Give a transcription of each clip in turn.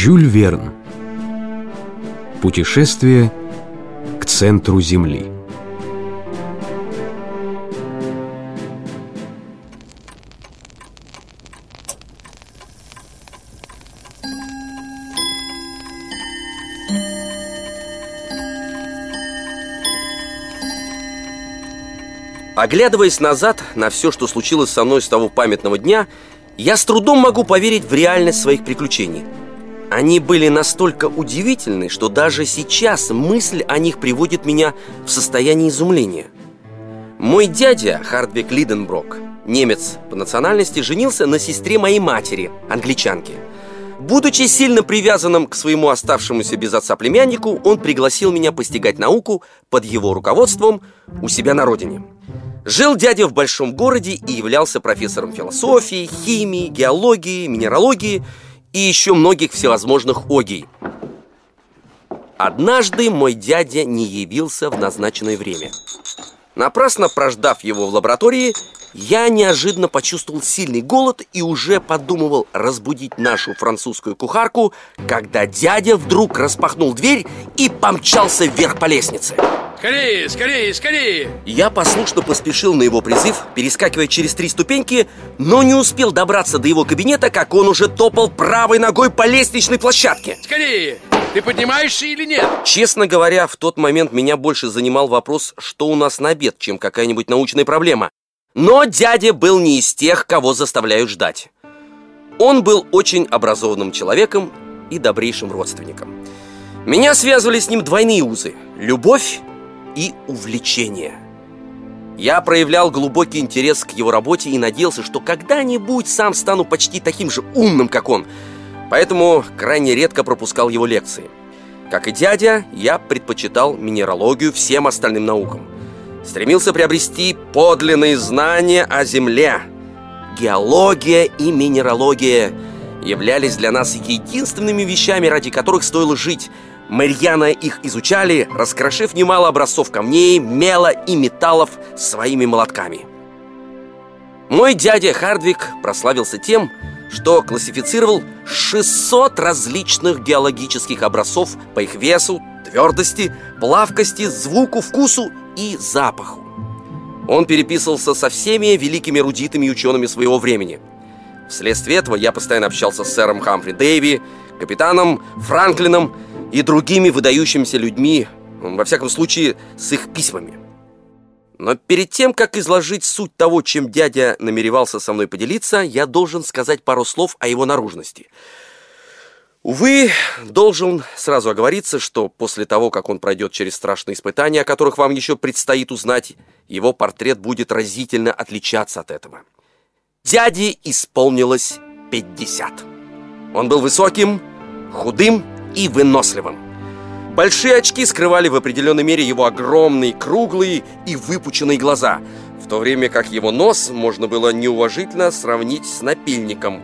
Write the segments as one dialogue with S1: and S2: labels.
S1: Жюль Верн Путешествие к центру Земли
S2: Оглядываясь назад на все, что случилось со мной с того памятного дня, я с трудом могу поверить в реальность своих приключений. Они были настолько удивительны, что даже сейчас мысль о них приводит меня в состояние изумления. Мой дядя, Хардвик Лиденброк, немец по национальности, женился на сестре моей матери, англичанке. Будучи сильно привязанным к своему оставшемуся без отца племяннику, он пригласил меня постигать науку под его руководством у себя на родине. Жил дядя в большом городе и являлся профессором философии, химии, геологии, минералогии и еще многих всевозможных огий. Однажды мой дядя не явился в назначенное время. Напрасно прождав его в лаборатории, я неожиданно почувствовал сильный голод и уже подумывал разбудить нашу французскую кухарку, когда дядя вдруг распахнул дверь и помчался вверх по лестнице.
S3: Скорее, скорее, скорее!
S2: Я послушно поспешил на его призыв, перескакивая через три ступеньки, но не успел добраться до его кабинета, как он уже топал правой ногой по лестничной площадке.
S3: Скорее! Ты поднимаешься или нет?
S2: Честно говоря, в тот момент меня больше занимал вопрос, что у нас на обед, чем какая-нибудь научная проблема. Но дядя был не из тех, кого заставляют ждать. Он был очень образованным человеком и добрейшим родственником. Меня связывали с ним двойные узы – любовь и увлечение. Я проявлял глубокий интерес к его работе и надеялся, что когда-нибудь сам стану почти таким же умным, как он. Поэтому крайне редко пропускал его лекции. Как и дядя, я предпочитал минералогию всем остальным наукам. Стремился приобрести подлинные знания о Земле. Геология и минералогия являлись для нас единственными вещами, ради которых стоило жить – мы рьяно их изучали, раскрошив немало образцов камней, мела и металлов своими молотками. Мой дядя Хардвик прославился тем, что классифицировал 600 различных геологических образцов по их весу, твердости, плавкости, звуку, вкусу и запаху. Он переписывался со всеми великими эрудитами и учеными своего времени. Вследствие этого я постоянно общался с сэром Хамфри Дэйви, капитаном Франклином и другими выдающимися людьми, во всяком случае, с их письмами. Но перед тем, как изложить суть того, чем дядя намеревался со мной поделиться, я должен сказать пару слов о его наружности. Увы, должен сразу оговориться, что после того, как он пройдет через страшные испытания, о которых вам еще предстоит узнать, его портрет будет разительно отличаться от этого. Дяде исполнилось 50. Он был высоким, худым и выносливым. Большие очки скрывали в определенной мере его огромные, круглые и выпученные глаза, в то время как его нос можно было неуважительно сравнить с напильником.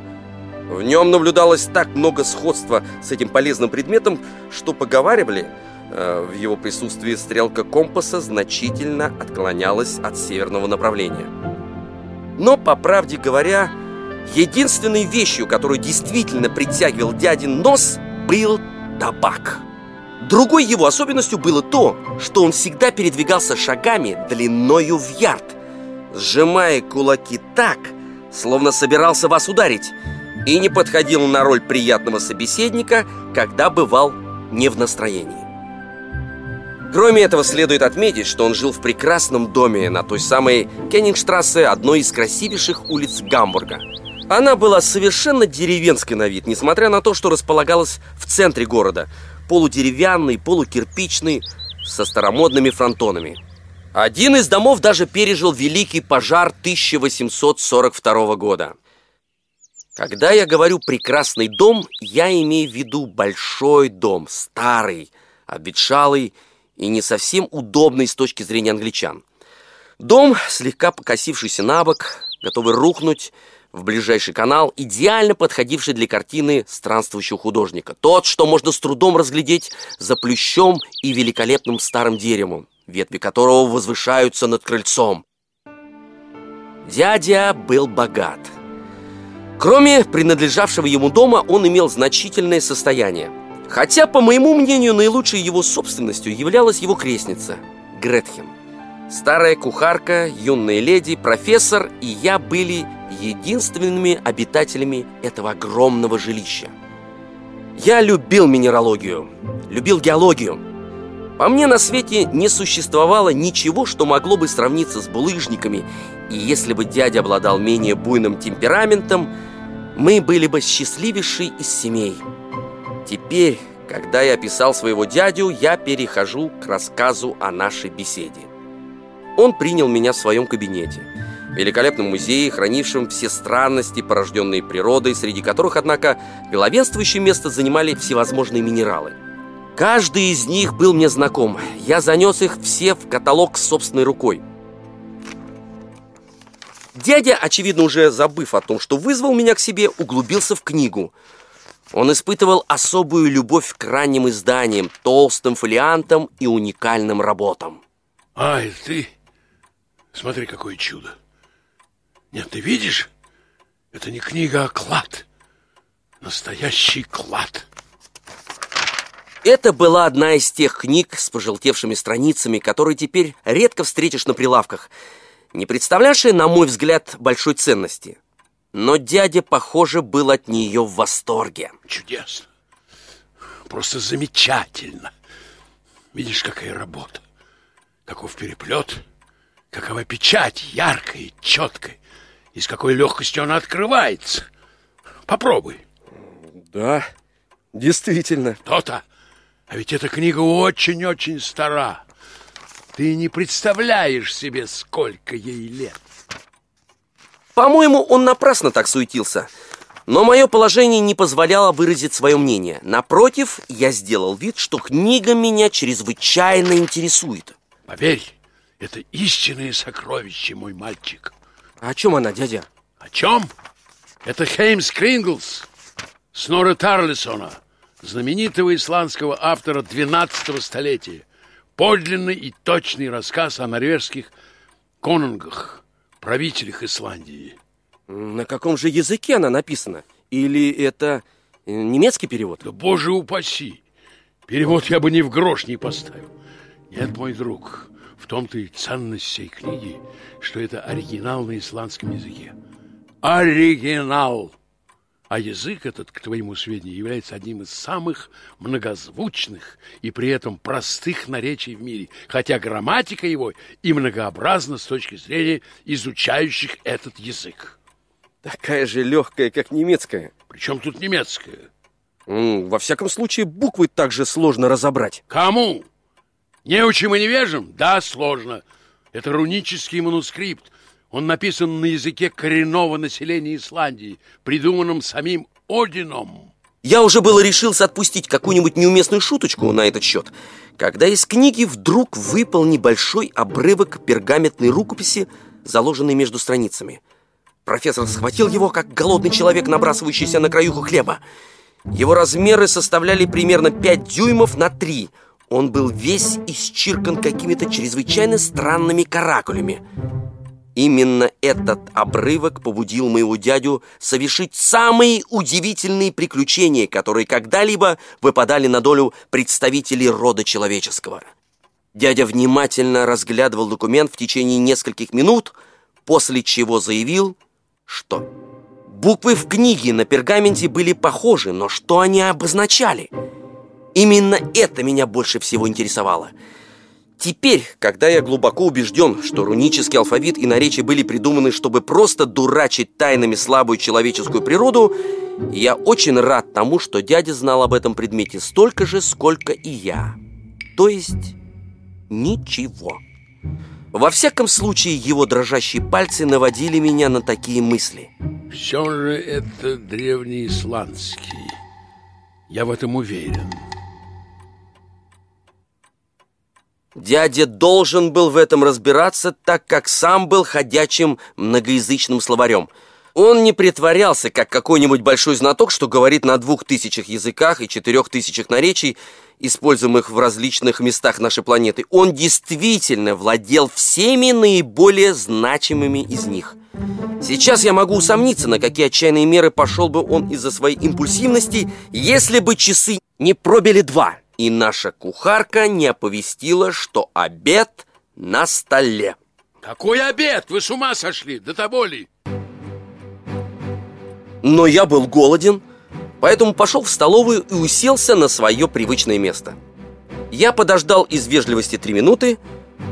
S2: В нем наблюдалось так много сходства с этим полезным предметом, что поговаривали, э, в его присутствии стрелка компаса значительно отклонялась от северного направления. Но, по правде говоря, единственной вещью, которую действительно притягивал дядин нос, был табак. Другой его особенностью было то, что он всегда передвигался шагами длиною в ярд, сжимая кулаки так, словно собирался вас ударить, и не подходил на роль приятного собеседника, когда бывал не в настроении. Кроме этого, следует отметить, что он жил в прекрасном доме на той самой Кеннингштрассе, одной из красивейших улиц Гамбурга. Она была совершенно деревенской на вид, несмотря на то, что располагалась в центре города. Полудеревянный, полукирпичный, со старомодными фронтонами. Один из домов даже пережил Великий пожар 1842 года. Когда я говорю «прекрасный дом», я имею в виду большой дом, старый, обветшалый и не совсем удобный с точки зрения англичан. Дом, слегка покосившийся на бок, готовый рухнуть в ближайший канал, идеально подходивший для картины странствующего художника. Тот, что можно с трудом разглядеть за плющом и великолепным старым деревом, ветви которого возвышаются над крыльцом. Дядя был богат. Кроме принадлежавшего ему дома, он имел значительное состояние – Хотя, по моему мнению, наилучшей его собственностью являлась его крестница Гретхен. Старая кухарка, юная леди, профессор и я были единственными обитателями этого огромного жилища. Я любил минералогию, любил геологию. По мне на свете не существовало ничего, что могло бы сравниться с булыжниками, и если бы дядя обладал менее буйным темпераментом, мы были бы счастливейшей из семей – Теперь, когда я описал своего дядю, я перехожу к рассказу о нашей беседе. Он принял меня в своем кабинете. В великолепном музее, хранившем все странности, порожденные природой, среди которых, однако, главенствующее место занимали всевозможные минералы. Каждый из них был мне знаком. Я занес их все в каталог собственной рукой. Дядя, очевидно, уже забыв о том, что вызвал меня к себе, углубился в книгу – он испытывал особую любовь к ранним изданиям, толстым фолиантам и уникальным работам.
S3: Ай, ты, смотри, какое чудо. Нет, ты видишь? Это не книга, а клад. Настоящий клад.
S2: Это была одна из тех книг с пожелтевшими страницами, которые теперь редко встретишь на прилавках, не представлявшие, на мой взгляд, большой ценности. Но дядя, похоже, был от нее в восторге.
S3: Чудесно. Просто замечательно. Видишь, какая работа. Каков переплет, какова печать яркая и четкая. И с какой легкостью она открывается. Попробуй.
S2: Да, действительно.
S3: То-то. А ведь эта книга очень-очень стара. Ты не представляешь себе, сколько ей лет.
S2: По-моему, он напрасно так суетился. Но мое положение не позволяло выразить свое мнение. Напротив, я сделал вид, что книга меня чрезвычайно интересует.
S3: Поверь, это истинное сокровище, мой мальчик.
S2: А о чем она, дядя?
S3: О чем? Это Хеймс Кринглс, Снора Тарлисона, знаменитого исландского автора 12 столетия. Подлинный и точный рассказ о норвежских конунгах правителях Исландии.
S2: На каком же языке она написана? Или это э, немецкий перевод?
S3: Да боже упаси! Перевод я бы ни в грош не поставил. Нет, мой друг, в том-то и ценность всей книги, что это оригинал на исландском языке. Оригинал! А язык этот, к твоему сведению, является одним из самых многозвучных и при этом простых наречий в мире, хотя грамматика его и многообразна с точки зрения изучающих этот язык.
S2: Такая же легкая, как немецкая.
S3: Причем тут немецкая?
S2: Во всяком случае, буквы также сложно разобрать.
S3: Кому? Неучим и невежим? Да, сложно. Это рунический манускрипт, он написан на языке коренного населения Исландии, придуманном самим Одином.
S2: Я уже было решился отпустить какую-нибудь неуместную шуточку на этот счет, когда из книги вдруг выпал небольшой обрывок пергаментной рукописи, заложенной между страницами. Профессор схватил его, как голодный человек, набрасывающийся на краюху хлеба. Его размеры составляли примерно 5 дюймов на 3. Он был весь исчиркан какими-то чрезвычайно странными каракулями. Именно этот обрывок побудил моего дядю совершить самые удивительные приключения, которые когда-либо выпадали на долю представителей рода человеческого. Дядя внимательно разглядывал документ в течение нескольких минут, после чего заявил, что буквы в книге на пергаменте были похожи, но что они обозначали? Именно это меня больше всего интересовало – Теперь, когда я глубоко убежден, что рунический алфавит и наречия были придуманы, чтобы просто дурачить тайнами слабую человеческую природу, я очень рад тому, что дядя знал об этом предмете столько же, сколько и я. То есть ничего. Во всяком случае, его дрожащие пальцы наводили меня на такие мысли.
S3: Все же это древнеисландский. Я в этом уверен.
S2: Дядя должен был в этом разбираться, так как сам был ходячим многоязычным словарем. Он не притворялся, как какой-нибудь большой знаток, что говорит на двух тысячах языках и четырех тысячах наречий, используемых в различных местах нашей планеты. Он действительно владел всеми наиболее значимыми из них. Сейчас я могу усомниться, на какие отчаянные меры пошел бы он из-за своей импульсивности, если бы часы не пробили два – и наша кухарка не оповестила, что обед на столе.
S3: Какой обед? Вы с ума сошли? Да тоболи!
S2: Но я был голоден, поэтому пошел в столовую и уселся на свое привычное место. Я подождал из вежливости три минуты,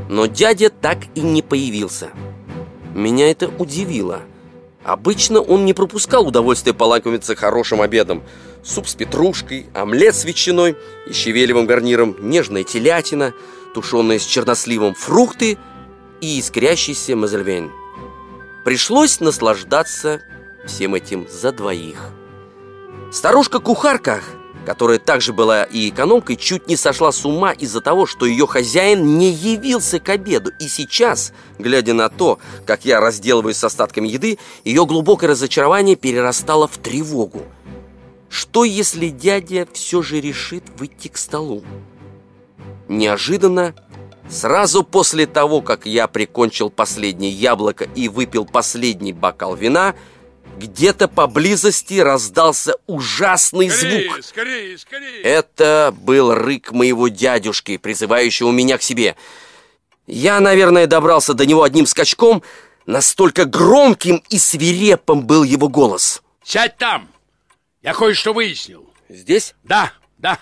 S2: но дядя так и не появился. Меня это удивило. Обычно он не пропускал удовольствия полакомиться хорошим обедом – суп с петрушкой, омлет с ветчиной и щавелевым гарниром, нежная телятина, тушеная с черносливом, фрукты и искрящийся мазельвейн. Пришлось наслаждаться всем этим за двоих. Старушка-кухарка, которая также была и экономкой, чуть не сошла с ума из-за того, что ее хозяин не явился к обеду. И сейчас, глядя на то, как я разделываюсь с остатками еды, ее глубокое разочарование перерастало в тревогу. Что, если дядя все же решит выйти к столу? Неожиданно, сразу после того, как я прикончил последнее яблоко и выпил последний бокал вина, где-то поблизости раздался ужасный
S3: скорее,
S2: звук.
S3: Скорее, скорее!
S2: Это был рык моего дядюшки, призывающего меня к себе. Я, наверное, добрался до него одним скачком, настолько громким и свирепым был его голос.
S3: Сядь там! Я кое-что выяснил.
S2: Здесь?
S3: Да, да.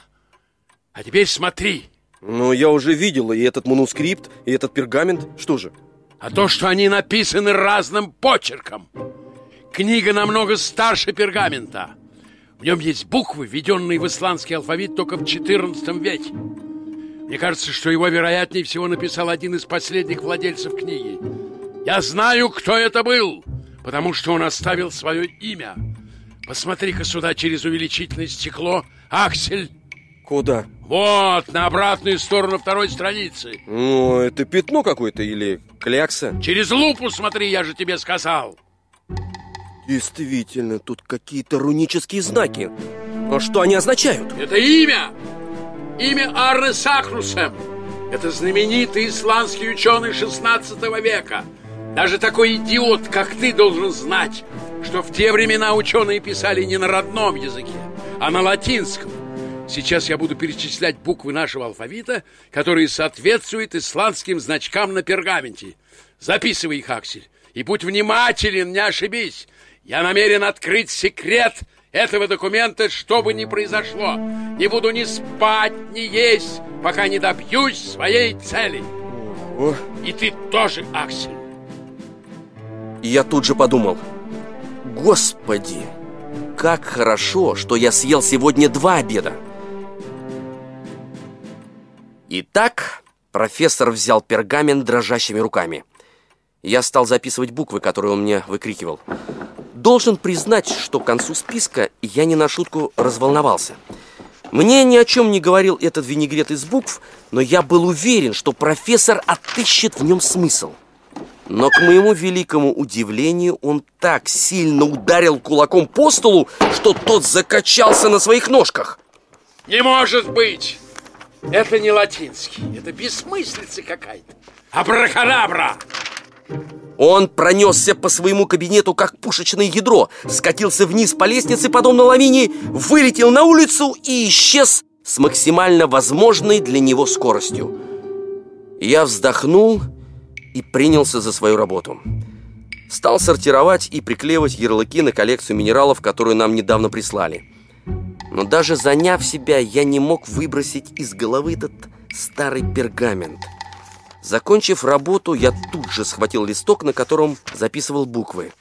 S3: А теперь смотри.
S2: Ну, я уже видел и этот манускрипт, и этот пергамент. Что же?
S3: А то, что они написаны разным почерком. Книга намного старше пергамента. В нем есть буквы, введенные в исландский алфавит только в XIV веке. Мне кажется, что его, вероятнее всего, написал один из последних владельцев книги. Я знаю, кто это был, потому что он оставил свое имя – Посмотри-ка сюда через увеличительное стекло, Аксель.
S2: Куда?
S3: Вот, на обратную сторону второй страницы.
S2: Ну, это пятно какое-то или клякса?
S3: Через лупу смотри, я же тебе сказал.
S2: Действительно, тут какие-то рунические знаки. А что они означают?
S3: Это имя. Имя Арне Сакрусем. Это знаменитый исландский ученый 16 века. Даже такой идиот, как ты, должен знать, что в те времена ученые писали не на родном языке, а на латинском. Сейчас я буду перечислять буквы нашего алфавита, которые соответствуют исландским значкам на пергаменте. Записывай их, Аксель, и будь внимателен, не ошибись. Я намерен открыть секрет этого документа, что бы ни произошло. Не буду ни спать, ни есть, пока не добьюсь своей цели.
S2: О.
S3: И ты тоже, Аксель.
S2: И я тут же подумал – Господи, как хорошо, что я съел сегодня два обеда. Итак, профессор взял пергамент дрожащими руками. Я стал записывать буквы, которые он мне выкрикивал. Должен признать, что к концу списка я не на шутку разволновался. Мне ни о чем не говорил этот винегрет из букв, но я был уверен, что профессор отыщет в нем смысл. Но, к моему великому удивлению, он так сильно ударил кулаком по столу, что тот закачался на своих ножках.
S3: Не может быть! Это не латинский, это бессмыслица какая-то. Абракадабра!
S2: Он пронесся по своему кабинету, как пушечное ядро, скатился вниз по лестнице, подобно лавине, вылетел на улицу и исчез с максимально возможной для него скоростью. Я вздохнул и принялся за свою работу. Стал сортировать и приклеивать ярлыки на коллекцию минералов, которую нам недавно прислали. Но даже заняв себя, я не мог выбросить из головы этот старый пергамент. Закончив работу, я тут же схватил листок, на котором записывал буквы.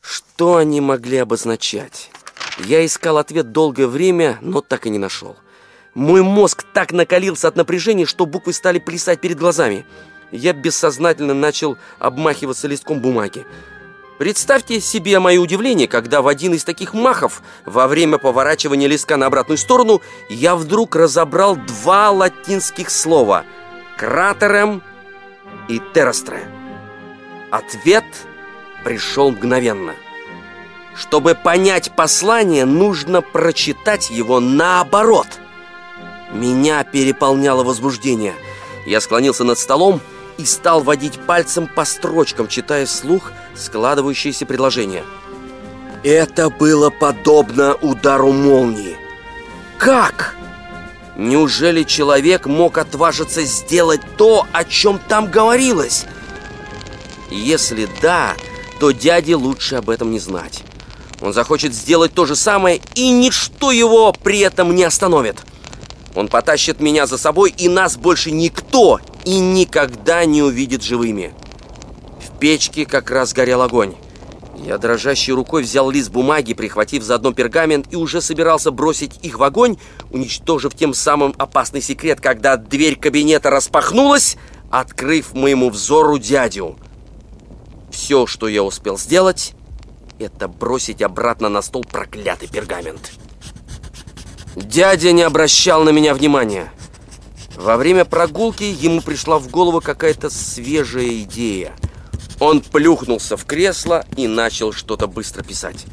S2: Что они могли обозначать? Я искал ответ долгое время, но так и не нашел. Мой мозг так накалился от напряжения, что буквы стали плясать перед глазами. Я бессознательно начал обмахиваться листком бумаги. Представьте себе мое удивление, когда в один из таких махов, во время поворачивания листка на обратную сторону, я вдруг разобрал два латинских слова «кратерем» и «террестре». Ответ пришел мгновенно. Чтобы понять послание, нужно прочитать его наоборот. Меня переполняло возбуждение. Я склонился над столом и стал водить пальцем по строчкам, читая вслух складывающиеся предложения. Это было подобно удару молнии. Как? Неужели человек мог отважиться сделать то, о чем там говорилось? Если да, то дяде лучше об этом не знать. Он захочет сделать то же самое, и ничто его при этом не остановит. Он потащит меня за собой, и нас больше никто и никогда не увидит живыми. В печке как раз горел огонь. Я дрожащей рукой взял лист бумаги, прихватив заодно пергамент, и уже собирался бросить их в огонь, уничтожив тем самым опасный секрет, когда дверь кабинета распахнулась, открыв моему взору дядю. Все, что я успел сделать, это бросить обратно на стол проклятый пергамент. Дядя не обращал на меня внимания. Во время прогулки ему пришла в голову какая-то свежая идея. Он плюхнулся в кресло и начал что-то быстро писать.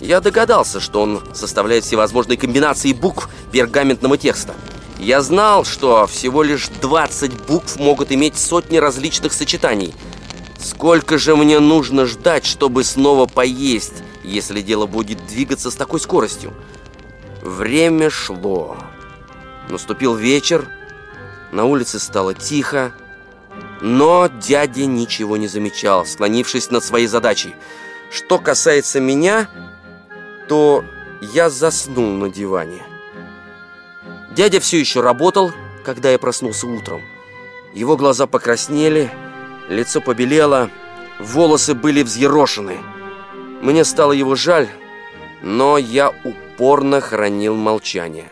S2: Я догадался, что он составляет всевозможные комбинации букв пергаментного текста. Я знал, что всего лишь 20 букв могут иметь сотни различных сочетаний. Сколько же мне нужно ждать, чтобы снова поесть, если дело будет двигаться с такой скоростью? Время шло. Наступил вечер, на улице стало тихо, но дядя ничего не замечал, склонившись над своей задачей. Что касается меня, то я заснул на диване. Дядя все еще работал, когда я проснулся утром. Его глаза покраснели, лицо побелело, волосы были взъерошены. Мне стало его жаль, но я упорно хранил молчание.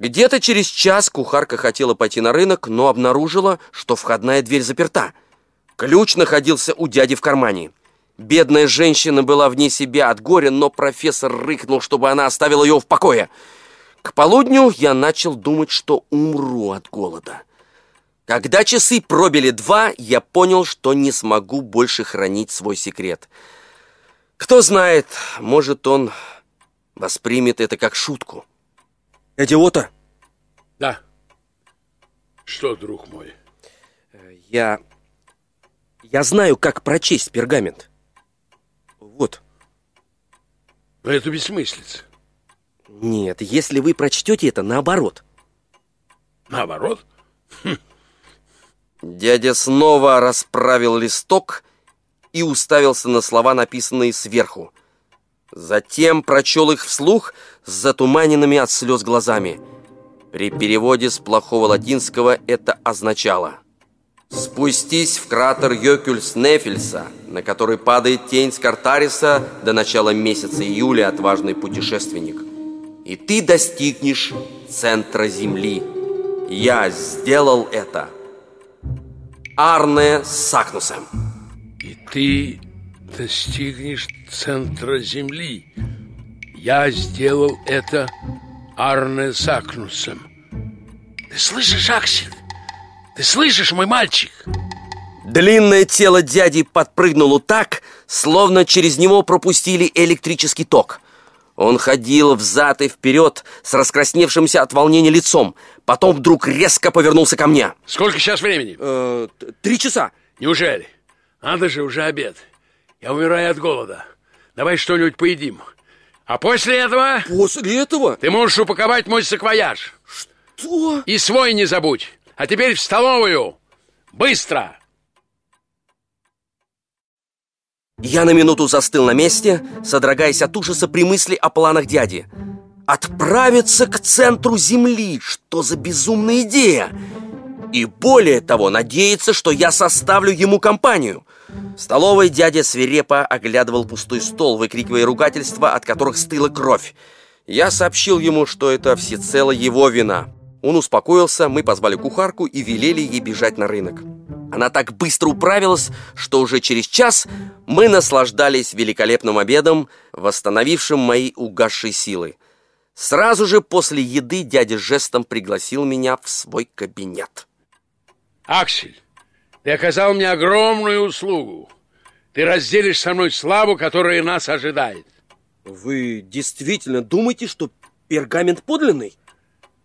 S2: Где-то через час кухарка хотела пойти на рынок, но обнаружила, что входная дверь заперта. Ключ находился у дяди в кармане. Бедная женщина была вне себя от горя, но профессор рыкнул, чтобы она оставила ее в покое. К полудню я начал думать, что умру от голода. Когда часы пробили два, я понял, что не смогу больше хранить свой секрет. Кто знает, может, он воспримет это как шутку. Идиота?
S3: Да. Что, друг мой?
S2: Я... Я знаю, как прочесть пергамент. Вот.
S3: Но это бессмыслица.
S2: Нет, если вы прочтете это наоборот.
S3: Наоборот?
S2: Хм. Дядя снова расправил листок и уставился на слова, написанные сверху. Затем прочел их вслух с затуманенными от слез глазами. При переводе с плохого латинского это означало «Спустись в кратер Йокюльс-Нефельса, на который падает тень Скартариса до начала месяца июля, отважный путешественник, и ты достигнешь центра Земли. Я сделал это». Арне Сакнусем.
S3: И ты достигнешь центра Земли. Я сделал это Арне Сакнусом. Ты слышишь, Аксель? Ты слышишь, мой мальчик?
S2: Длинное тело дяди подпрыгнуло так, словно через него пропустили электрический ток. Он ходил взад и вперед с раскрасневшимся от волнения лицом. Потом вдруг резко повернулся ко мне.
S3: Сколько сейчас времени?
S2: Э, три часа.
S3: Неужели? Надо же, уже обед. Я умираю от голода. Давай что-нибудь поедим. А после этого...
S2: После этого?
S3: Ты можешь упаковать мой саквояж.
S2: Что?
S3: И свой не забудь. А теперь в столовую. Быстро!
S2: Я на минуту застыл на месте, содрогаясь от ужаса при мысли о планах дяди. Отправиться к центру Земли! Что за безумная идея! И более того, надеется, что я составлю ему компанию. В столовой дядя свирепо оглядывал пустой стол, выкрикивая ругательства, от которых стыла кровь. Я сообщил ему, что это всецело его вина. Он успокоился, мы позвали кухарку и велели ей бежать на рынок. Она так быстро управилась, что уже через час мы наслаждались великолепным обедом, восстановившим мои угасшие силы. Сразу же после еды дядя жестом пригласил меня в свой кабинет.
S3: Аксель, ты оказал мне огромную услугу. Ты разделишь со мной славу, которая нас ожидает.
S2: Вы действительно думаете, что пергамент подлинный?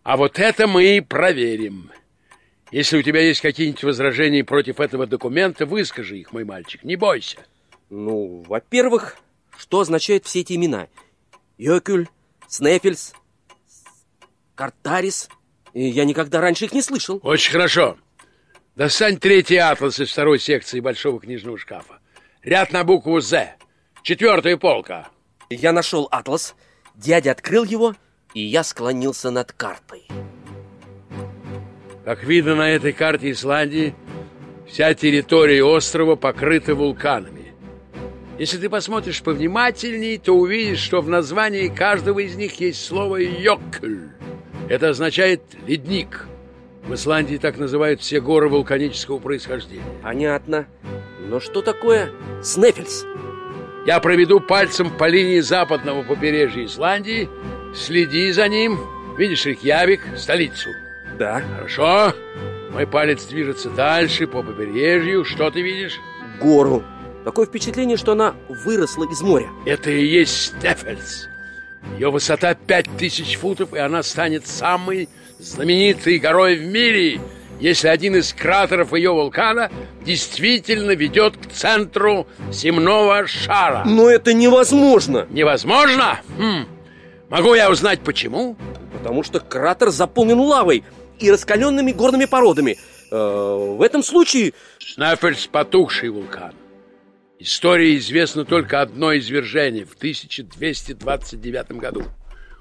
S3: А вот это мы и проверим. Если у тебя есть какие-нибудь возражения против этого документа, выскажи их, мой мальчик, не бойся.
S2: Ну, во-первых, что означают все эти имена? Йокюль, Снефельс, Картарис. Я никогда раньше их не слышал.
S3: Очень хорошо. Достань третий атлас из второй секции большого книжного шкафа. Ряд на букву «З». Четвертая полка.
S2: Я нашел атлас, дядя открыл его, и я склонился над картой.
S3: Как видно на этой карте Исландии, вся территория острова покрыта вулканами. Если ты посмотришь повнимательней, то увидишь, что в названии каждого из них есть слово «йоккль». Это означает «ледник». В Исландии так называют все горы вулканического происхождения.
S2: Понятно. Но что такое Снефельс?
S3: Я проведу пальцем по линии западного побережья Исландии. Следи за ним. Видишь Рикьявик, столицу.
S2: Да.
S3: Хорошо. Мой палец движется дальше по побережью. Что ты видишь?
S2: Гору. Такое впечатление, что она выросла из моря.
S3: Это и есть Стефельс. Ее высота 5000 футов, и она станет самой знаменитой горой в мире, если один из кратеров ее вулкана действительно ведет к центру земного шара.
S2: Но это невозможно.
S3: Невозможно? Хм. Могу я узнать, почему?
S2: Потому что кратер заполнен лавой и раскаленными горными породами. Э, в этом случае...
S3: Снафельс – потухший вулкан. Истории известно только одно извержение в 1229 году.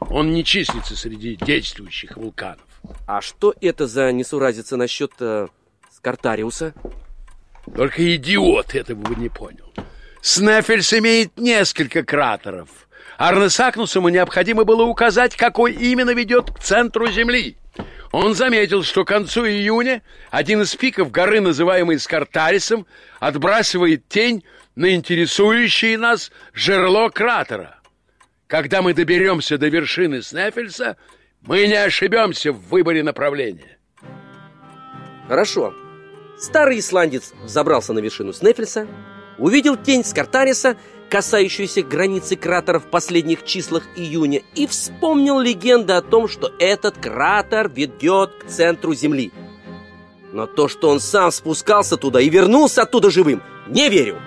S3: Он не числится среди действующих вулканов.
S2: А что это за несуразица насчет э, Скартариуса?
S3: Только идиот этого бы не понял. Снефельс имеет несколько кратеров. Арнесакнусу необходимо было указать, какой именно ведет к центру Земли. Он заметил, что к концу июня один из пиков горы, называемый Скартарисом, отбрасывает тень на интересующее нас жерло кратера. Когда мы доберемся до вершины Снефельса, мы не ошибемся в выборе направления.
S2: Хорошо. Старый исландец забрался на вершину Снефельса, увидел тень Скартариса, касающуюся границы кратера в последних числах июня, и вспомнил легенду о том, что этот кратер ведет к центру Земли. Но то, что он сам спускался туда и вернулся оттуда живым, не верю.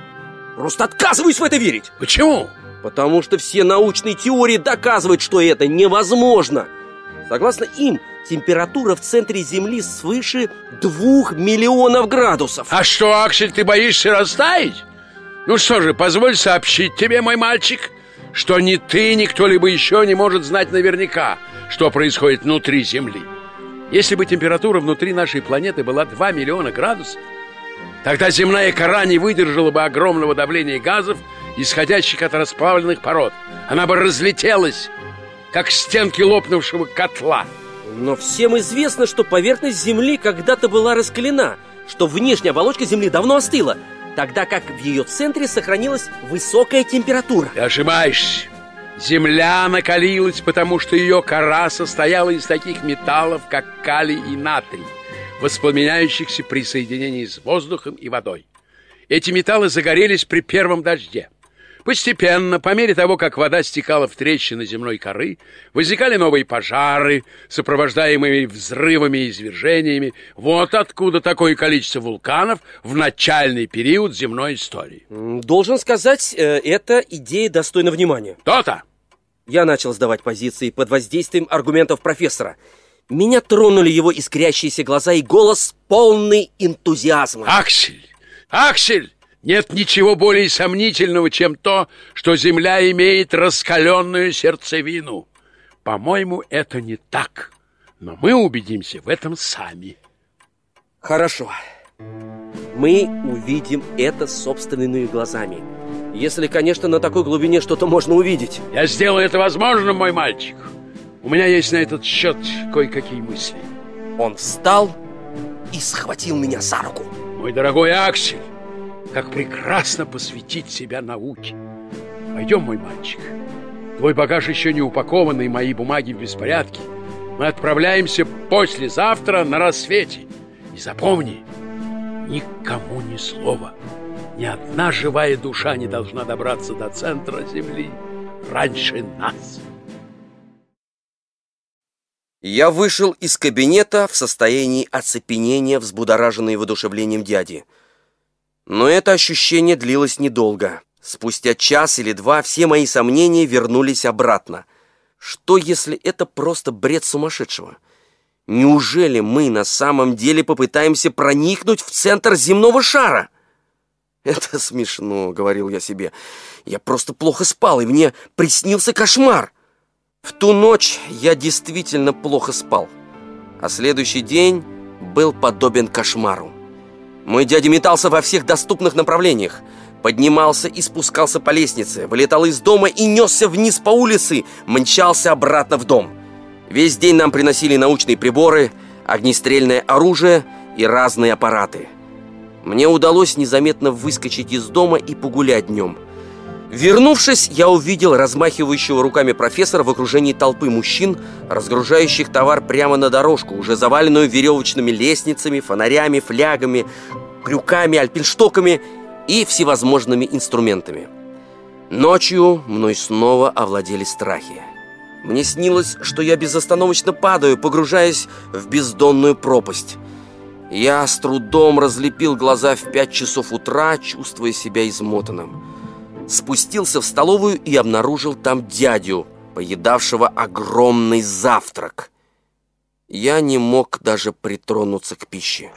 S2: Просто отказываюсь в это верить.
S3: Почему?
S2: Потому что все научные теории доказывают, что это невозможно. Согласно им, температура в центре Земли свыше двух миллионов градусов.
S3: А что, Аксель, ты боишься растаять? Ну что же, позволь сообщить тебе, мой мальчик, что ни ты, ни кто-либо еще не может знать наверняка, что происходит внутри Земли. Если бы температура внутри нашей планеты была 2 миллиона градусов, тогда земная кора не выдержала бы огромного давления газов, исходящих от расплавленных пород. Она бы разлетелась, как стенки лопнувшего котла.
S2: Но всем известно, что поверхность Земли когда-то была раскалена, что внешняя оболочка Земли давно остыла, тогда как в ее центре сохранилась высокая температура.
S3: Ты ошибаешься. Земля накалилась, потому что ее кора состояла из таких металлов, как калий и натрий, воспламеняющихся при соединении с воздухом и водой. Эти металлы загорелись при первом дожде. Постепенно, по мере того, как вода стекала в трещины земной коры, возникали новые пожары, сопровождаемые взрывами и извержениями. Вот откуда такое количество вулканов в начальный период земной истории.
S2: Должен сказать, э, эта идея достойна внимания.
S3: То-то!
S2: Я начал сдавать позиции под воздействием аргументов профессора. Меня тронули его искрящиеся глаза и голос полный энтузиазма.
S3: Аксель! Аксель! Нет ничего более сомнительного, чем то, что Земля имеет раскаленную сердцевину. По-моему, это не так. Но мы убедимся в этом сами.
S2: Хорошо. Мы увидим это собственными глазами. Если, конечно, на такой глубине что-то можно увидеть.
S3: Я сделаю это возможным, мой мальчик. У меня есть на этот счет кое-какие мысли.
S2: Он встал и схватил меня за руку.
S3: Мой дорогой Аксель, как прекрасно посвятить себя науке. Пойдем, мой мальчик. Твой багаж еще не упакованный, мои бумаги в беспорядке. Мы отправляемся послезавтра на рассвете. И запомни, никому ни слова. Ни одна живая душа не должна добраться до центра Земли раньше нас.
S2: Я вышел из кабинета в состоянии оцепенения, взбудораженный воодушевлением дяди. Но это ощущение длилось недолго. Спустя час или два все мои сомнения вернулись обратно. Что, если это просто бред сумасшедшего? Неужели мы на самом деле попытаемся проникнуть в центр земного шара? Это смешно, говорил я себе. Я просто плохо спал, и мне приснился кошмар. В ту ночь я действительно плохо спал, а следующий день был подобен кошмару. Мой дядя метался во всех доступных направлениях, поднимался и спускался по лестнице, вылетал из дома и несся вниз по улице, мчался обратно в дом. Весь день нам приносили научные приборы, огнестрельное оружие и разные аппараты. Мне удалось незаметно выскочить из дома и погулять днем – Вернувшись, я увидел размахивающего руками профессора в окружении толпы мужчин, разгружающих товар прямо на дорожку, уже заваленную веревочными лестницами, фонарями, флягами, крюками, альпинштоками и всевозможными инструментами. Ночью мной снова овладели страхи. Мне снилось, что я безостановочно падаю, погружаясь в бездонную пропасть. Я с трудом разлепил глаза в пять часов утра, чувствуя себя измотанным спустился в столовую и обнаружил там дядю, поедавшего огромный завтрак. Я не мог даже притронуться к пище.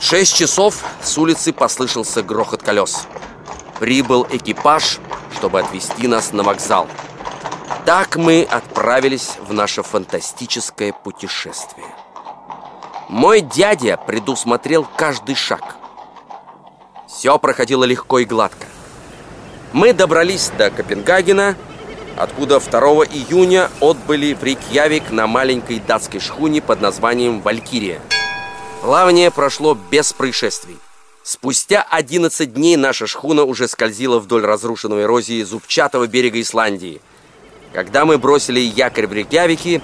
S2: шесть часов с улицы послышался грохот колес. Прибыл экипаж, чтобы отвезти нас на вокзал. Так мы отправились в наше фантастическое путешествие. Мой дядя предусмотрел каждый шаг – все проходило легко и гладко. Мы добрались до Копенгагена, откуда 2 июня отбыли в Рейкьявик на маленькой датской шхуне под названием «Валькирия». Плавание прошло без происшествий. Спустя 11 дней наша шхуна уже скользила вдоль разрушенного эрозии зубчатого берега Исландии. Когда мы бросили якорь в Рейкьявике,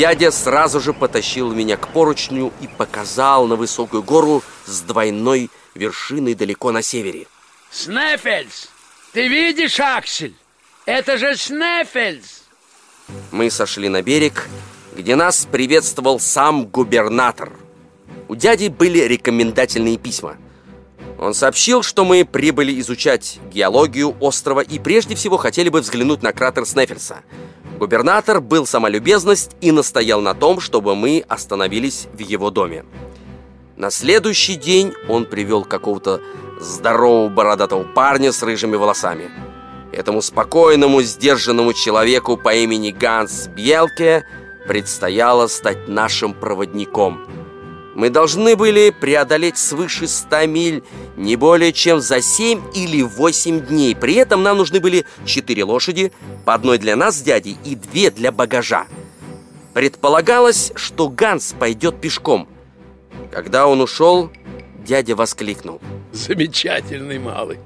S2: дядя сразу же потащил меня к поручню и показал на высокую гору с двойной вершиной далеко на севере.
S3: Снефельс! Ты видишь, Аксель? Это же Снефельс!
S2: Мы сошли на берег, где нас приветствовал сам губернатор. У дяди были рекомендательные письма. Он сообщил, что мы прибыли изучать геологию острова и прежде всего хотели бы взглянуть на кратер Снефельса. Губернатор был самолюбезность и настоял на том, чтобы мы остановились в его доме. На следующий день он привел какого-то здорового бородатого парня с рыжими волосами. Этому спокойному, сдержанному человеку по имени Ганс Бьелке предстояло стать нашим проводником. Мы должны были преодолеть свыше 100 миль не более чем за 7 или 8 дней. При этом нам нужны были 4 лошади, по одной для нас с дядей и две для багажа. Предполагалось, что Ганс пойдет пешком – когда он ушел, дядя воскликнул.
S3: Замечательный малый.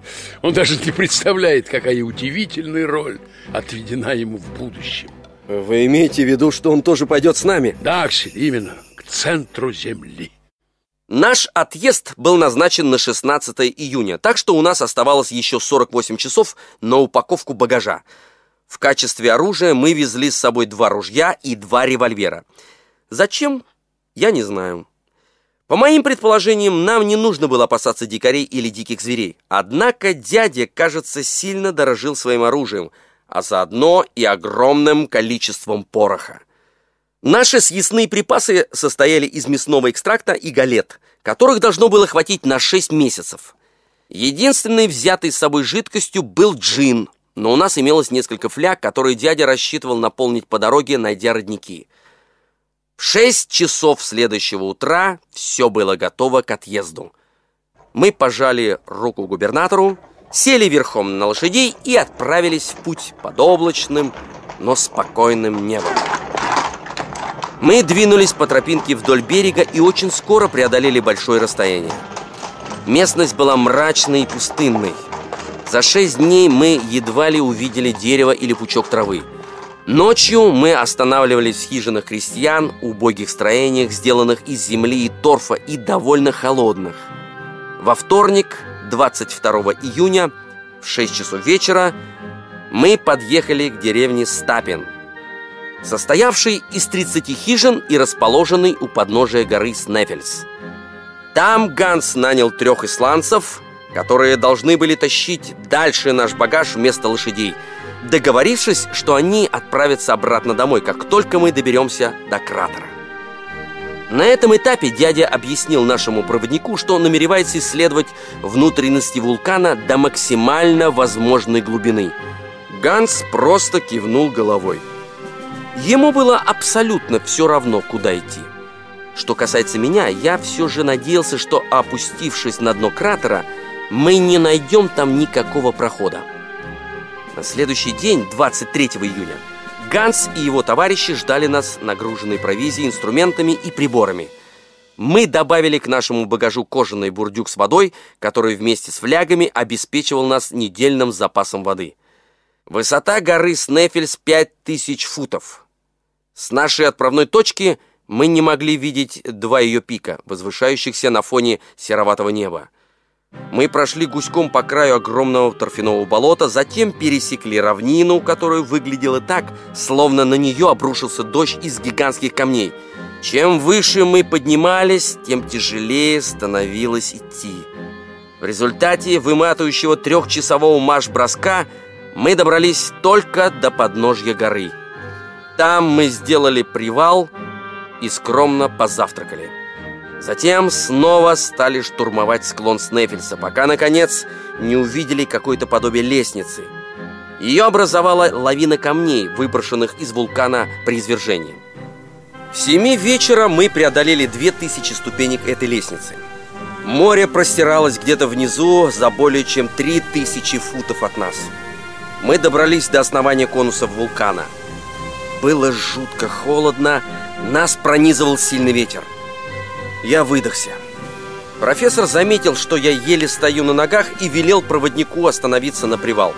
S3: Он даже не представляет, какая удивительная роль отведена ему в будущем.
S2: Вы имеете в виду, что он тоже пойдет с нами?
S3: Да, Аксель, именно, к центру Земли.
S2: Наш отъезд был назначен на 16 июня, так что у нас оставалось еще 48 часов на упаковку багажа. В качестве оружия мы везли с собой два ружья и два револьвера. Зачем? Я не знаю. По моим предположениям, нам не нужно было опасаться дикарей или диких зверей. Однако дядя, кажется, сильно дорожил своим оружием, а заодно и огромным количеством пороха. Наши съестные припасы состояли из мясного экстракта и галет, которых должно было хватить на 6 месяцев. Единственной взятой с собой жидкостью был джин, но у нас имелось несколько фляг, которые дядя рассчитывал наполнить по дороге, найдя родники. В 6 часов следующего утра все было готово к отъезду. Мы пожали руку губернатору, сели верхом на лошадей и отправились в путь под облачным, но спокойным небом. Мы двинулись по тропинке вдоль берега и очень скоро преодолели большое расстояние. Местность была мрачной и пустынной. За шесть дней мы едва ли увидели дерево или пучок травы. Ночью мы останавливались в хижинах крестьян, убогих строениях, сделанных из земли и торфа и довольно холодных. Во вторник, 22 июня, в 6 часов вечера, мы подъехали к деревне Стапин, состоявшей из 30 хижин и расположенной у подножия горы Снефельс. Там Ганс нанял трех исландцев, которые должны были тащить дальше наш багаж вместо лошадей, договорившись, что они отправятся обратно домой, как только мы доберемся до кратера. На этом этапе дядя объяснил нашему проводнику, что намеревается исследовать внутренности вулкана до максимально возможной глубины. Ганс просто кивнул головой. Ему было абсолютно все равно, куда идти. Что касается меня, я все же надеялся, что опустившись на дно кратера, мы не найдем там никакого прохода. На следующий день, 23 июня, Ганс и его товарищи ждали нас, нагруженные провизией, инструментами и приборами. Мы добавили к нашему багажу кожаный бурдюк с водой, который вместе с флягами обеспечивал нас недельным запасом воды. Высота горы Снефельс 5000 футов. С нашей отправной точки – мы не могли видеть два ее пика, возвышающихся на фоне сероватого неба. Мы прошли гуськом по краю огромного торфяного болота, затем пересекли равнину, которая выглядела так, словно на нее обрушился дождь из гигантских камней. Чем выше мы поднимались, тем тяжелее становилось идти. В результате выматывающего трехчасового марш-броска мы добрались только до подножья горы. Там мы сделали привал – и скромно позавтракали. Затем снова стали штурмовать склон Снефельса, пока, наконец, не увидели какое-то подобие лестницы. Ее образовала лавина камней, выброшенных из вулкана при извержении. В семи вечера мы преодолели две тысячи ступенек этой лестницы. Море простиралось где-то внизу за более чем три тысячи футов от нас. Мы добрались до основания конусов вулкана. Было жутко холодно, нас пронизывал сильный ветер. Я выдохся. Профессор заметил, что я еле стою на ногах и велел проводнику остановиться на привал.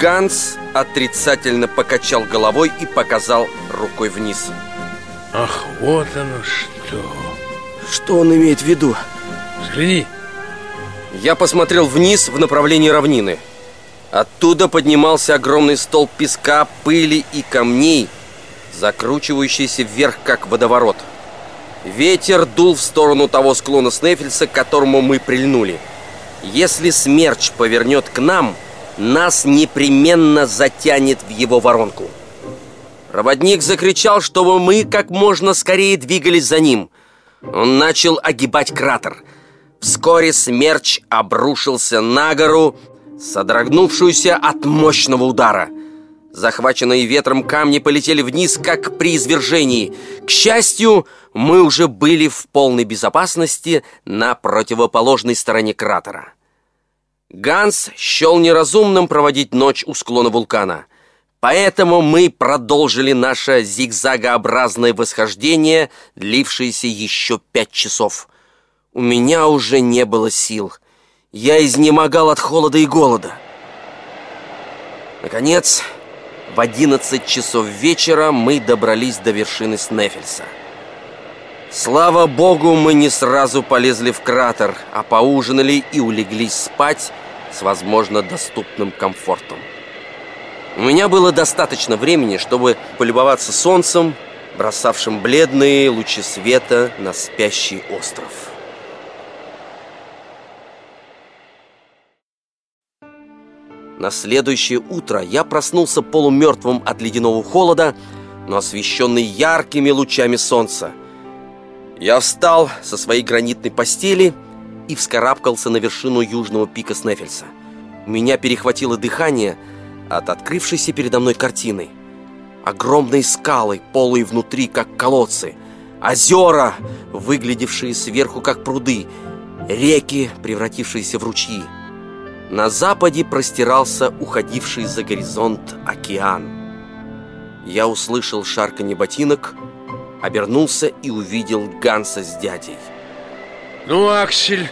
S2: Ганс отрицательно покачал головой и показал рукой вниз.
S3: Ах, вот оно что.
S2: Что он имеет в виду?
S3: Взгляни.
S2: Я посмотрел вниз в направлении равнины. Оттуда поднимался огромный столб песка, пыли и камней – закручивающийся вверх, как водоворот. Ветер дул в сторону того склона Снефельса, к которому мы прильнули. Если смерч повернет к нам, нас непременно затянет в его воронку. Проводник закричал, чтобы мы как можно скорее двигались за ним. Он начал огибать кратер. Вскоре смерч обрушился на гору, содрогнувшуюся от мощного удара – Захваченные ветром камни полетели вниз, как при извержении. К счастью, мы уже были в полной безопасности на противоположной стороне кратера. Ганс счел неразумным проводить ночь у склона вулкана. Поэтому мы продолжили наше зигзагообразное восхождение, длившееся еще пять часов. У меня уже не было сил. Я изнемогал от холода и голода. Наконец... В 11 часов вечера мы добрались до вершины Снефельса. Слава богу, мы не сразу полезли в кратер, а поужинали и улеглись спать с, возможно, доступным комфортом. У меня было достаточно времени, чтобы полюбоваться солнцем, бросавшим бледные лучи света на спящий остров. На следующее утро я проснулся полумертвым от ледяного холода, но освещенный яркими лучами солнца. Я встал со своей гранитной постели и вскарабкался на вершину южного пика Снефельса. Меня перехватило дыхание от открывшейся передо мной картины. Огромные скалы, полые внутри, как колодцы. озера, выглядевшие сверху как пруды, реки, превратившиеся в ручьи. На западе простирался уходивший за горизонт океан. Я услышал шарканье ботинок, обернулся и увидел Ганса с дядей.
S3: Ну, Аксель,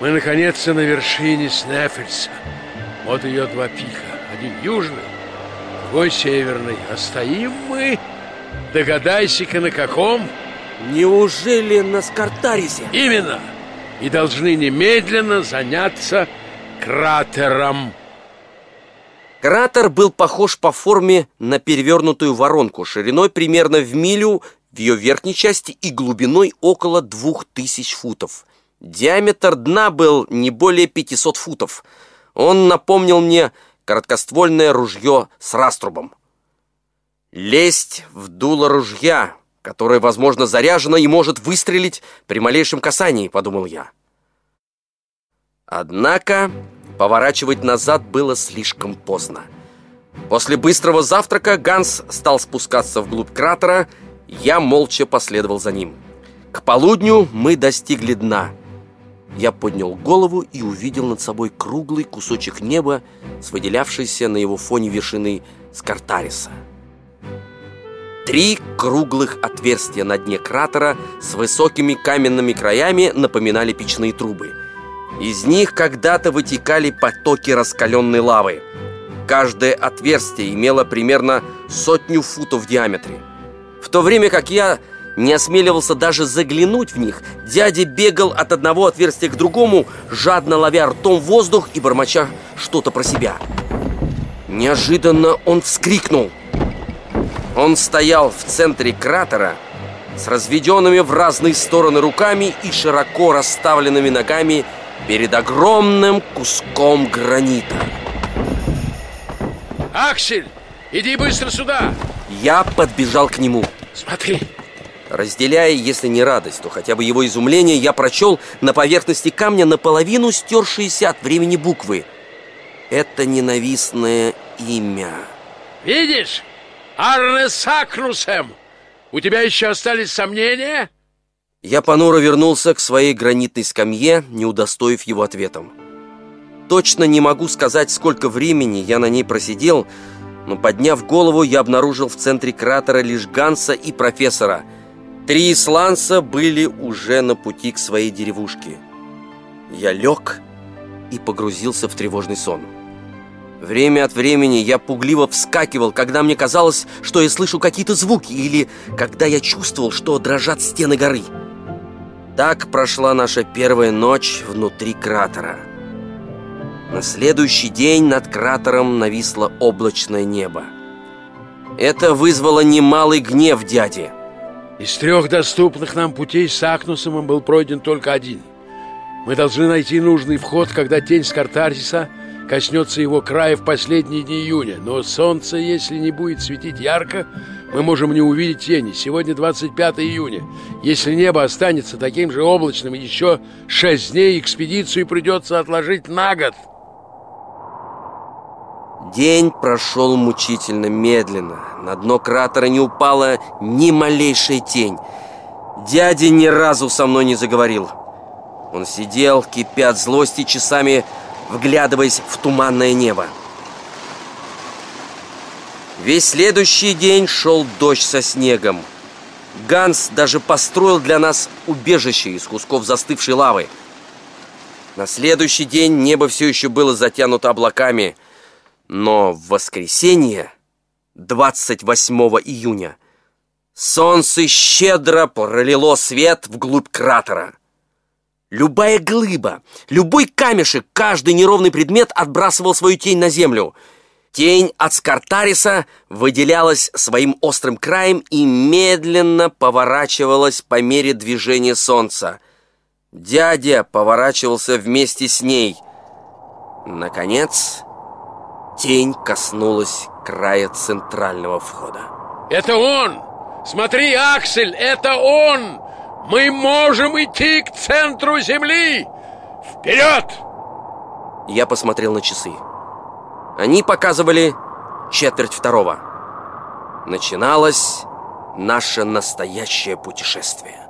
S3: мы наконец-то на вершине Снефельса. Вот ее два пика. Один южный, другой северный. А стоим мы, догадайся-ка на каком?
S2: Неужели на Скартарисе?
S3: Именно. И должны немедленно заняться кратером.
S2: Кратер был похож по форме на перевернутую воронку, шириной примерно в милю в ее верхней части и глубиной около двух тысяч футов. Диаметр дна был не более 500 футов. Он напомнил мне короткоствольное ружье с раструбом. Лезть в дуло ружья, которое, возможно, заряжено и может выстрелить при малейшем касании, подумал я. Однако Поворачивать назад было слишком поздно. После быстрого завтрака Ганс стал спускаться вглубь кратера, я молча последовал за ним. К полудню мы достигли дна. Я поднял голову и увидел над собой круглый кусочек неба с выделявшейся на его фоне вершины Скартариса. Три круглых отверстия на дне кратера с высокими каменными краями напоминали печные трубы – из них когда-то вытекали потоки раскаленной лавы. Каждое отверстие имело примерно сотню футов в диаметре. В то время как я не осмеливался даже заглянуть в них, дядя бегал от одного отверстия к другому, жадно ловя ртом воздух и бормоча что-то про себя. Неожиданно он вскрикнул. Он стоял в центре кратера с разведенными в разные стороны руками и широко расставленными ногами перед огромным куском гранита.
S3: Аксель, иди быстро сюда!
S2: Я подбежал к нему.
S3: Смотри.
S2: Разделяя, если не радость, то хотя бы его изумление, я прочел на поверхности камня наполовину стершиеся от времени буквы. Это ненавистное имя.
S3: Видишь? Арне Сакнусем! У тебя еще остались сомнения?
S2: Я понуро вернулся к своей гранитной скамье, не удостоив его ответом. Точно не могу сказать, сколько времени я на ней просидел, но, подняв голову, я обнаружил в центре кратера лишь Ганса и профессора. Три исландца были уже на пути к своей деревушке. Я лег и погрузился в тревожный сон. Время от времени я пугливо вскакивал, когда мне казалось, что я слышу какие-то звуки, или когда я чувствовал, что дрожат стены горы. Так прошла наша первая ночь внутри кратера. На следующий день над кратером нависло облачное небо. Это вызвало немалый гнев дяди.
S3: Из трех доступных нам путей с Акнусом был пройден только один. Мы должны найти нужный вход, когда тень с Картарсиса коснется его края в последние дни июня. Но солнце, если не будет светить ярко, мы можем не увидеть тени. Сегодня 25 июня. Если небо останется таким же облачным еще шесть дней, экспедицию придется отложить на год.
S2: День прошел мучительно медленно. На дно кратера не упала ни малейшая тень. Дядя ни разу со мной не заговорил. Он сидел, кипя от злости, часами вглядываясь в туманное небо. Весь следующий день шел дождь со снегом. Ганс даже построил для нас убежище из кусков застывшей лавы. На следующий день небо все еще было затянуто облаками, но в воскресенье, 28 июня, солнце щедро пролило свет вглубь кратера. Любая глыба, любой камешек, каждый неровный предмет отбрасывал свою тень на землю — Тень от Скартариса выделялась своим острым краем и медленно поворачивалась по мере движения солнца. Дядя поворачивался вместе с ней. Наконец, тень коснулась края центрального входа.
S3: «Это он! Смотри, Аксель, это он! Мы можем идти к центру Земли! Вперед!»
S2: Я посмотрел на часы. Они показывали четверть второго. Начиналась наше настоящее путешествие.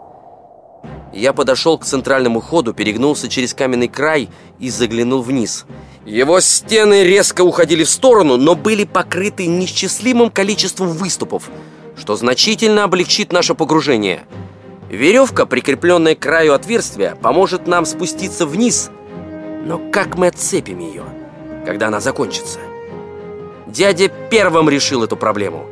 S2: Я подошел к центральному ходу, перегнулся через каменный край и заглянул вниз. Его стены резко уходили в сторону, но были покрыты несчислимым количеством выступов, что значительно облегчит наше погружение. Веревка, прикрепленная к краю отверстия, поможет нам спуститься вниз. Но как мы отцепим ее, когда она закончится? Дядя первым решил эту проблему.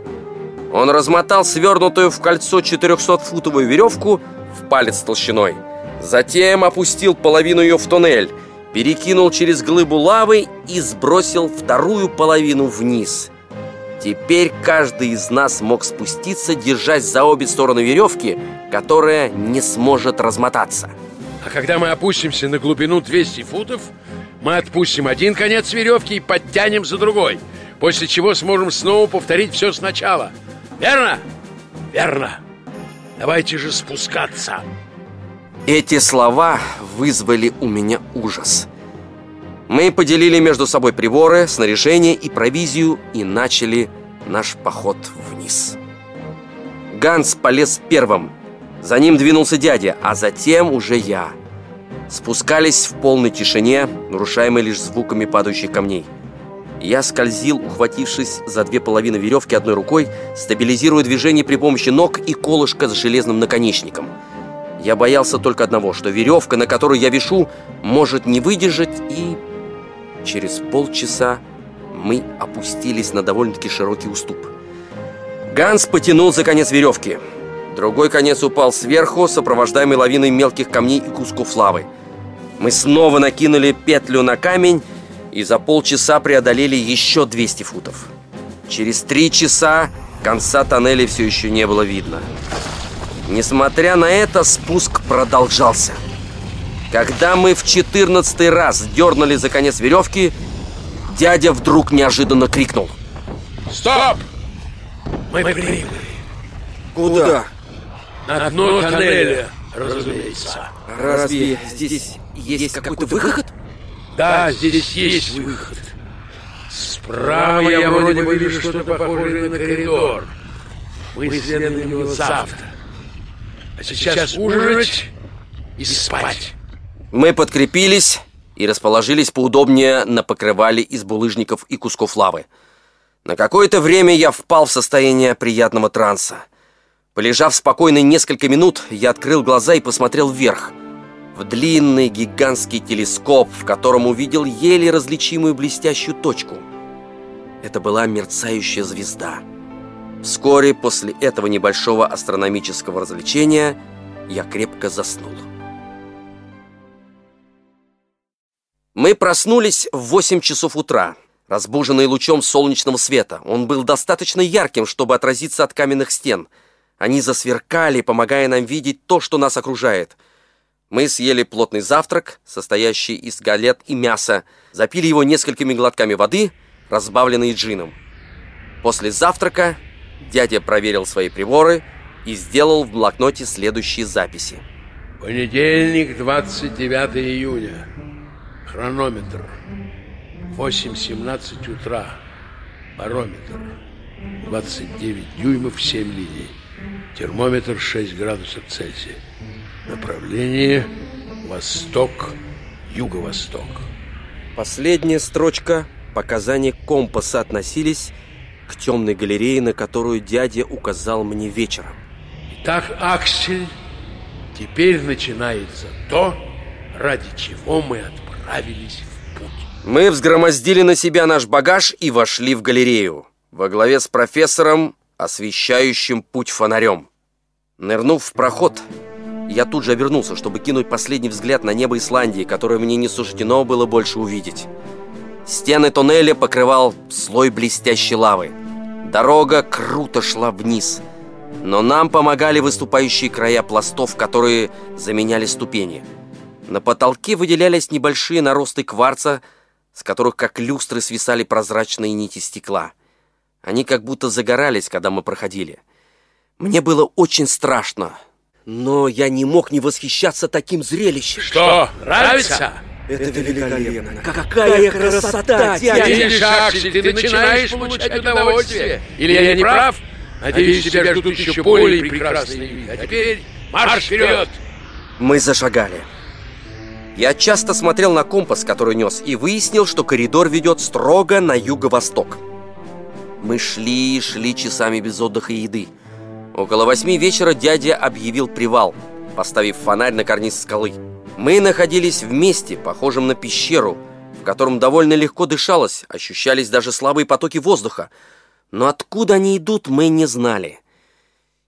S2: Он размотал свернутую в кольцо 400-футовую веревку в палец толщиной. Затем опустил половину ее в туннель, перекинул через глыбу лавы и сбросил вторую половину вниз. Теперь каждый из нас мог спуститься, держась за обе стороны веревки, которая не сможет размотаться.
S3: А когда мы опустимся на глубину 200 футов, мы отпустим один конец веревки и подтянем за другой, после чего сможем снова повторить все сначала. Верно? Верно. Давайте же спускаться.
S2: Эти слова вызвали у меня ужас. Мы поделили между собой приборы, снаряжение и провизию и начали наш поход вниз. Ганс полез первым. За ним двинулся дядя, а затем уже я. Спускались в полной тишине, нарушаемой лишь звуками падающих камней. Я скользил, ухватившись за две половины веревки одной рукой, стабилизируя движение при помощи ног и колышка с железным наконечником. Я боялся только одного, что веревка, на которую я вешу, может не выдержать, и через полчаса мы опустились на довольно-таки широкий уступ. Ганс потянул за конец веревки. Другой конец упал сверху, сопровождаемый лавиной мелких камней и кусков лавы. Мы снова накинули петлю на камень и за полчаса преодолели еще 200 футов. Через три часа конца тоннеля все еще не было видно. Несмотря на это, спуск продолжался. Когда мы в четырнадцатый раз дернули за конец веревки, дядя вдруг неожиданно крикнул.
S3: Стоп! Мы прибыли.
S2: Куда?
S3: На дно тоннеля, разумеется.
S2: Разве здесь есть какой-то выход?
S3: Да, здесь есть выход. Справа я вроде бы вижу что-то похожее на коридор. Мы исследуем его завтра. А сейчас ужинать и спать.
S2: Мы подкрепились и расположились поудобнее на покрывале из булыжников и кусков лавы. На какое-то время я впал в состояние приятного транса. Полежав спокойно несколько минут, я открыл глаза и посмотрел вверх. В длинный гигантский телескоп, в котором увидел еле различимую блестящую точку. Это была мерцающая звезда. Вскоре после этого небольшого астрономического развлечения я крепко заснул. Мы проснулись в 8 часов утра, разбуженные лучом солнечного света. Он был достаточно ярким, чтобы отразиться от каменных стен. Они засверкали, помогая нам видеть то, что нас окружает. Мы съели плотный завтрак, состоящий из галет и мяса, запили его несколькими глотками воды, разбавленной джином. После завтрака дядя проверил свои приборы и сделал в блокноте следующие записи.
S3: Понедельник, 29 июня. Хронометр. 8.17 утра. Барометр. 29 дюймов 7 линий. Термометр 6 градусов Цельсия. Направление восток, юго-восток.
S2: Последняя строчка показания компаса относились к темной галерее, на которую дядя указал мне вечером.
S3: Итак, Аксель, теперь начинается то, ради чего мы отправились в путь.
S2: Мы взгромоздили на себя наш багаж и вошли в галерею во главе с профессором, освещающим путь фонарем. Нырнув в проход, я тут же обернулся, чтобы кинуть последний взгляд на небо Исландии, которое мне не суждено было больше увидеть. Стены туннеля покрывал слой блестящей лавы. Дорога круто шла вниз, но нам помогали выступающие края пластов, которые заменяли ступени. На потолке выделялись небольшие наросты кварца, с которых как люстры свисали прозрачные нити стекла. Они как будто загорались, когда мы проходили. Мне было очень страшно, но я не мог не восхищаться таким зрелищем.
S3: Что, нравится?
S2: Это великолепно! Какая красота, дядя!
S3: Видишь, Аксель, ты начинаешь получать удовольствие. Или я не прав? Надеюсь, тебя ждут еще более прекрасные виды. А теперь марш вперед!
S2: Мы зашагали. Я часто смотрел на компас, который нес, и выяснил, что коридор ведет строго на юго-восток. Мы шли и шли часами без отдыха и еды. Около восьми вечера дядя объявил привал, поставив фонарь на карниз скалы. Мы находились в месте, похожем на пещеру, в котором довольно легко дышалось, ощущались даже слабые потоки воздуха. Но откуда они идут, мы не знали.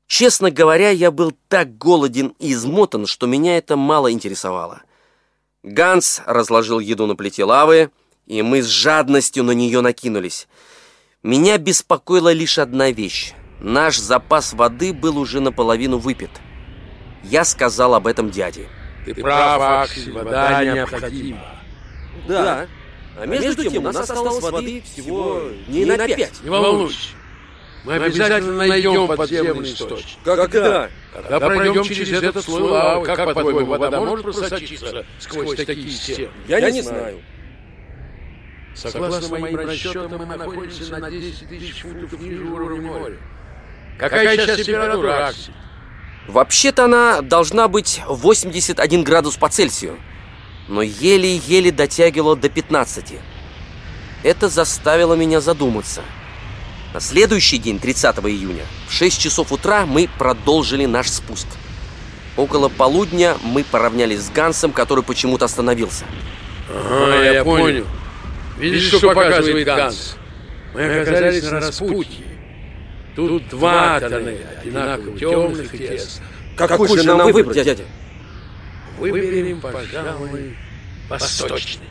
S2: Честно говоря, я был так голоден и измотан, что меня это мало интересовало. Ганс разложил еду на плите лавы, и мы с жадностью на нее накинулись. Меня беспокоила лишь одна вещь. Наш запас воды был уже наполовину выпит. Я сказал об этом дяде.
S3: Ты прав, Аксель, вода необходима.
S2: Да. А между тем у нас осталось воды всего не на пять.
S3: Не волнуйся. Мы обязательно найдем подземный источник.
S2: Когда?
S3: Когда пройдем через этот слой лавы, как, по-твоему, вода может просочиться сквозь такие стены?
S2: Я не знаю.
S3: Согласно моим расчетам, мы находимся на 10 тысяч футов ниже уровня моря. Какая сейчас температура, Аксель?
S2: Вообще-то она должна быть 81 градус по Цельсию, но еле-еле дотягивала до 15. Это заставило меня задуматься. На следующий день, 30 июня, в 6 часов утра мы продолжили наш спуск. Около полудня мы поравнялись с Гансом, который почему-то остановился.
S3: Ага, я понял. Видишь, что показывает Ганс? Мы оказались на распутье. Тут два тоннеля, одинаково темных и тесных.
S2: Какой же нам выбрать, дядя?
S3: Выберем, пожалуй, восточный.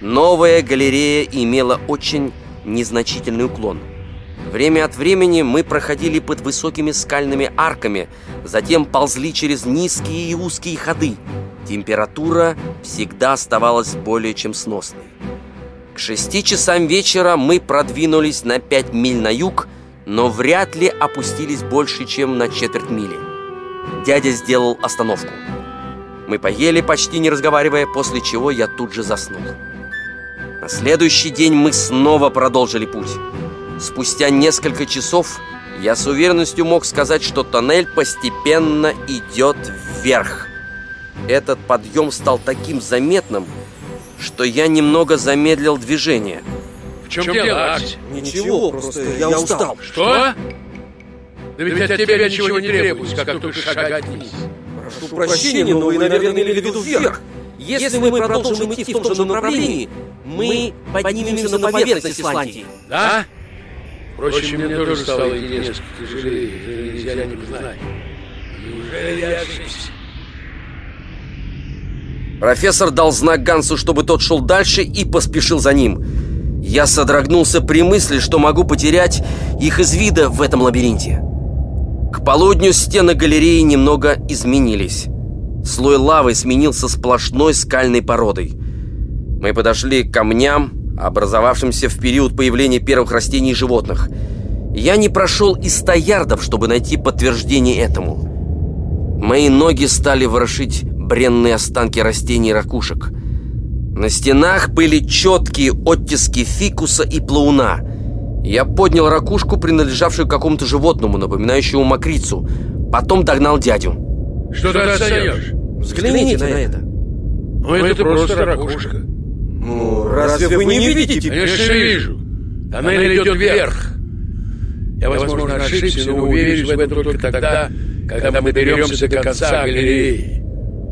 S2: Новая галерея имела очень незначительный уклон. Время от времени мы проходили под высокими скальными арками, затем ползли через низкие и узкие ходы. Температура всегда оставалась более чем сносной. К шести часам вечера мы продвинулись на пять миль на юг, но вряд ли опустились больше, чем на четверть мили. Дядя сделал остановку. Мы поели, почти не разговаривая, после чего я тут же заснул. На следующий день мы снова продолжили путь. Спустя несколько часов я с уверенностью мог сказать, что тоннель постепенно идет вверх. Этот подъем стал таким заметным, что я немного замедлил движение.
S3: В чем дело, Аксель?
S4: Ничего, просто я устал.
S3: Что? Да ведь от тебя ничего не требуется, как только шагать вниз.
S4: Прошу прощения, но вы, наверное, имели в виду вверх. Если мы продолжим идти в том же направлении, мы поднимемся на поверхность Исландии.
S3: Да? Впрочем, мне тоже стало несколько тяжелее, нельзя не признать. Неужели я ошибся?
S2: Профессор дал знак Гансу, чтобы тот шел дальше и поспешил за ним. Я содрогнулся при мысли, что могу потерять их из вида в этом лабиринте. К полудню стены галереи немного изменились. Слой лавы сменился сплошной скальной породой. Мы подошли к камням, образовавшимся в период появления первых растений и животных. Я не прошел и ста ярдов, чтобы найти подтверждение этому. Мои ноги стали ворошить бренные останки растений и ракушек. На стенах были четкие оттиски фикуса и плауна. Я поднял ракушку, принадлежавшую какому-то животному, напоминающему мокрицу. Потом догнал дядю.
S3: Что ты достаешь?
S4: Взгляните на это.
S3: Ну, это просто ракушка.
S4: Ну, разве вы не видите?
S3: Конечно, вижу. Тоннель идет вверх. Я, возможно, ошибся, но уверен в этом только тогда, когда мы доберемся до конца галереи.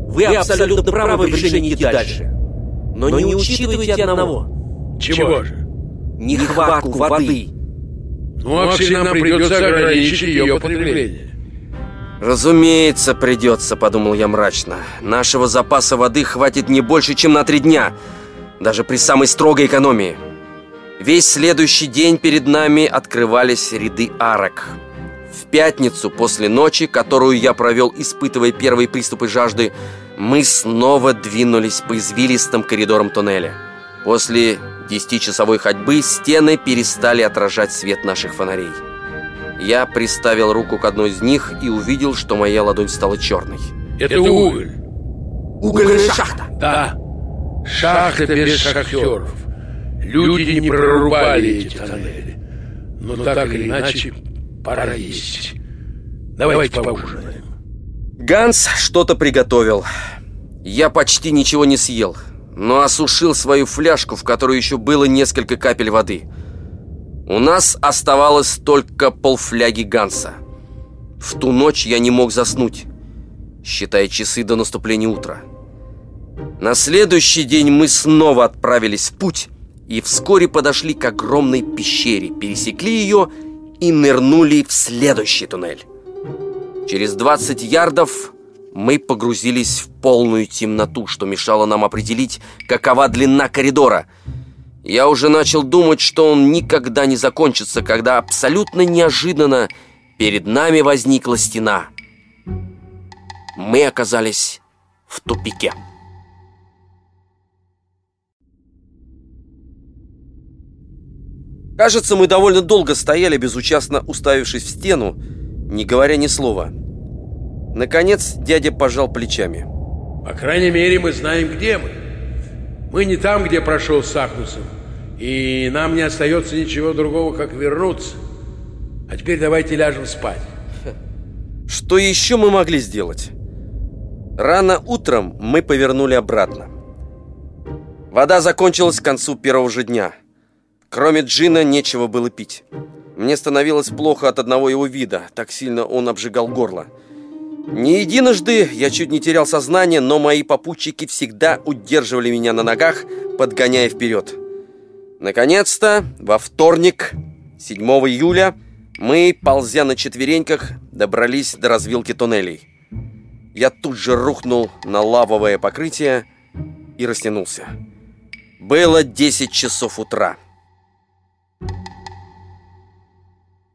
S4: Вы абсолютно правы в решении идти дальше. Но не учитывайте одного.
S3: Чего же?
S4: Нехватку воды.
S3: Ну, Аксель, нам придется ограничить ее потребление.
S2: «Разумеется, придется», — подумал я мрачно. «Нашего запаса воды хватит не больше, чем на три дня, даже при самой строгой экономии». Весь следующий день перед нами открывались ряды арок. В пятницу после ночи, которую я провел, испытывая первые приступы жажды, мы снова двинулись по извилистым коридорам туннеля. После десятичасовой ходьбы стены перестали отражать свет наших фонарей. Я приставил руку к одной из них и увидел, что моя ладонь стала черной.
S3: Это уголь.
S4: Угольная шахта.
S3: Да. Шахта без шахтеров. Люди не прорубали эти тоннели. Но так или иначе Пора есть. Давайте поужинаем.
S2: Ганс что-то приготовил. Я почти ничего не съел, но осушил свою фляжку, в которой еще было несколько капель воды. У нас оставалось только полфляги Ганса. В ту ночь я не мог заснуть, считая часы до наступления утра. На следующий день мы снова отправились в путь и вскоре подошли к огромной пещере, пересекли ее и нырнули в следующий туннель. Через 20 ярдов мы погрузились в полную темноту, что мешало нам определить, какова длина коридора. Я уже начал думать, что он никогда не закончится, когда абсолютно неожиданно перед нами возникла стена. Мы оказались в тупике. Кажется, мы довольно долго стояли, безучастно уставившись в стену, не говоря ни слова. Наконец, дядя пожал плечами.
S3: По крайней мере, мы знаем, где мы. Мы не там, где прошел Сахнусов. И нам не остается ничего другого, как вернуться. А теперь давайте ляжем спать.
S2: Что еще мы могли сделать? Рано утром мы повернули обратно. Вода закончилась к концу первого же дня. Кроме джина нечего было пить. Мне становилось плохо от одного его вида, так сильно он обжигал горло. Не единожды я чуть не терял сознание, но мои попутчики всегда удерживали меня на ногах, подгоняя вперед. Наконец-то, во вторник, 7 июля, мы, ползя на четвереньках, добрались до развилки туннелей. Я тут же рухнул на лавовое покрытие и растянулся. Было 10 часов утра.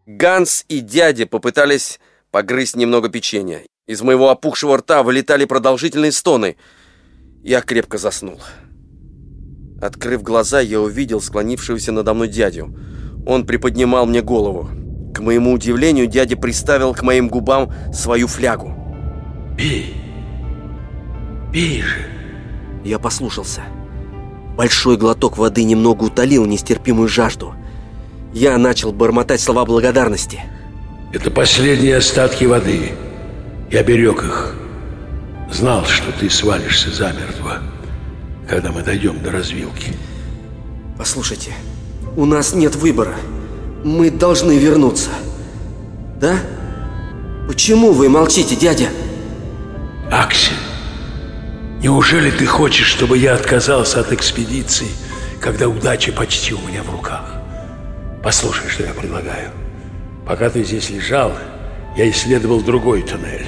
S2: Ганс и дядя попытались погрызть немного печенья. Из моего опухшего рта вылетали продолжительные стоны. Я крепко заснул. Открыв глаза, я увидел склонившегося надо мной дядю. Он приподнимал мне голову. К моему удивлению, дядя приставил к моим губам свою флягу.
S3: Пей. Пей же.
S2: Я послушался. Большой глоток воды немного утолил нестерпимую жажду. Я начал бормотать слова благодарности.
S3: Это последние остатки воды. Я берег их. Знал, что ты свалишься замертво, когда мы дойдем до развилки.
S2: Послушайте, у нас нет выбора. Мы должны вернуться. Да? Почему вы молчите, дядя?
S3: Аксель, неужели ты хочешь, чтобы я отказался от экспедиции, когда удача почти у меня в руках? Послушай, что я предлагаю. Пока ты здесь лежал, я исследовал другой туннель.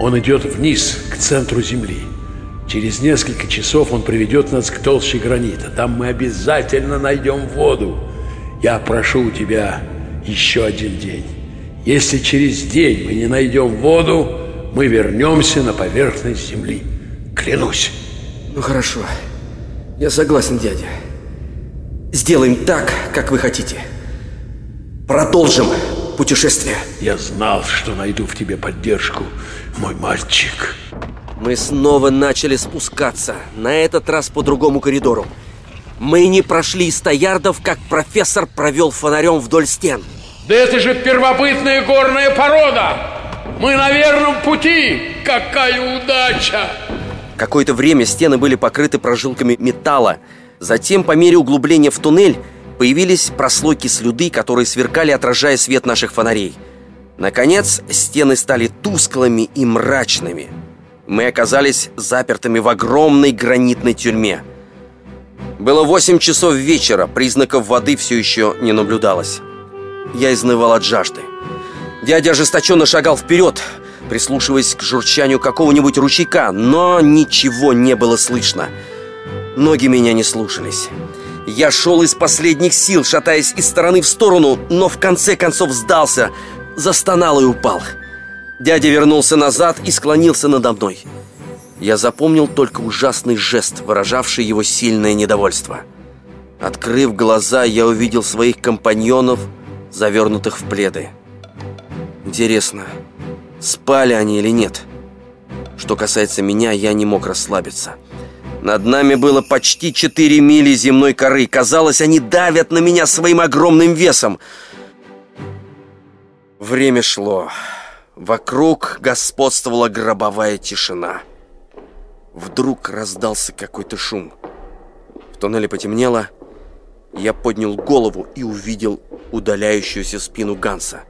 S3: Он идет вниз, к центру Земли. Через несколько часов он приведет нас к толще гранита. Там мы обязательно найдем воду. Я прошу у тебя еще один день. Если через день мы не найдем воду, мы вернемся на поверхность Земли. Клянусь.
S2: Ну хорошо. Я согласен, дядя. Сделаем так, как вы хотите. Продолжим путешествие.
S3: Я знал, что найду в тебе поддержку, мой мальчик.
S2: Мы снова начали спускаться, на этот раз по другому коридору. Мы не прошли ста ярдов, как профессор провел фонарем вдоль стен.
S3: Да это же первобытная горная порода! Мы на верном пути! Какая удача!
S2: Какое-то время стены были покрыты прожилками металла, Затем, по мере углубления в туннель, появились прослойки слюды, которые сверкали, отражая свет наших фонарей. Наконец, стены стали тусклыми и мрачными. Мы оказались запертыми в огромной гранитной тюрьме. Было 8 часов вечера, признаков воды все еще не наблюдалось. Я изнывал от жажды. Дядя ожесточенно шагал вперед, прислушиваясь к журчанию какого-нибудь ручейка, но ничего не было слышно. Ноги меня не слушались. Я шел из последних сил, шатаясь из стороны в сторону, но в конце концов сдался, застонал и упал. Дядя вернулся назад и склонился надо мной. Я запомнил только ужасный жест, выражавший его сильное недовольство. Открыв глаза, я увидел своих компаньонов, завернутых в пледы. Интересно, спали они или нет? Что касается меня, я не мог расслабиться. Над нами было почти 4 мили земной коры. Казалось, они давят на меня своим огромным весом. Время шло. Вокруг господствовала гробовая тишина. Вдруг раздался какой-то шум. В туннеле потемнело. Я поднял голову и увидел удаляющуюся спину Ганса,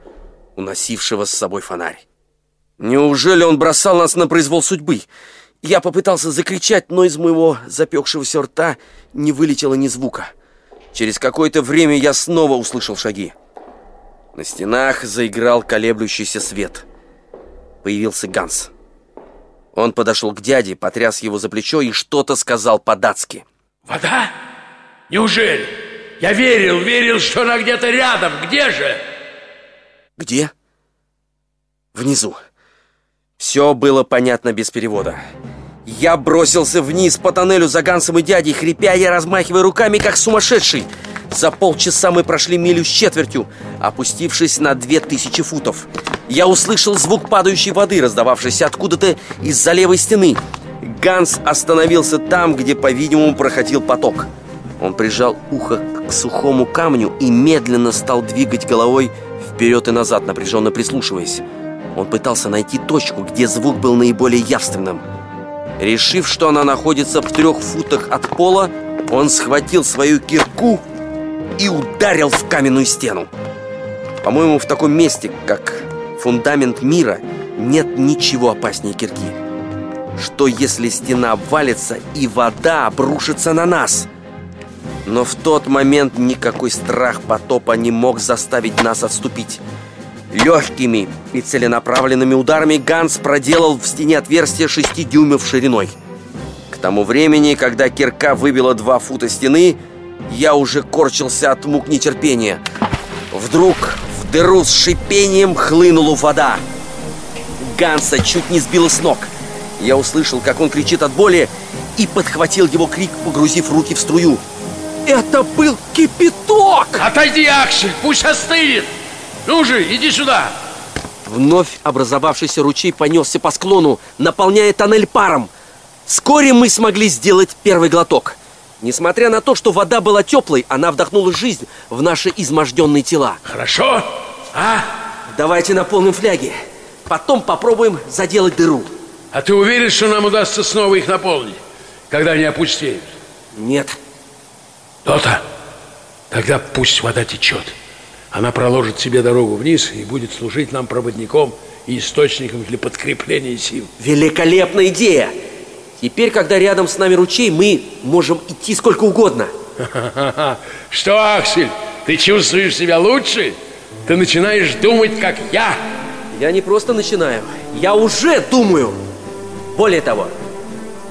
S2: уносившего с собой фонарь. Неужели он бросал нас на произвол судьбы? Я попытался закричать, но из моего запекшегося рта не вылетело ни звука. Через какое-то время я снова услышал шаги. На стенах заиграл колеблющийся свет. Появился Ганс. Он подошел к дяде, потряс его за плечо и что-то сказал по-датски.
S3: Вода? Неужели? Я верил, верил, что она где-то рядом. Где же?
S2: Где? Внизу. Все было понятно без перевода. Я бросился вниз по тоннелю за Гансом и дядей, хрипя и размахивая руками, как сумасшедший. За полчаса мы прошли милю с четвертью, опустившись на две тысячи футов. Я услышал звук падающей воды, раздававшийся откуда-то из-за левой стены. Ганс остановился там, где, по-видимому, проходил поток. Он прижал ухо к сухому камню и медленно стал двигать головой вперед и назад, напряженно прислушиваясь. Он пытался найти точку, где звук был наиболее явственным. Решив, что она находится в трех футах от пола, он схватил свою кирку и ударил в каменную стену. По-моему, в таком месте, как фундамент мира, нет ничего опаснее кирки. Что если стена обвалится и вода обрушится на нас? Но в тот момент никакой страх потопа не мог заставить нас отступить. Легкими и целенаправленными ударами Ганс проделал в стене отверстие 6 дюймов шириной. К тому времени, когда кирка выбила два фута стены, я уже корчился от мук нетерпения. Вдруг в дыру с шипением хлынула вода. Ганса чуть не сбило с ног. Я услышал, как он кричит от боли, и подхватил его крик, погрузив руки в струю. Это был кипяток!
S3: Отойди, Аксель, пусть остынет! Ну же, иди сюда!
S2: Вновь образовавшийся ручей понесся по склону, наполняя тоннель паром. Вскоре мы смогли сделать первый глоток. Несмотря на то, что вода была теплой, она вдохнула жизнь в наши изможденные тела.
S3: Хорошо? А?
S2: Давайте наполним фляги. Потом попробуем заделать дыру.
S3: А ты уверен, что нам удастся снова их наполнить, когда они опустеют?
S2: Нет.
S3: То-то. Тогда пусть вода течет. Она проложит себе дорогу вниз и будет служить нам проводником и источником для подкрепления сил.
S2: Великолепная идея! Теперь, когда рядом с нами ручей, мы можем идти сколько угодно.
S3: Что, Аксель, ты чувствуешь себя лучше? Ты начинаешь думать, как я.
S2: Я не просто начинаю, я уже думаю. Более того,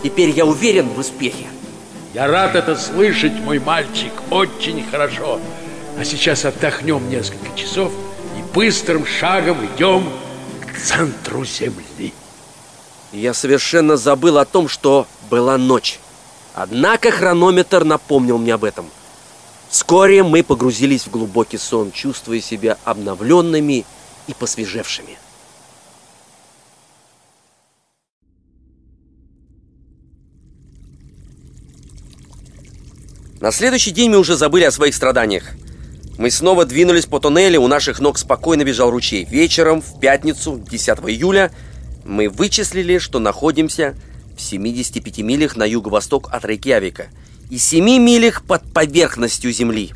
S2: теперь я уверен в успехе.
S3: Я рад это слышать, мой мальчик, очень хорошо. А сейчас отдохнем несколько часов и быстрым шагом идем к центру Земли.
S2: Я совершенно забыл о том, что была ночь. Однако хронометр напомнил мне об этом. Вскоре мы погрузились в глубокий сон, чувствуя себя обновленными и посвежевшими. На следующий день мы уже забыли о своих страданиях. Мы снова двинулись по туннелю, у наших ног спокойно бежал ручей. Вечером, в пятницу, 10 июля, мы вычислили, что находимся в 75 милях на юго-восток от Рейкьявика и 7 милях под поверхностью Земли.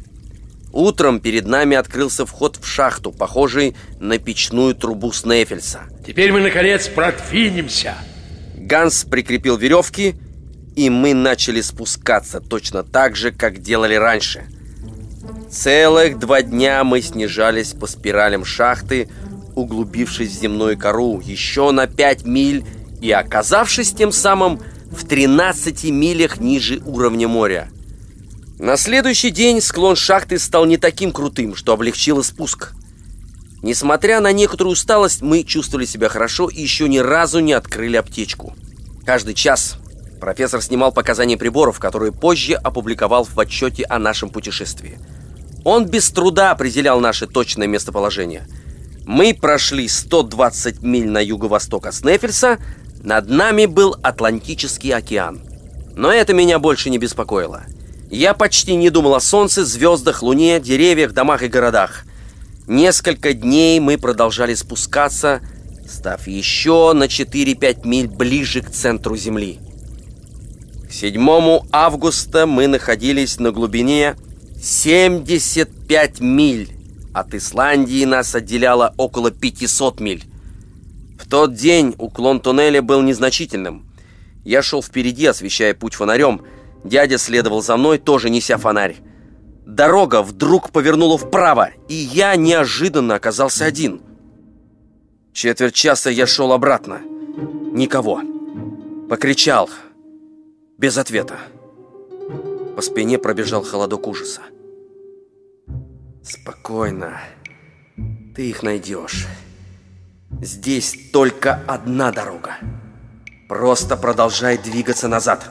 S2: Утром перед нами открылся вход в шахту, похожий на печную трубу Снефельса.
S3: Теперь мы, наконец, продвинемся.
S2: Ганс прикрепил веревки, и мы начали спускаться точно так же, как делали раньше. Целых два дня мы снижались по спиралям шахты, углубившись в земную кору еще на 5 миль и оказавшись тем самым в 13 милях ниже уровня моря. На следующий день склон шахты стал не таким крутым, что облегчило спуск. Несмотря на некоторую усталость, мы чувствовали себя хорошо и еще ни разу не открыли аптечку. Каждый час профессор снимал показания приборов, которые позже опубликовал в отчете о нашем путешествии. Он без труда определял наше точное местоположение. Мы прошли 120 миль на юго-восток от Снефельса, над нами был Атлантический океан. Но это меня больше не беспокоило. Я почти не думал о солнце, звездах, луне, деревьях, домах и городах. Несколько дней мы продолжали спускаться, став еще на 4-5 миль ближе к центру Земли. К 7 августа мы находились на глубине 75 миль. От Исландии нас отделяло около 500 миль. В тот день уклон туннеля был незначительным. Я шел впереди, освещая путь фонарем. Дядя следовал за мной, тоже неся фонарь. Дорога вдруг повернула вправо, и я неожиданно оказался один. Четверть часа я шел обратно. Никого. Покричал. Без ответа. По спине пробежал холодок ужаса. Спокойно. Ты их найдешь. Здесь только одна дорога. Просто продолжай двигаться назад.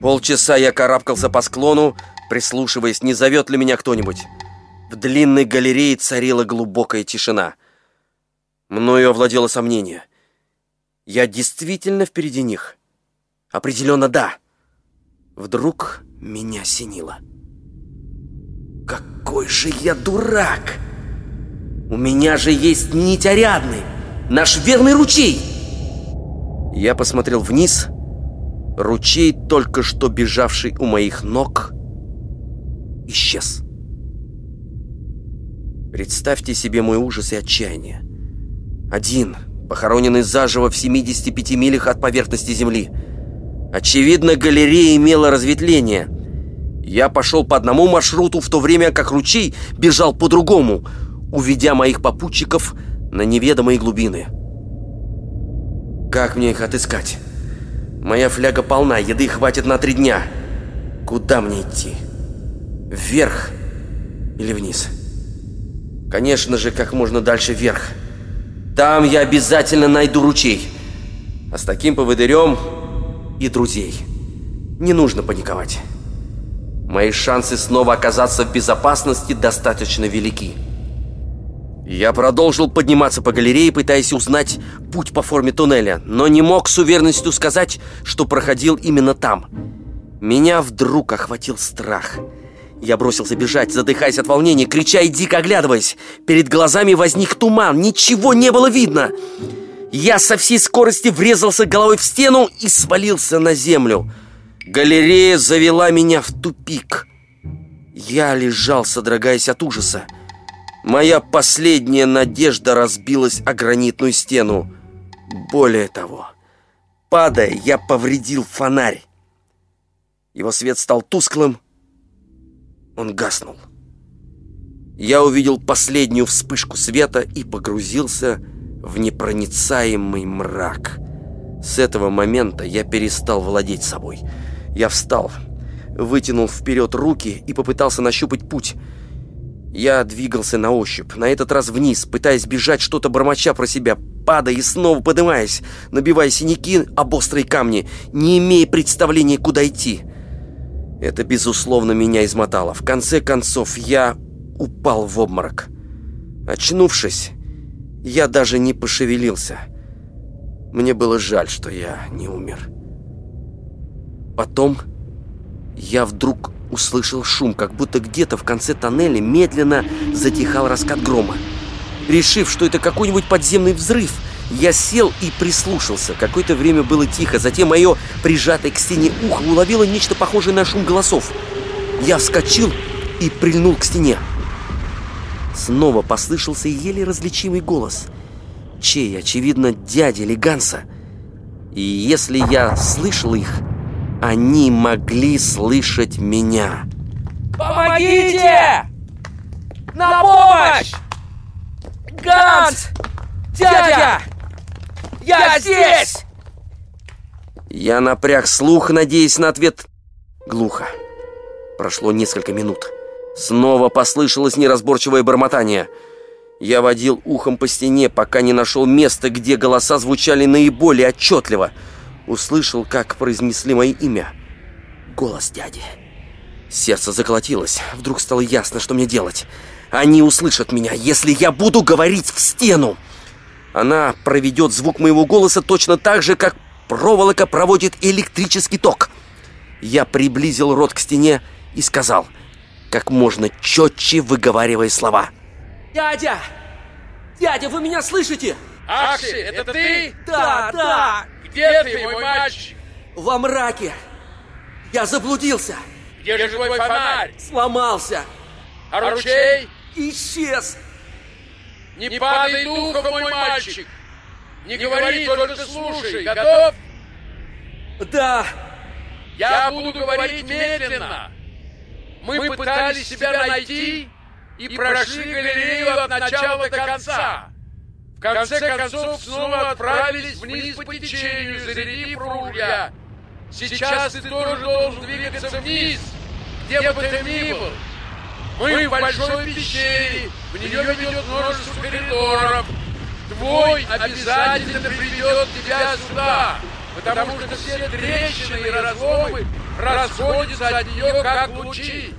S2: Полчаса я карабкался по склону, прислушиваясь, не зовет ли меня кто-нибудь. В длинной галерее царила глубокая тишина. Мною овладело сомнение. Я действительно впереди них? Определенно да. Вдруг меня синило. Какой же я дурак! У меня же есть нить Ариадны, наш верный ручей! Я посмотрел вниз. Ручей, только что бежавший у моих ног, исчез. Представьте себе мой ужас и отчаяние. Один, похороненный заживо в 75 милях от поверхности Земли. Очевидно, галерея имела разветвление. Я пошел по одному маршруту, в то время как ручей бежал по другому, уведя моих попутчиков на неведомые глубины. Как мне их отыскать? Моя фляга полна, еды хватит на три дня. Куда мне идти? Вверх или вниз? Конечно же, как можно дальше вверх. Там я обязательно найду ручей. А с таким поводырем и друзей. Не нужно паниковать. Мои шансы снова оказаться в безопасности достаточно велики. Я продолжил подниматься по галерее, пытаясь узнать путь по форме туннеля, но не мог с уверенностью сказать, что проходил именно там. Меня вдруг охватил страх. Я бросился бежать, задыхаясь от волнения, крича и дико оглядываясь. Перед глазами возник туман, ничего не было видно. Я со всей скорости врезался головой в стену и свалился на землю. Галерея завела меня в тупик. Я лежал, содрогаясь от ужаса. Моя последняя надежда разбилась о гранитную стену. Более того, падая, я повредил фонарь. Его свет стал тусклым. Он гаснул. Я увидел последнюю вспышку света и погрузился в непроницаемый мрак. С этого момента я перестал владеть собой. Я встал, вытянул вперед руки и попытался нащупать путь. Я двигался на ощупь, на этот раз вниз, пытаясь бежать что-то бормоча про себя, падая и снова поднимаясь, набивая синяки об острые камни, не имея представления, куда идти. Это, безусловно, меня измотало. В конце концов, я упал в обморок. Очнувшись, я даже не пошевелился. Мне было жаль, что я не умер. Потом я вдруг услышал шум, как будто где-то в конце тоннеля медленно затихал раскат грома. Решив, что это какой-нибудь подземный взрыв, я сел и прислушался. Какое-то время было тихо, затем мое прижатое к стене ухо уловило нечто похожее на шум голосов. Я вскочил и прильнул к стене. Снова послышался еле различимый голос. Чей, очевидно, дядя или Ганса. И если я слышал их, они могли слышать меня.
S4: Помогите! На помощь! Ганс! Дядя! Я здесь!
S2: Я напряг слух, надеясь на ответ. Глухо. Прошло несколько минут. Снова послышалось неразборчивое бормотание. Я водил ухом по стене, пока не нашел места, где голоса звучали наиболее отчетливо — услышал, как произнесли мое имя. Голос дяди. Сердце заколотилось. Вдруг стало ясно, что мне делать. Они услышат меня, если я буду говорить в стену. Она проведет звук моего голоса точно так же, как проволока проводит электрический ток. Я приблизил рот к стене и сказал как можно четче выговаривая слова.
S4: Дядя! Дядя, вы меня слышите?
S3: Аксель, это ты?
S4: Да, да!
S3: Где ты, мой мальчик?
S4: Во мраке! Я заблудился!
S3: Где же твой фонарь?
S4: Сломался!
S3: А ручей?
S4: Исчез!
S3: Не падай духом, мой мальчик! Не говори, только слушай. Готов?
S4: Да!
S3: Я буду говорить медленно. Мы пытались себя найти и прошли галерею от начала до конца. В конце концов снова отправились вниз по течению, зарядив ружья. Сейчас ты тоже должен двигаться вниз, где бы ты ни был. Мы в большой пещере, в нее ведет множество коридоров. Твой обязательно приведет тебя сюда, потому что все трещины и разломы расходятся от нее, как лучи.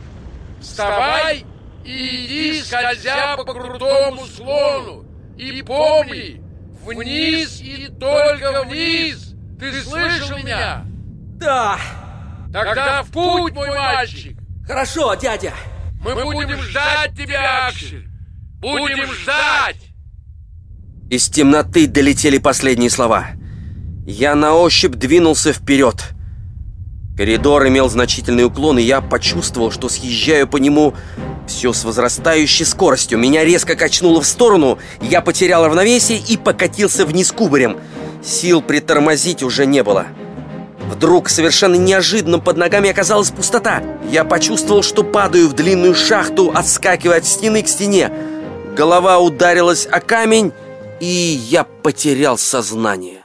S3: Вставай и иди, скользя по крутому склону. И помни, вниз и только вниз. Ты слышал меня?
S4: Да!
S3: Тогда в путь, мой мальчик.
S4: Хорошо, дядя!
S3: Мы будем ждать тебя, Аксель. Будем ждать.
S2: Из темноты долетели последние слова. Я на ощупь двинулся вперед. Коридор имел значительный уклон, и я почувствовал, что съезжаю по нему все с возрастающей скоростью. Меня резко качнуло в сторону, я потерял равновесие и покатился вниз кубарем. Сил притормозить уже не было. Вдруг совершенно неожиданно под ногами оказалась пустота. Я почувствовал, что падаю в длинную шахту, отскакивая от стены к стене. Голова ударилась о камень, и я потерял сознание.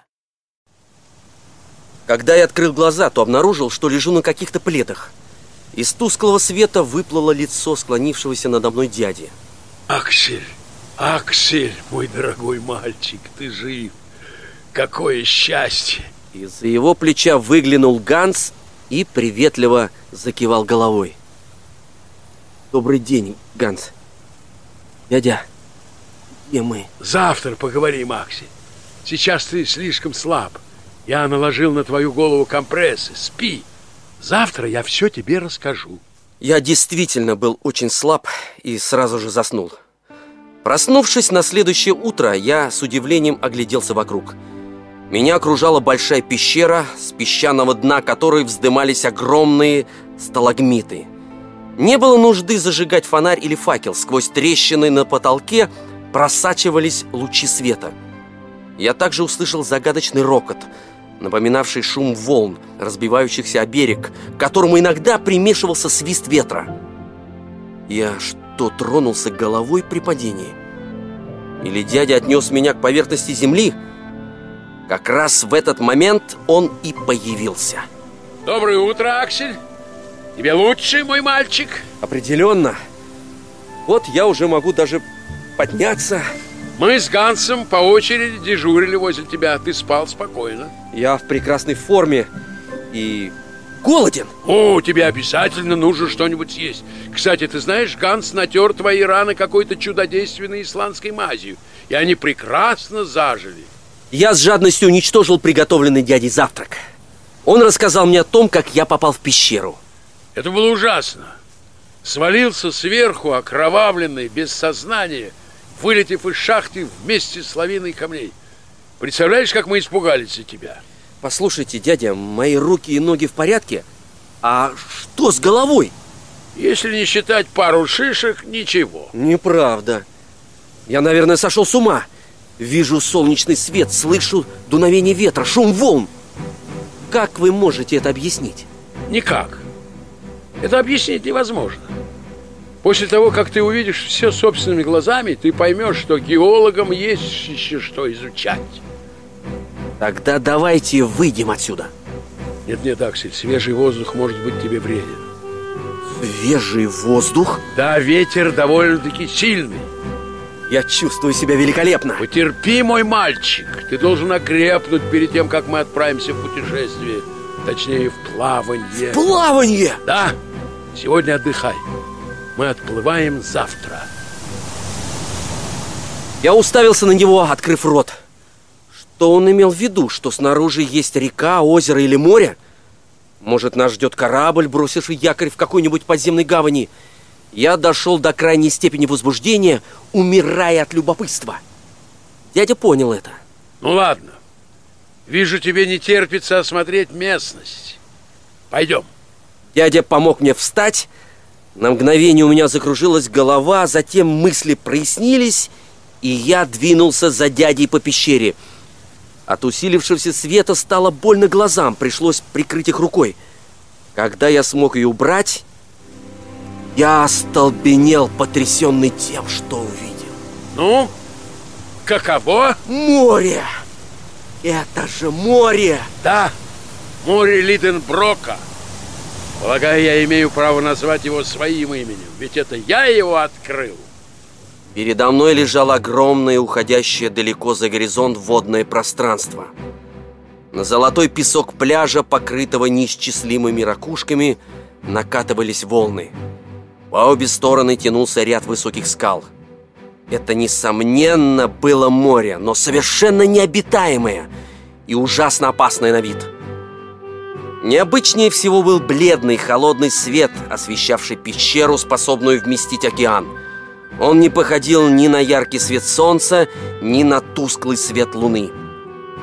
S2: Когда я открыл глаза, то обнаружил, что лежу на каких-то пледах. Из тусклого света выплыло лицо склонившегося надо мной дяди.
S3: Аксель, Аксель, мой дорогой мальчик, ты жив. Какое счастье!
S2: Из-за его плеча выглянул Ганс и приветливо закивал головой. Добрый день, Ганс. Дядя, где мы?
S3: Завтра поговорим, Аксель. Сейчас ты слишком слаб. Я наложил на твою голову компрессы. Спи. Завтра я все тебе расскажу.
S2: Я действительно был очень слаб и сразу же заснул. Проснувшись на следующее утро, я с удивлением огляделся вокруг. Меня окружала большая пещера, с песчаного дна которой вздымались огромные сталагмиты. Не было нужды зажигать фонарь или факел. Сквозь трещины на потолке просачивались лучи света. Я также услышал загадочный рокот – напоминавший шум волн, разбивающихся о берег, к которому иногда примешивался свист ветра. Я что, тронулся головой при падении? Или дядя отнес меня к поверхности земли? Как раз в этот момент он и появился.
S3: Доброе утро, Аксель. Тебе лучше, мой мальчик?
S2: Определенно. Вот я уже могу даже подняться.
S3: Мы с Гансом по очереди дежурили возле тебя. Ты спал спокойно.
S2: Я в прекрасной форме и голоден.
S3: О, тебе обязательно нужно что-нибудь съесть. Кстати, ты знаешь, Ганс натер твои раны какой-то чудодейственной исландской мазью. И они прекрасно зажили.
S2: Я с жадностью уничтожил приготовленный дядей завтрак. Он рассказал мне о том, как я попал в пещеру.
S3: Это было ужасно. Свалился сверху, окровавленный, без сознания – вылетев из шахты вместе с лавиной камней. Представляешь, как мы испугались за тебя?
S2: Послушайте, дядя, мои руки и ноги в порядке? А что с головой?
S3: Если не считать пару шишек, ничего.
S2: Неправда. Я, наверное, сошел с ума. Вижу солнечный свет, слышу дуновение ветра, шум волн. Как вы можете это объяснить?
S3: Никак. Это объяснить невозможно. После того, как ты увидишь все собственными глазами, ты поймешь, что геологам есть еще что изучать.
S2: Тогда давайте выйдем отсюда.
S3: Нет-нет, Аксель, свежий воздух может быть тебе вреден.
S2: Свежий воздух?
S3: Да, ветер довольно-таки сильный.
S2: Я чувствую себя великолепно.
S3: Потерпи, мой мальчик. Ты должен окрепнуть перед тем, как мы отправимся в путешествие. Точнее, в плавание.
S2: В плавание?
S3: Да. Сегодня отдыхай. Мы отплываем завтра.
S2: Я уставился на него, открыв рот. Что он имел в виду? Что снаружи есть река, озеро или море? Может, нас ждет корабль, бросивший якорь в какой-нибудь подземной гавани? Я дошел до крайней степени возбуждения, умирая от любопытства. Дядя понял это.
S3: Ну ладно. Вижу, тебе не терпится осмотреть местность. Пойдем.
S2: Дядя помог мне встать. На мгновение у меня закружилась голова, затем мысли прояснились, и я двинулся за дядей по пещере. От усилившегося света стало больно глазам, пришлось прикрыть их рукой. Когда я смог ее убрать, я остолбенел, потрясенный тем, что увидел.
S3: Ну, каково?
S2: Море! Это же море!
S3: Да, море Лиденброка. Полагаю, я имею право назвать его своим именем, ведь это я его открыл.
S2: Передо мной лежало огромное, уходящее далеко за горизонт водное пространство. На золотой песок пляжа, покрытого неисчислимыми ракушками, накатывались волны. По обе стороны тянулся ряд высоких скал. Это, несомненно, было море, но совершенно необитаемое и ужасно опасное на вид. Необычнее всего был бледный холодный свет, освещавший пещеру, способную вместить океан. Он не походил ни на яркий свет солнца, ни на тусклый свет луны.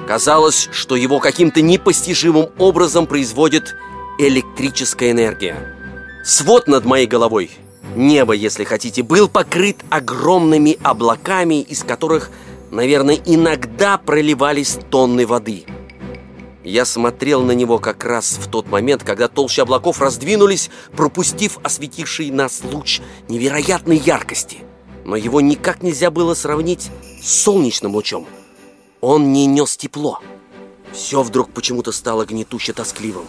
S2: Казалось, что его каким-то непостижимым образом производит электрическая энергия. Свод над моей головой, небо, если хотите, был покрыт огромными облаками, из которых, наверное, иногда проливались тонны воды. Я смотрел на него как раз в тот момент, когда толщи облаков раздвинулись, пропустив осветивший нас луч невероятной яркости. Но его никак нельзя было сравнить с солнечным лучом. Он не нес тепло. Все вдруг почему-то стало гнетуще тоскливым.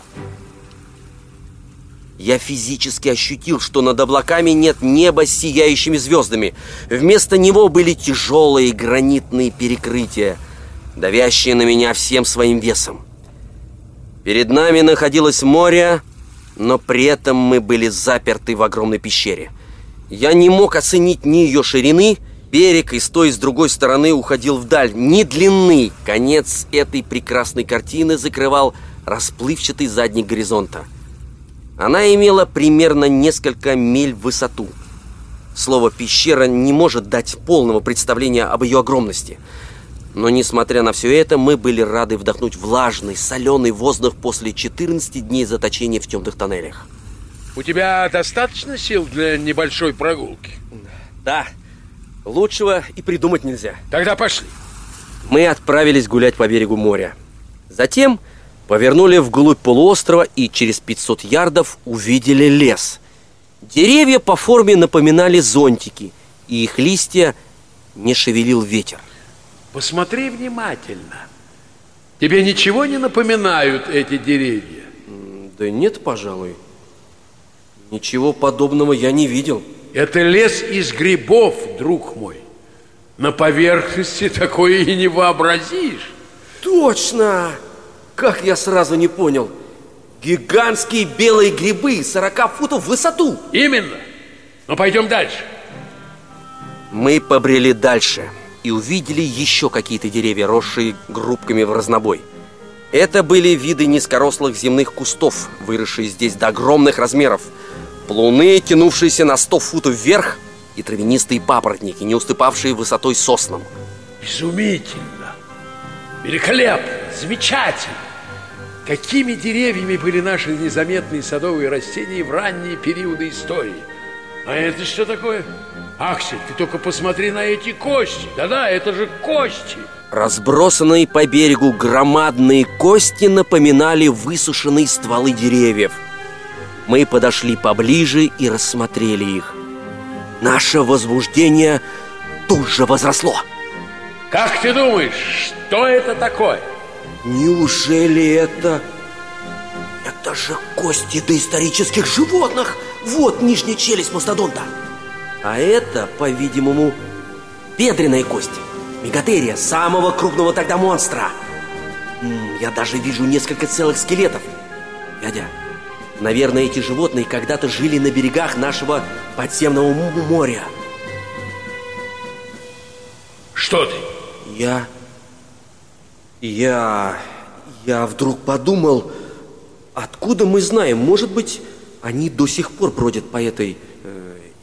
S2: Я физически ощутил, что над облаками нет неба с сияющими звездами. Вместо него были тяжелые гранитные перекрытия, давящие на меня всем своим весом. Перед нами находилось море, но при этом мы были заперты в огромной пещере. Я не мог оценить ни ее ширины, берег и с той и с другой стороны уходил вдаль, ни длины. Конец этой прекрасной картины закрывал расплывчатый задник горизонта. Она имела примерно несколько миль в высоту. Слово «пещера» не может дать полного представления об ее огромности. Но, несмотря на все это, мы были рады вдохнуть влажный, соленый воздух после 14 дней заточения в темных тоннелях.
S3: У тебя достаточно сил для небольшой прогулки?
S2: Да, лучшего и придумать нельзя.
S3: Тогда пошли.
S2: Мы отправились гулять по берегу моря. Затем Повернули вглубь полуострова и через 500 ярдов увидели лес. Деревья по форме напоминали зонтики, и их листья не шевелил ветер.
S3: Посмотри внимательно. Тебе ничего не напоминают эти деревья?
S2: Да нет, пожалуй. Ничего подобного я не видел.
S3: Это лес из грибов, друг мой. На поверхности такое и не вообразишь.
S2: Точно! Как я сразу не понял? Гигантские белые грибы, 40 футов в высоту.
S3: Именно. Но пойдем дальше.
S2: Мы побрели дальше и увидели еще какие-то деревья, росшие группками в разнобой. Это были виды низкорослых земных кустов, выросшие здесь до огромных размеров. Плуны, тянувшиеся на 100 футов вверх, и травянистые папоротники, не уступавшие высотой соснам.
S3: Изумительно! Великолепно! Замечательно! Какими деревьями были наши незаметные садовые растения в ранние периоды истории? А это что такое? Аксель, ты только посмотри на эти кости. Да-да, это же кости.
S2: Разбросанные по берегу громадные кости напоминали высушенные стволы деревьев. Мы подошли поближе и рассмотрели их. Наше возбуждение тут же возросло.
S3: Как ты думаешь, что это такое?
S2: Неужели это... Это же кости доисторических животных! Вот нижняя челюсть мастодонта! А это, по-видимому, бедренная кость. Мегатерия, самого крупного тогда монстра. Я даже вижу несколько целых скелетов. Дядя, наверное, эти животные когда-то жили на берегах нашего подземного моря.
S3: Что ты?
S2: Я... Я... Я вдруг подумал, откуда мы знаем, может быть, они до сих пор бродят по этой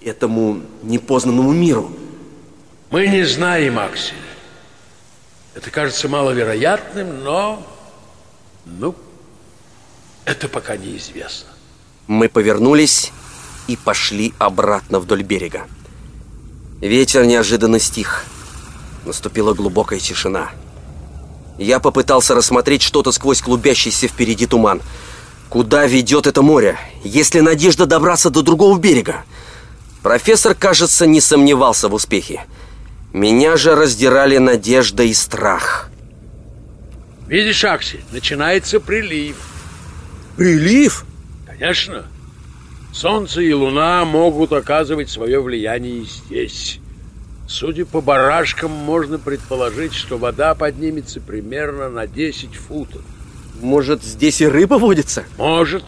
S2: этому непознанному миру?
S3: Мы не знаем, Аксель. Это кажется маловероятным, но... Ну, это пока неизвестно.
S2: Мы повернулись и пошли обратно вдоль берега. Ветер неожиданно стих. Наступила глубокая тишина. Я попытался рассмотреть что-то сквозь клубящийся впереди туман. Куда ведет это море? Есть ли надежда добраться до другого берега? Профессор, кажется, не сомневался в успехе. Меня же раздирали надежда и страх.
S3: Видишь, Аксель, начинается прилив.
S2: Прилив?
S3: Конечно. Солнце и луна могут оказывать свое влияние и здесь. Судя по барашкам, можно предположить, что вода поднимется примерно на 10 футов.
S2: Может, здесь и рыба водится?
S3: Может,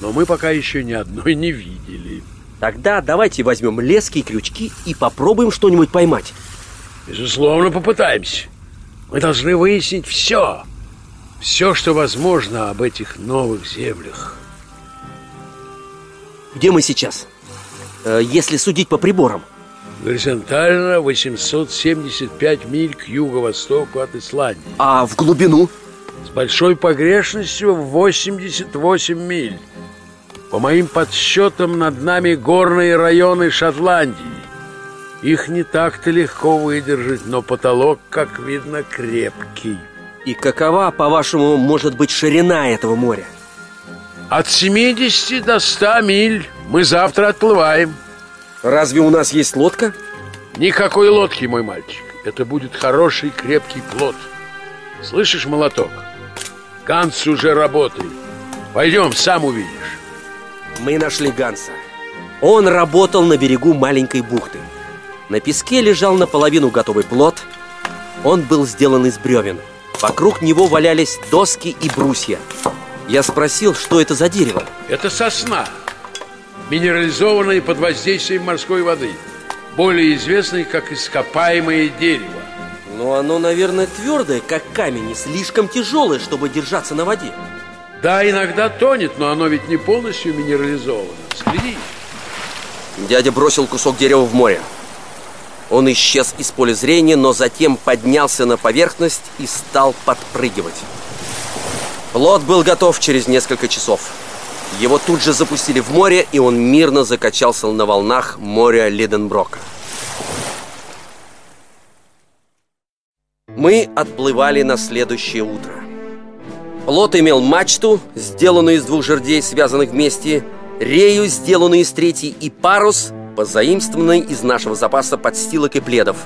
S3: но мы пока еще ни одной не видели.
S2: Тогда давайте возьмем лески и крючки и попробуем что-нибудь поймать.
S3: Безусловно, попытаемся. Мы должны выяснить все. Все, что возможно об этих новых землях.
S2: Где мы сейчас? Э, если судить по приборам.
S3: Горизонтально 875 миль к юго-востоку от Исландии.
S2: А в глубину?
S3: С большой погрешностью в 88 миль. По моим подсчетам, над нами горные районы Шотландии. Их не так-то легко выдержать, но потолок, как видно, крепкий.
S2: И какова, по-вашему, может быть ширина этого моря?
S3: От 70 до 100 миль. Мы завтра отплываем.
S2: Разве у нас есть лодка?
S3: Никакой лодки, мой мальчик. Это будет хороший крепкий плод. Слышишь, молоток? Ганс уже работает. Пойдем, сам увидишь.
S2: Мы нашли Ганса. Он работал на берегу маленькой бухты. На песке лежал наполовину готовый плод. Он был сделан из бревен. Вокруг него валялись доски и брусья. Я спросил, что это за дерево.
S3: Это сосна, минерализованная под воздействием морской воды, более известная как ископаемое дерево.
S2: Но оно, наверное, твердое, как камень, и слишком тяжелое, чтобы держаться на воде.
S3: Да, иногда тонет, но оно ведь не полностью минерализовано. Взгляни.
S2: Дядя бросил кусок дерева в море. Он исчез из поля зрения, но затем поднялся на поверхность и стал подпрыгивать. Плот был готов через несколько часов. Его тут же запустили в море, и он мирно закачался на волнах моря Лиденброка. Мы отплывали на следующее утро. Плот имел мачту, сделанную из двух жердей, связанных вместе, рею, сделанную из третьей, и парус, позаимствованный из нашего запаса подстилок и пледов.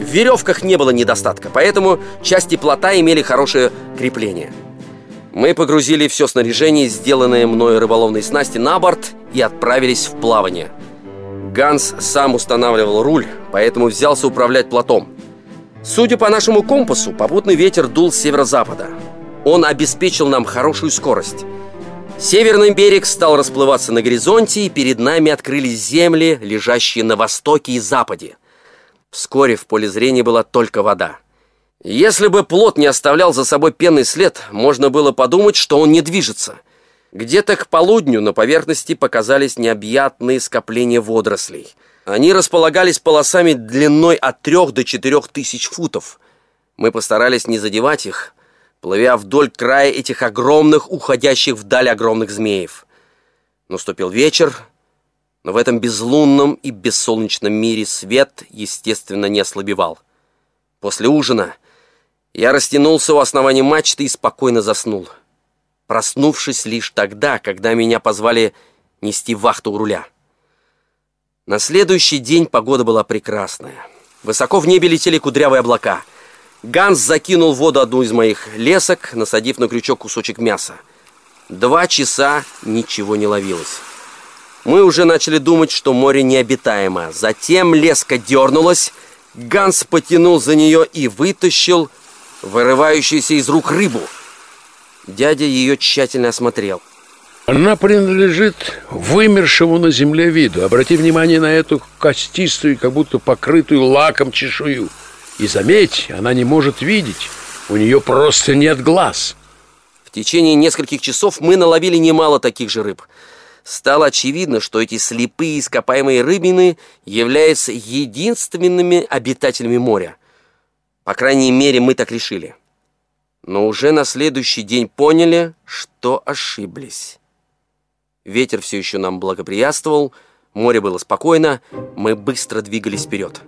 S2: В веревках не было недостатка, поэтому части плота имели хорошее крепление. Мы погрузили все снаряжение, сделанное мною рыболовной снасти, на борт и отправились в плавание. Ганс сам устанавливал руль, поэтому взялся управлять плотом. Судя по нашему компасу, попутный ветер дул с северо-запада. Он обеспечил нам хорошую скорость. Северный берег стал расплываться на горизонте, и перед нами открылись земли, лежащие на востоке и западе. Вскоре в поле зрения была только вода. Если бы плот не оставлял за собой пенный след, можно было подумать, что он не движется. Где-то к полудню на поверхности показались необъятные скопления водорослей – они располагались полосами длиной от трех до четырех тысяч футов. Мы постарались не задевать их, плывя вдоль края этих огромных, уходящих вдаль огромных змеев. Наступил вечер, но в этом безлунном и бессолнечном мире свет, естественно, не ослабевал. После ужина я растянулся у основания мачты и спокойно заснул, проснувшись лишь тогда, когда меня позвали нести вахту у руля. На следующий день погода была прекрасная. Высоко в небе летели кудрявые облака. Ганс закинул в воду одну из моих лесок, насадив на крючок кусочек мяса. Два часа ничего не ловилось. Мы уже начали думать, что море необитаемо. Затем леска дернулась, Ганс потянул за нее и вытащил вырывающуюся из рук рыбу. Дядя ее тщательно осмотрел.
S3: Она принадлежит вымершему на земле виду. Обрати внимание на эту костистую, как будто покрытую лаком чешую. И заметь, она не может видеть. У нее просто нет глаз.
S2: В течение нескольких часов мы наловили немало таких же рыб. стало очевидно, что эти слепые ископаемые рыбины являются единственными обитателями моря. По крайней мере, мы так решили. Но уже на следующий день поняли, что ошиблись. Ветер все еще нам благоприятствовал, море было спокойно, мы быстро двигались вперед.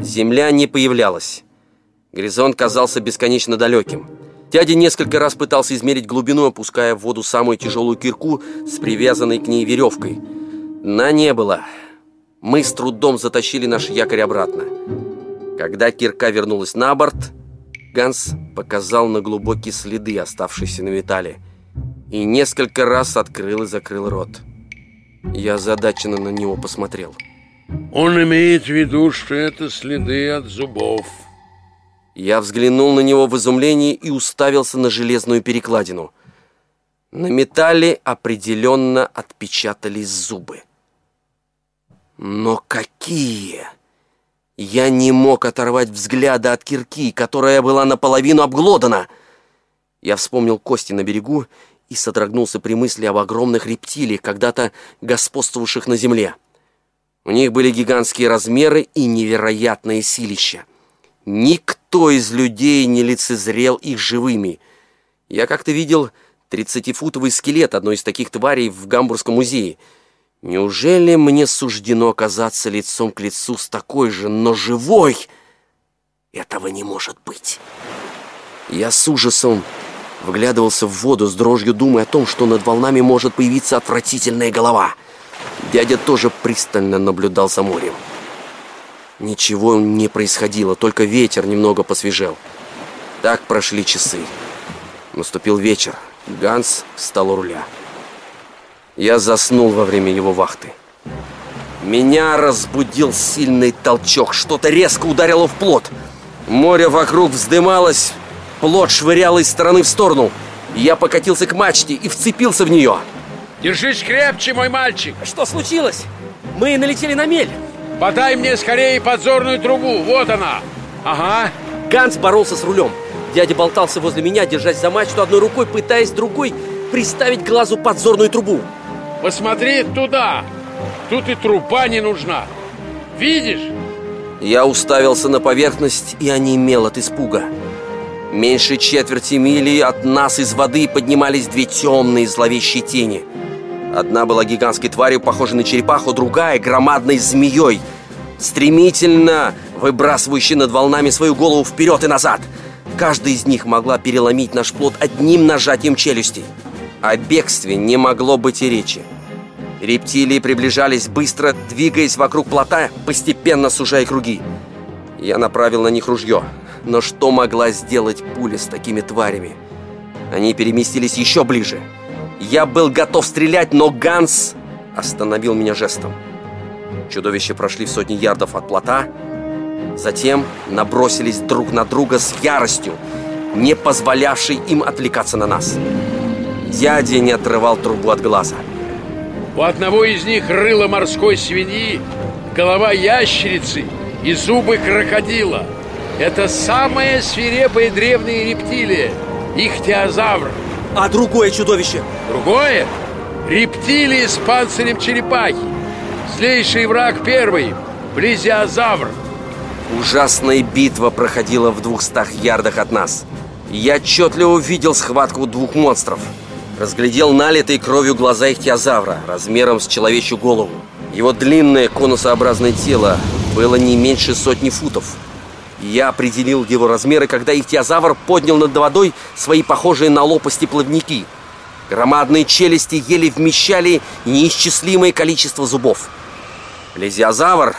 S2: Земля не появлялась. Горизонт казался бесконечно далеким. Дядя несколько раз пытался измерить глубину, опуская в воду самую тяжелую кирку с привязанной к ней веревкой. На не было. Мы с трудом затащили наш якорь обратно. Когда кирка вернулась на борт, Ганс показал на глубокие следы, оставшиеся на металле, и несколько раз открыл и закрыл рот. Я озадаченно на него посмотрел.
S3: Он имеет в виду, что это следы от зубов.
S2: Я взглянул на него в изумлении и уставился на железную перекладину. На металле определенно отпечатались зубы. Но какие! Я не мог оторвать взгляда от кирки, которая была наполовину обглодана. Я вспомнил кости на берегу и содрогнулся при мысли об огромных рептилиях, когда-то господствовавших на земле. У них были гигантские размеры и невероятное силище. Никто из людей не лицезрел их живыми. Я как-то видел тридцатифутовый скелет одной из таких тварей в Гамбургском музее. Неужели мне суждено оказаться лицом к лицу с такой же, но живой? Этого не может быть. Я с ужасом вглядывался в воду с дрожью, думая о том, что над волнами может появиться отвратительная голова. Дядя тоже пристально наблюдал за морем. Ничего не происходило, только ветер немного посвежел. Так прошли часы. Наступил вечер. Ганс встал у руля. Я заснул во время его вахты. Меня разбудил сильный толчок. Что-то резко ударило в плот. Море вокруг вздымалось, плот швырял из стороны в сторону. Я покатился к мачте и вцепился в нее.
S3: Держись крепче, мой мальчик.
S4: Что случилось? Мы налетели на мель.
S3: Подай мне скорее подзорную трубу. Вот она. Ага.
S4: Ганс боролся с рулем. Дядя болтался возле меня, держась за мачту одной рукой, пытаясь другой приставить глазу подзорную трубу.
S3: Посмотри туда. Тут и труба не нужна. Видишь?
S2: Я уставился на поверхность и онемел от испуга. Меньше четверти мили от нас из воды поднимались две темные зловещие тени. Одна была гигантской тварью, похожей на черепаху, другая — громадной змеей, стремительно выбрасывающей над волнами свою голову вперед и назад. Каждая из них могла переломить наш плод одним нажатием челюстей. О бегстве не могло быть и речи. Рептилии приближались быстро, двигаясь вокруг плота, постепенно сужая круги. Я направил на них ружье. Но что могла сделать пуля с такими тварями? Они переместились еще ближе. Я был готов стрелять, но Ганс остановил меня жестом. Чудовища прошли в сотни ярдов от плота, затем набросились друг на друга с яростью, не позволявшей им отвлекаться на нас. Дядя не отрывал трубу от глаза.
S3: У одного из них рыло морской свиньи, голова ящерицы и зубы крокодила. Это самая свирепая древняя рептилия, ихтиозавр.
S4: А другое чудовище?
S3: Другое? Рептилии с панцирем черепахи. Злейший враг первый – плезиозавр.
S2: Ужасная битва проходила в двухстах ярдах от нас. Я отчетливо увидел схватку двух монстров. Разглядел налитые кровью глаза ихтиозавра размером с человечью голову. Его длинное конусообразное тело было не меньше сотни футов. Я определил его размеры, когда ихтиозавр поднял над водой свои похожие на лопасти плавники. Громадные челюсти еле вмещали неисчислимое количество зубов. Плезиозавр,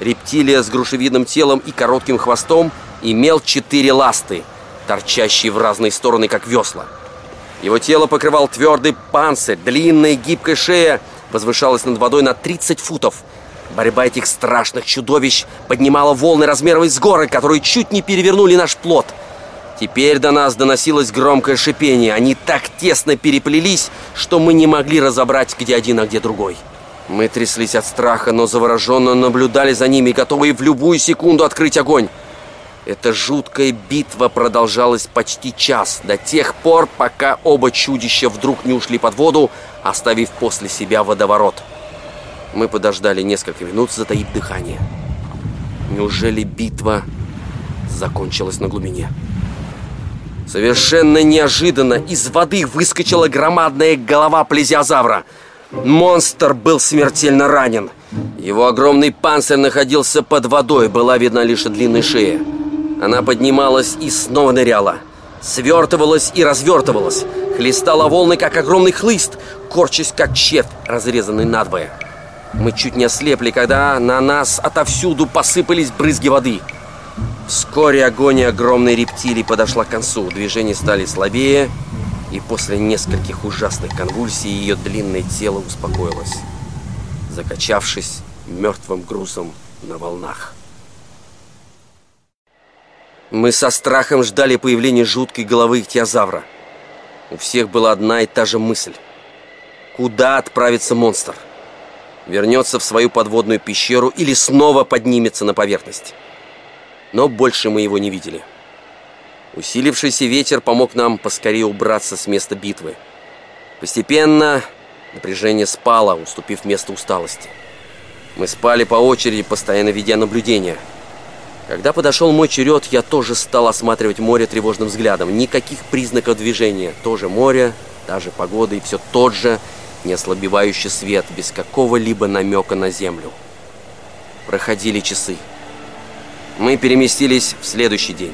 S2: рептилия с грушевидным телом и коротким хвостом, имел четыре ласты, торчащие в разные стороны, как весла. Его тело покрывал твердый панцирь, длинная гибкая шея возвышалась над водой на 30 футов – Борьба этих страшных чудовищ поднимала волны размером из горы, которые чуть не перевернули наш плод. Теперь до нас доносилось громкое шипение. Они так тесно переплелись, что мы не могли разобрать, где один, а где другой. Мы тряслись от страха, но завороженно наблюдали за ними, готовые в любую секунду открыть огонь. Эта жуткая битва продолжалась почти час, до тех пор, пока оба чудища вдруг не ушли под воду, оставив после себя водоворот. Мы подождали несколько минут, затаив дыхание. Неужели битва закончилась на глубине? Совершенно неожиданно из воды выскочила громадная голова плезиозавра. Монстр был смертельно ранен. Его огромный панцирь находился под водой, была видна лишь длинная шея. Она поднималась и снова ныряла. Свертывалась и развертывалась. Хлестала волны, как огромный хлыст, корчась, как червь, разрезанный надвое. Мы чуть не ослепли, когда на нас отовсюду посыпались брызги воды. Вскоре агония огромной рептилии подошла к концу. Движения стали слабее, и после нескольких ужасных конвульсий ее длинное тело успокоилось, закачавшись мертвым грузом на волнах. Мы со страхом ждали появления жуткой головы ихтиозавра. У всех была одна и та же мысль. Куда отправится монстр? Вернется в свою подводную пещеру или снова поднимется на поверхность? Но больше мы его не видели. Усилившийся ветер помог нам поскорее убраться с места битвы. Постепенно напряжение спало, уступив место усталости. Мы спали по очереди, постоянно ведя наблюдения – когда подошел мой черед, я тоже стал осматривать море тревожным взглядом. Никаких признаков движения. Тоже море, та же погода и все тот же неослабевающий свет, без какого-либо намека на землю. Проходили часы. Мы переместились в следующий день.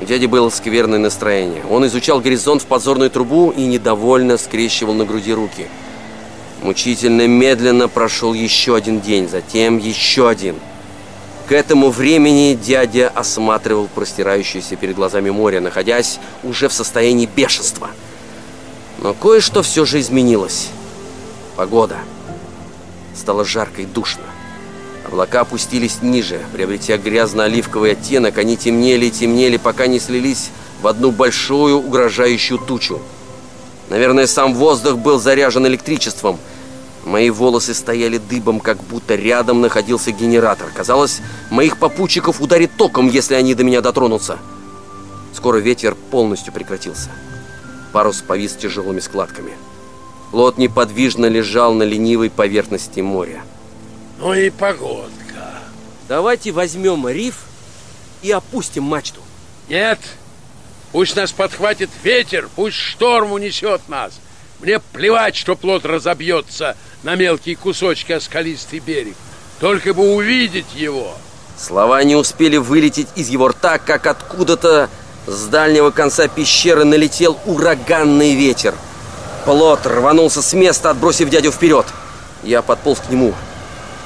S2: У дяди было скверное настроение. Он изучал горизонт в подзорную трубу и недовольно скрещивал на груди руки. Мучительно медленно прошел еще один день, затем еще один – к этому времени дядя осматривал простирающееся перед глазами море, находясь уже в состоянии бешенства. Но кое-что все же изменилось. Погода. Стало жарко и душно. Облака опустились ниже, приобретя грязно-оливковый оттенок. Они темнели и темнели, пока не слились в одну большую угрожающую тучу. Наверное, сам воздух был заряжен электричеством – Мои волосы стояли дыбом, как будто рядом находился генератор. Казалось, моих попутчиков ударит током, если они до меня дотронутся. Скоро ветер полностью прекратился. Парус повис тяжелыми складками. Лот неподвижно лежал на ленивой поверхности моря.
S3: Ну и погодка.
S2: Давайте возьмем риф и опустим мачту.
S3: Нет, пусть нас подхватит ветер, пусть шторм унесет нас. Мне плевать, что плот разобьется на мелкие кусочки о скалистый берег. Только бы увидеть его.
S2: Слова не успели вылететь из его рта, как откуда-то с дальнего конца пещеры налетел ураганный ветер. Плот рванулся с места, отбросив дядю вперед. Я подполз к нему.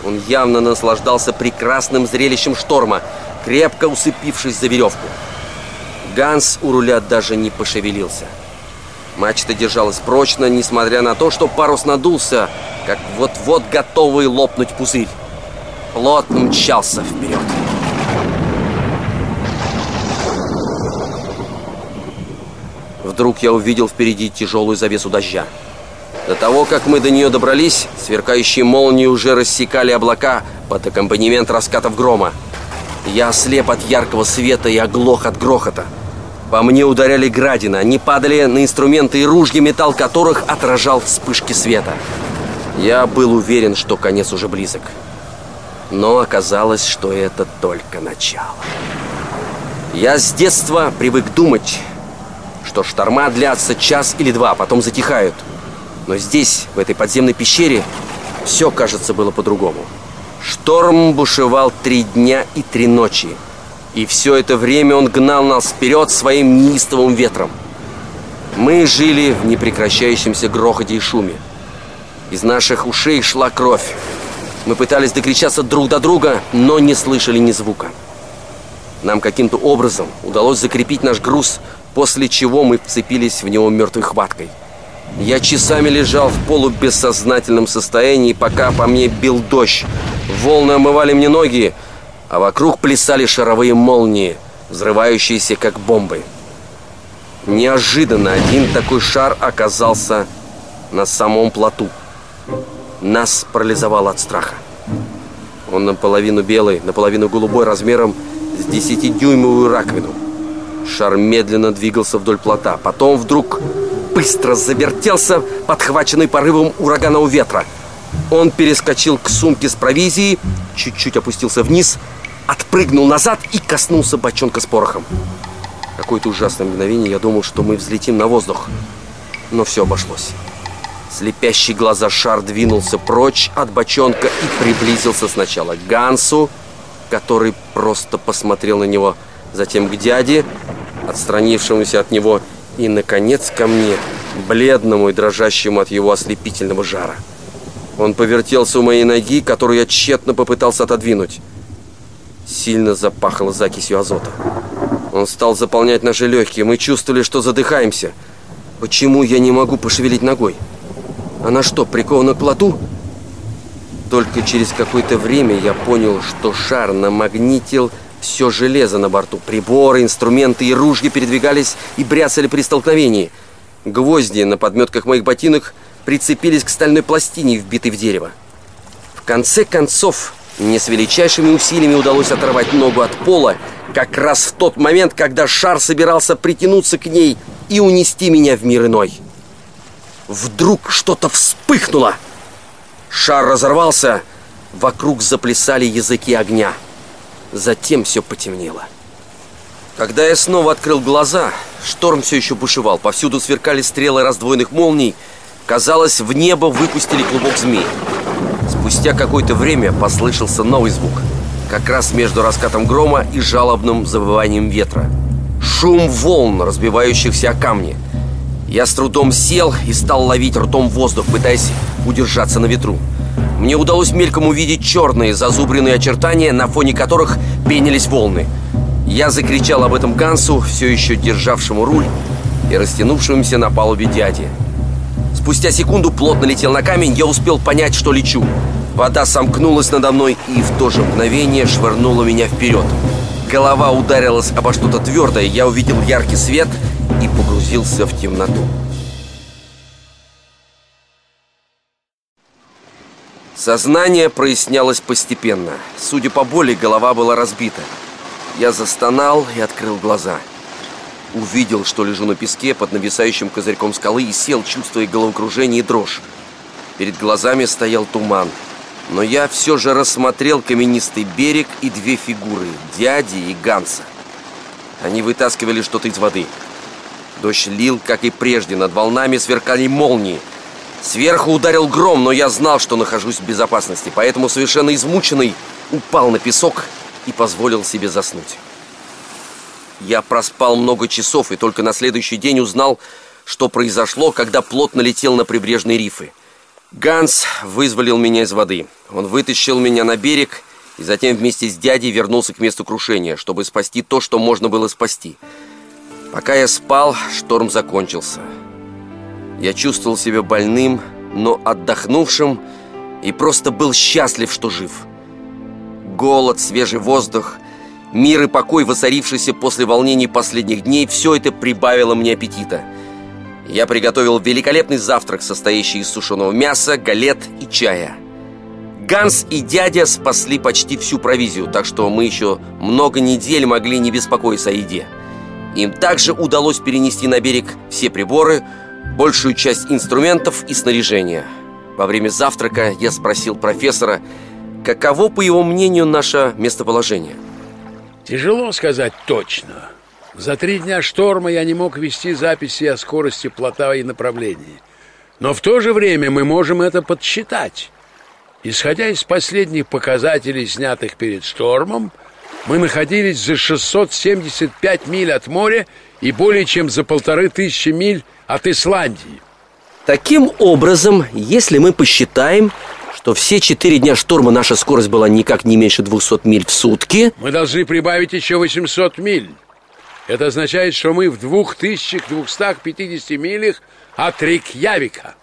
S2: Он явно наслаждался прекрасным зрелищем шторма, крепко усыпившись за веревку. Ганс у руля даже не пошевелился. Мачта держалась прочно, несмотря на то, что парус надулся, как вот-вот готовый лопнуть пузырь. Плот мчался вперед. Вдруг я увидел впереди тяжелую завесу дождя. До того, как мы до нее добрались, сверкающие молнии уже рассекали облака под аккомпанемент раскатов грома. Я ослеп от яркого света и оглох от грохота. По мне ударяли градины, они падали на инструменты и ружья, металл которых отражал вспышки света. Я был уверен, что конец уже близок. Но оказалось, что это только начало. Я с детства привык думать, что шторма длятся час или два, потом затихают. Но здесь, в этой подземной пещере, все, кажется, было по-другому. Шторм бушевал три дня и три ночи. И все это время он гнал нас вперед своим неистовым ветром. Мы жили в непрекращающемся грохоте и шуме. Из наших ушей шла кровь. Мы пытались докричаться друг до друга, но не слышали ни звука. Нам каким-то образом удалось закрепить наш груз, после чего мы вцепились в него мертвой хваткой. Я часами лежал в полубессознательном состоянии, пока по мне бил дождь. Волны омывали мне ноги, а вокруг плясали шаровые молнии, взрывающиеся как бомбы. Неожиданно один такой шар оказался на самом плоту. Нас парализовало от страха. Он наполовину белый, наполовину голубой размером с десятидюймовую раковину. Шар медленно двигался вдоль плота. Потом вдруг быстро завертелся, подхваченный порывом ураганного ветра. Он перескочил к сумке с провизией, чуть-чуть опустился вниз, отпрыгнул назад и коснулся бочонка с порохом. Какое-то ужасное мгновение я думал, что мы взлетим на воздух. Но все обошлось. Слепящий глаза шар двинулся прочь от бочонка и приблизился сначала к Гансу, который просто посмотрел на него, затем к дяде, отстранившемуся от него, и, наконец, ко мне, бледному и дрожащему от его ослепительного жара. Он повертелся у моей ноги, которую я тщетно попытался отодвинуть. Сильно запахло закисью азота. Он стал заполнять наши легкие. Мы чувствовали, что задыхаемся. Почему я не могу пошевелить ногой? Она что, прикована к плоту? Только через какое-то время я понял, что шар намагнитил все железо на борту. Приборы, инструменты и ружья передвигались и бряцали при столкновении. Гвозди на подметках моих ботинок прицепились к стальной пластине, вбитой в дерево. В конце концов, мне с величайшими усилиями удалось оторвать ногу от пола, как раз в тот момент, когда шар собирался притянуться к ней и унести меня в мир иной. Вдруг что-то вспыхнуло. Шар разорвался, вокруг заплясали языки огня. Затем все потемнело. Когда я снова открыл глаза, шторм все еще бушевал. Повсюду сверкали стрелы раздвоенных молний. Казалось, в небо выпустили клубок змей. Спустя какое-то время послышался новый звук. Как раз между раскатом грома и жалобным завыванием ветра. Шум волн, разбивающихся о камни. Я с трудом сел и стал ловить ртом воздух, пытаясь удержаться на ветру. Мне удалось мельком увидеть черные зазубренные очертания, на фоне которых пенились волны. Я закричал об этом Гансу, все еще державшему руль и растянувшемуся на палубе дяди. Спустя секунду плотно летел на камень, я успел понять, что лечу. Вода сомкнулась надо мной и в то же мгновение швырнула меня вперед. Голова ударилась обо что-то твердое, я увидел яркий свет и погрузился в темноту. Сознание прояснялось постепенно. Судя по боли, голова была разбита. Я застонал и открыл глаза. Увидел, что лежу на песке под нависающим козырьком скалы и сел, чувствуя головокружение и дрожь. Перед глазами стоял туман. Но я все же рассмотрел каменистый берег и две фигуры – дяди и Ганса. Они вытаскивали что-то из воды. Дождь лил, как и прежде, над волнами сверкали молнии – Сверху ударил гром, но я знал, что нахожусь в безопасности, поэтому совершенно измученный упал на песок и позволил себе заснуть. Я проспал много часов и только на следующий день узнал, что произошло, когда плотно летел на прибрежные рифы. Ганс вызволил меня из воды. Он вытащил меня на берег и затем вместе с дядей вернулся к месту крушения, чтобы спасти то, что можно было спасти. Пока я спал, шторм закончился. Я чувствовал себя больным, но отдохнувшим и просто был счастлив, что жив. Голод, свежий воздух, мир и покой, воцарившийся после волнений последних дней, все это прибавило мне аппетита. Я приготовил великолепный завтрак, состоящий из сушеного мяса, галет и чая. Ганс и дядя спасли почти всю провизию, так что мы еще много недель могли не беспокоиться о еде. Им также удалось перенести на берег все приборы – большую часть инструментов и снаряжения. Во время завтрака я спросил профессора, каково, по его мнению, наше местоположение.
S3: Тяжело сказать точно. За три дня шторма я не мог вести записи о скорости плота и направлении. Но в то же время мы можем это подсчитать. Исходя из последних показателей, снятых перед штормом, мы находились за 675 миль от моря и более чем за полторы тысячи миль от Исландии.
S2: Таким образом, если мы посчитаем, что все четыре дня шторма наша скорость была никак не меньше 200 миль в сутки...
S3: Мы должны прибавить еще 800 миль. Это означает, что мы в 2250 милях от Рикьявика.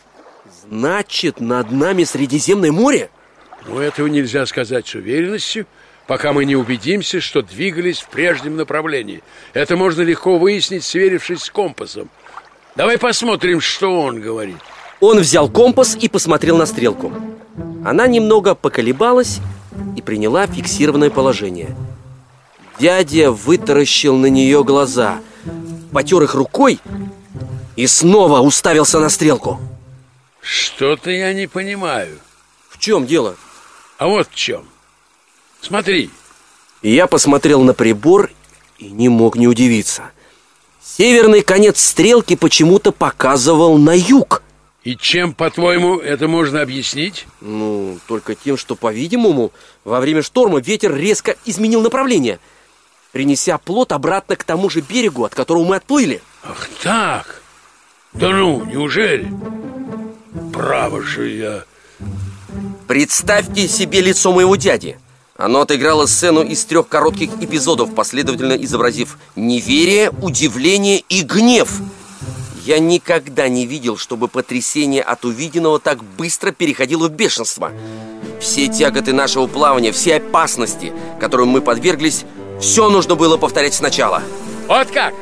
S2: Значит, над нами Средиземное море?
S3: Ну, этого нельзя сказать с уверенностью, пока мы не убедимся, что двигались в прежнем направлении. Это можно легко выяснить, сверившись с компасом. Давай посмотрим, что он говорит.
S2: Он взял компас и посмотрел на стрелку. Она немного поколебалась и приняла фиксированное положение. Дядя вытаращил на нее глаза, потер их рукой и снова уставился на стрелку.
S3: Что-то я не понимаю.
S2: В чем дело?
S3: А вот в чем. Смотри.
S2: Я посмотрел на прибор и не мог не удивиться. Северный конец стрелки почему-то показывал на юг.
S3: И чем, по-твоему, это можно объяснить?
S2: Ну, только тем, что, по-видимому, во время шторма ветер резко изменил направление, принеся плот обратно к тому же берегу, от которого мы отплыли.
S3: Ах так! Да ну, неужели? Право же я...
S2: Представьте себе лицо моего дяди. Оно отыграло сцену из трех коротких эпизодов, последовательно изобразив неверие, удивление и гнев. Я никогда не видел, чтобы потрясение от увиденного так быстро переходило в бешенство. Все тяготы нашего плавания, все опасности, которым мы подверглись, все нужно было повторять сначала.
S3: Вот как?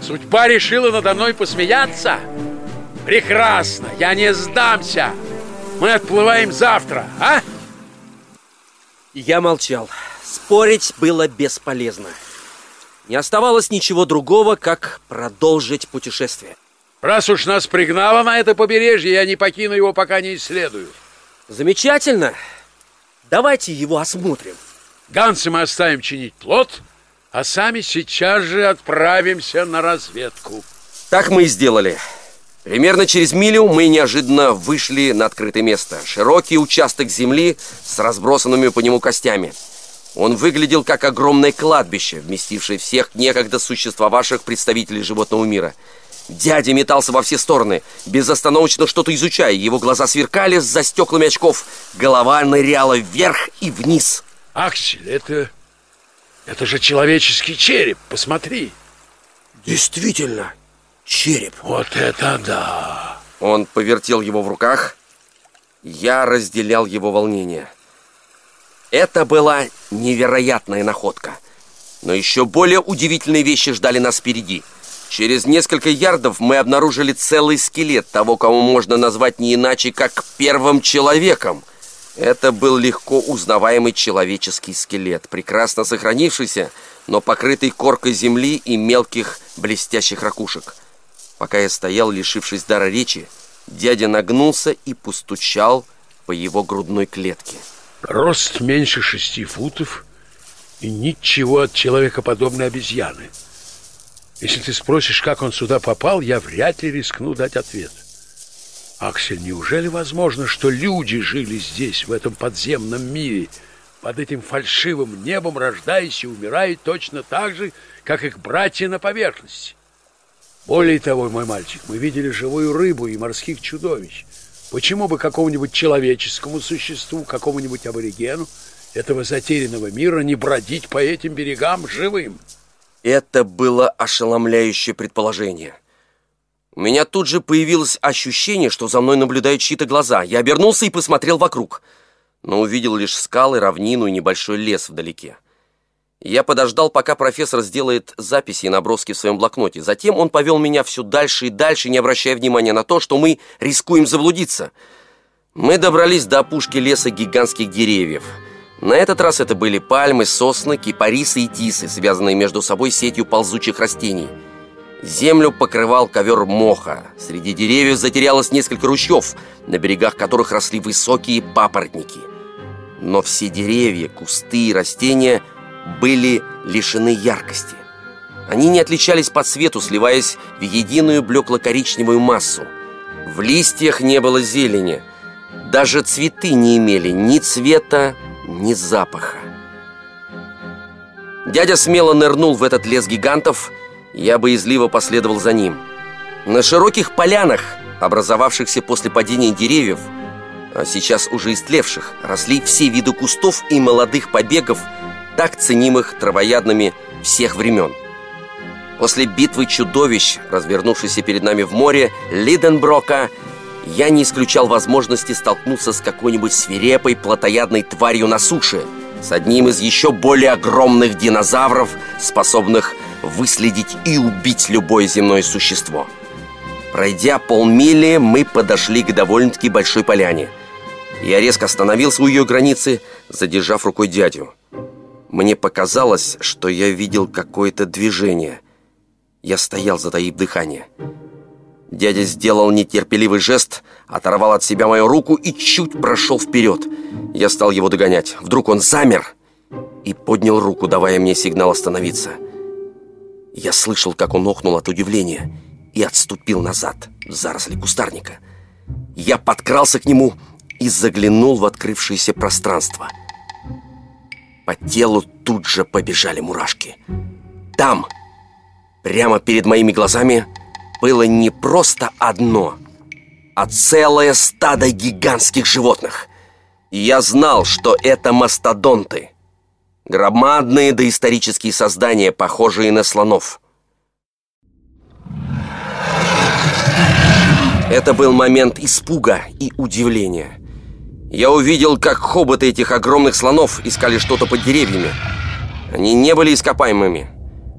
S3: Судьба решила надо мной посмеяться? Прекрасно, я не сдамся. Мы отплываем завтра, а?
S2: Я молчал. Спорить было бесполезно. Не оставалось ничего другого, как продолжить путешествие.
S3: Раз уж нас пригнало на это побережье, я не покину его, пока не исследую.
S2: Замечательно. Давайте его осмотрим.
S3: Ганцы мы оставим чинить плот, а сами сейчас же отправимся на разведку.
S2: Так мы и сделали. Примерно через милю мы неожиданно вышли на открытое место. Широкий участок земли с разбросанными по нему костями. Он выглядел как огромное кладбище, вместившее всех некогда существовавших представителей животного мира. Дядя метался во все стороны, безостановочно что-то изучая. Его глаза сверкали за стеклами очков. Голова ныряла вверх и вниз.
S3: Аксель, это... Это же человеческий череп, посмотри.
S2: Действительно, череп.
S3: Вот это да!
S2: Он повертел его в руках. Я разделял его волнение. Это была невероятная находка. Но еще более удивительные вещи ждали нас впереди. Через несколько ярдов мы обнаружили целый скелет того, кого можно назвать не иначе, как первым человеком. Это был легко узнаваемый человеческий скелет, прекрасно сохранившийся, но покрытый коркой земли и мелких блестящих ракушек. Пока я стоял, лишившись дара речи, дядя нагнулся и постучал по его грудной клетке.
S3: Рост меньше шести футов и ничего от человекоподобной обезьяны. Если ты спросишь, как он сюда попал, я вряд ли рискну дать ответ. Аксель, неужели возможно, что люди жили здесь, в этом подземном мире, под этим фальшивым небом, рождаясь и умирая точно так же, как их братья на поверхности? Более того, мой мальчик, мы видели живую рыбу и морских чудовищ. Почему бы какому-нибудь человеческому существу, какому-нибудь аборигену этого затерянного мира не бродить по этим берегам живым?
S2: Это было ошеломляющее предположение. У меня тут же появилось ощущение, что за мной наблюдают чьи-то глаза. Я обернулся и посмотрел вокруг, но увидел лишь скалы, равнину и небольшой лес вдалеке. Я подождал, пока профессор сделает записи и наброски в своем блокноте. Затем он повел меня все дальше и дальше, не обращая внимания на то, что мы рискуем заблудиться. Мы добрались до опушки леса гигантских деревьев. На этот раз это были пальмы, сосны, кипарисы и тисы, связанные между собой сетью ползучих растений. Землю покрывал ковер моха. Среди деревьев затерялось несколько ручьев, на берегах которых росли высокие папоротники. Но все деревья, кусты и растения – были лишены яркости. Они не отличались по цвету, сливаясь в единую блекло-коричневую массу. В листьях не было зелени. Даже цветы не имели ни цвета, ни запаха. Дядя смело нырнул в этот лес гигантов, я боязливо последовал за ним. На широких полянах, образовавшихся после падения деревьев, а сейчас уже истлевших, росли все виды кустов и молодых побегов, так ценимых травоядными всех времен. После битвы чудовищ, развернувшейся перед нами в море, Лиденброка, я не исключал возможности столкнуться с какой-нибудь свирепой плотоядной тварью на суше, с одним из еще более огромных динозавров, способных выследить и убить любое земное существо. Пройдя полмили, мы подошли к довольно-таки большой поляне. Я резко остановился у ее границы, задержав рукой дядю. Мне показалось, что я видел какое-то движение. Я стоял, затаив дыхание. Дядя сделал нетерпеливый жест, оторвал от себя мою руку и чуть прошел вперед. Я стал его догонять. Вдруг он замер и поднял руку, давая мне сигнал остановиться. Я слышал, как он охнул от удивления и отступил назад в заросли кустарника. Я подкрался к нему и заглянул в открывшееся пространство. По телу тут же побежали мурашки. Там, прямо перед моими глазами, было не просто одно, а целое стадо гигантских животных. И я знал, что это мастодонты. Громадные доисторические создания, похожие на слонов. Это был момент испуга и удивления. Я увидел, как хоботы этих огромных слонов искали что-то под деревьями. Они не были ископаемыми.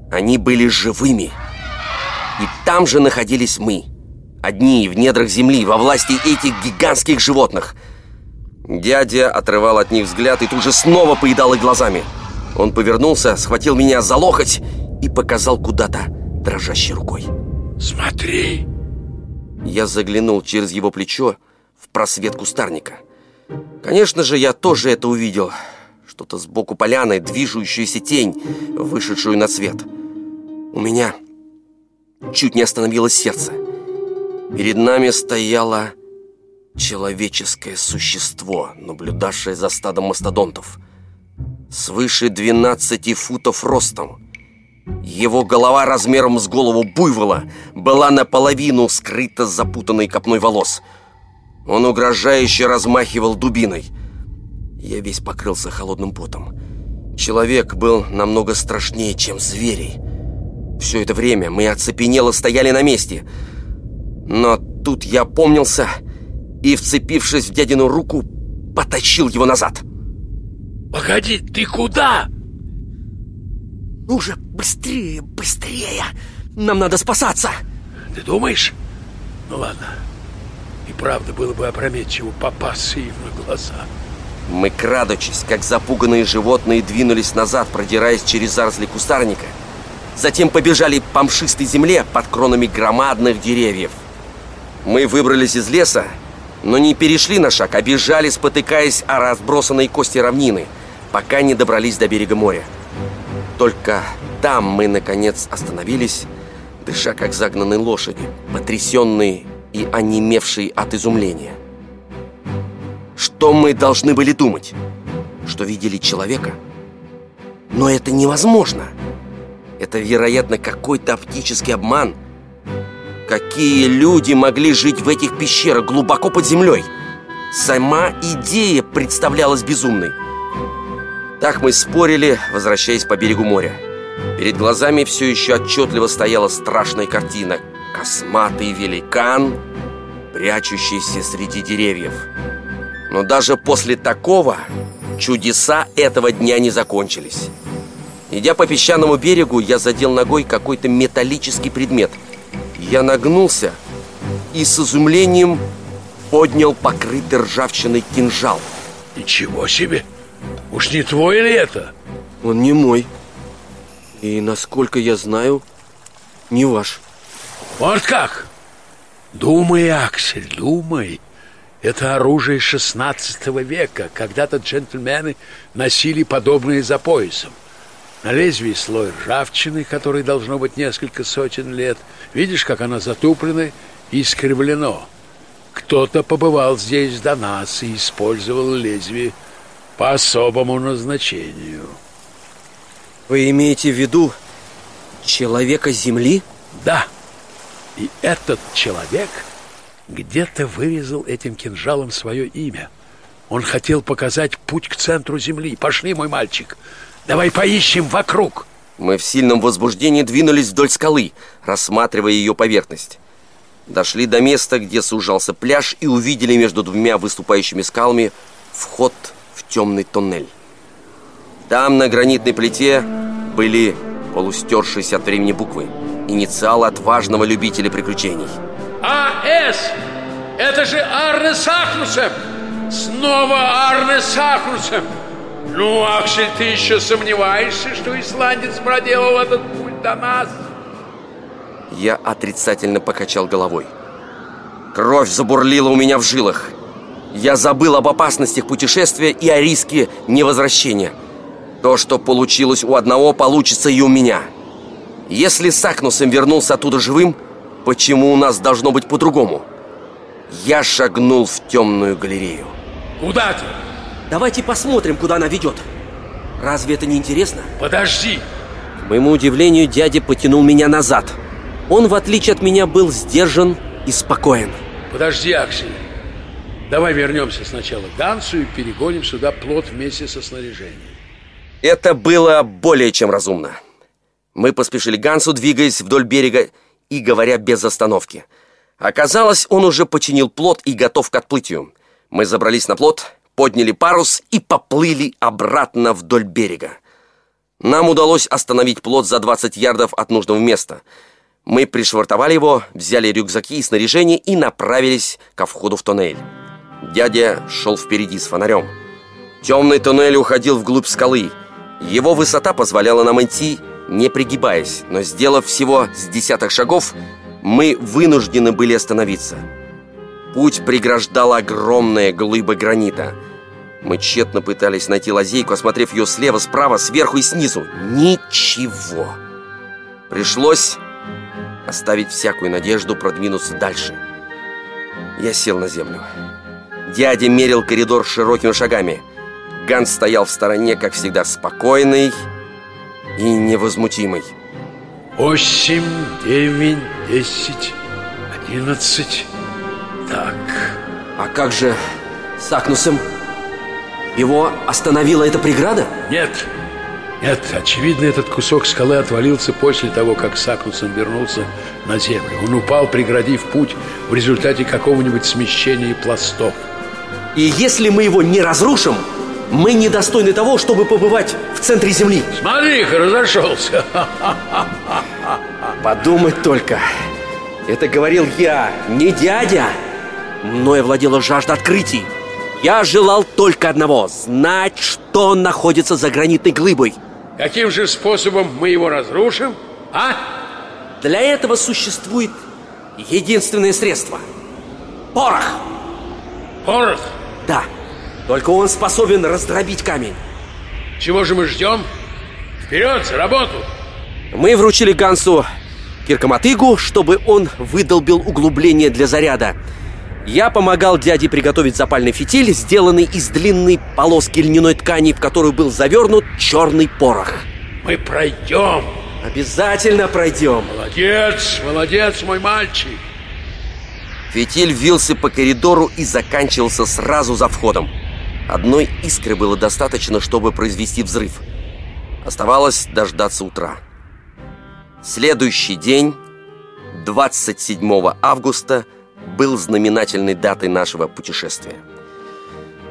S2: Они были живыми. И там же находились мы. Одни в недрах земли, во власти этих гигантских животных. Дядя отрывал от них взгляд и тут же снова поедал их глазами. Он повернулся, схватил меня за локоть и показал куда-то дрожащей рукой.
S3: «Смотри!»
S2: Я заглянул через его плечо в просвет кустарника. Конечно же, я тоже это увидел. Что-то сбоку поляны, движущуюся тень, вышедшую на свет. У меня чуть не остановилось сердце. Перед нами стояло человеческое существо, наблюдавшее за стадом мастодонтов. Свыше 12 футов ростом. Его голова размером с голову буйвола была наполовину скрыта запутанной копной волос. Он угрожающе размахивал дубиной. Я весь покрылся холодным потом. Человек был намного страшнее, чем зверей. Все это время мы оцепенело стояли на месте. Но тут я помнился и, вцепившись в дядину руку, потащил его назад.
S3: Погоди, ты куда?
S2: Ну же, быстрее, быстрее! Нам надо спасаться!
S3: Ты думаешь? Ну ладно. И правда было бы опрометчиво попасться им на глаза.
S2: Мы, крадучись, как запуганные животные, двинулись назад, продираясь через заросли кустарника. Затем побежали по мшистой земле под кронами громадных деревьев. Мы выбрались из леса, но не перешли на шаг, а бежали, спотыкаясь о разбросанные кости равнины, пока не добрались до берега моря. Только там мы, наконец, остановились, дыша как загнанные лошади, потрясенные и онемевшие от изумления. Что мы должны были думать? Что видели человека? Но это невозможно. Это, вероятно, какой-то оптический обман. Какие люди могли жить в этих пещерах глубоко под землей? Сама идея представлялась безумной. Так мы спорили, возвращаясь по берегу моря. Перед глазами все еще отчетливо стояла страшная картина. Косматый великан, прячущийся среди деревьев. Но даже после такого чудеса этого дня не закончились. Идя по песчаному берегу, я задел ногой какой-то металлический предмет. Я нагнулся и с изумлением поднял покрытый ржавчиной кинжал.
S3: Ничего себе! Уж не твой ли это?
S2: Он не мой. И, насколько я знаю, не ваш.
S3: Вот как? Думай, Аксель, думай. Это оружие 16 века. Когда-то джентльмены носили подобные за поясом. На лезвии слой ржавчины, который должно быть несколько сотен лет. Видишь, как оно затуплено и искривлено. Кто-то побывал здесь до нас и использовал лезвие по особому назначению.
S2: Вы имеете в виду человека Земли?
S3: Да. И этот человек где-то вырезал этим кинжалом свое имя. Он хотел показать путь к центру Земли. Пошли, мой мальчик. Давай поищем вокруг.
S2: Мы в сильном возбуждении двинулись вдоль скалы, рассматривая ее поверхность. Дошли до места, где сужался пляж, и увидели между двумя выступающими скалами вход в темный туннель. Там на гранитной плите были полустершиеся от времени буквы. Инициалы отважного любителя приключений.
S3: А.С. Это же Арне Сахнусем! Снова Арне Сахнусем! Ну, Аксель, ты еще сомневаешься, что исландец проделал этот путь до нас?
S2: Я отрицательно покачал головой. Кровь забурлила у меня в жилах. Я забыл об опасностях путешествия и о риске невозвращения. То, что получилось у одного, получится и у меня. Если Сакнусом вернулся оттуда живым, почему у нас должно быть по-другому? Я шагнул в темную галерею.
S3: Куда ты?
S4: Давайте посмотрим, куда она ведет. Разве это не интересно?
S3: Подожди.
S2: К моему удивлению, дядя потянул меня назад. Он, в отличие от меня, был сдержан и спокоен.
S3: Подожди, Аксель. Давай вернемся сначала к Гансу и перегоним сюда плод вместе со снаряжением.
S2: Это было более чем разумно. Мы поспешили Гансу, двигаясь вдоль берега и говоря без остановки. Оказалось, он уже починил плот и готов к отплытию. Мы забрались на плот, подняли парус и поплыли обратно вдоль берега. Нам удалось остановить плот за 20 ярдов от нужного места. Мы пришвартовали его, взяли рюкзаки и снаряжение и направились ко входу в тоннель. Дядя шел впереди с фонарем. Темный туннель уходил вглубь скалы. Его высота позволяла нам идти, не пригибаясь, но сделав всего с десяток шагов, мы вынуждены были остановиться. Путь преграждала огромная глыба гранита. Мы тщетно пытались найти лазейку, осмотрев ее слева, справа, сверху и снизу. Ничего. Пришлось оставить всякую надежду продвинуться дальше. Я сел на землю. Дядя мерил коридор широкими шагами. Ганс стоял в стороне, как всегда, спокойный и невозмутимый.
S3: Восемь, девять, десять, одиннадцать. Так.
S4: А как же с Акнусом? Его остановила эта преграда?
S3: Нет. Нет, очевидно, этот кусок скалы отвалился после того, как Сакнусом вернулся на землю. Он упал, преградив путь в результате какого-нибудь смещения пластов.
S4: И если мы его не разрушим, мы недостойны того, чтобы побывать в центре Земли.
S3: Смотри-ка, разошелся.
S4: Подумать только. Это говорил я, не дядя. Мною владела жажда открытий. Я желал только одного – знать, что находится за гранитной глыбой.
S3: Каким же способом мы его разрушим, а?
S4: Для этого существует единственное средство – порох.
S3: Порох?
S4: Да, только он способен раздробить камень.
S3: Чего же мы ждем? Вперед, за работу!
S4: Мы вручили Гансу киркоматыгу, чтобы он выдолбил углубление для заряда. Я помогал дяде приготовить запальный фитиль, сделанный из длинной полоски льняной ткани, в которую был завернут черный порох.
S3: Мы пройдем.
S4: Обязательно пройдем.
S3: Молодец, молодец, мой мальчик.
S2: Фитиль вился по коридору и заканчивался сразу за входом. Одной искры было достаточно, чтобы произвести взрыв. Оставалось дождаться утра. Следующий день, 27 августа, был знаменательной датой нашего путешествия.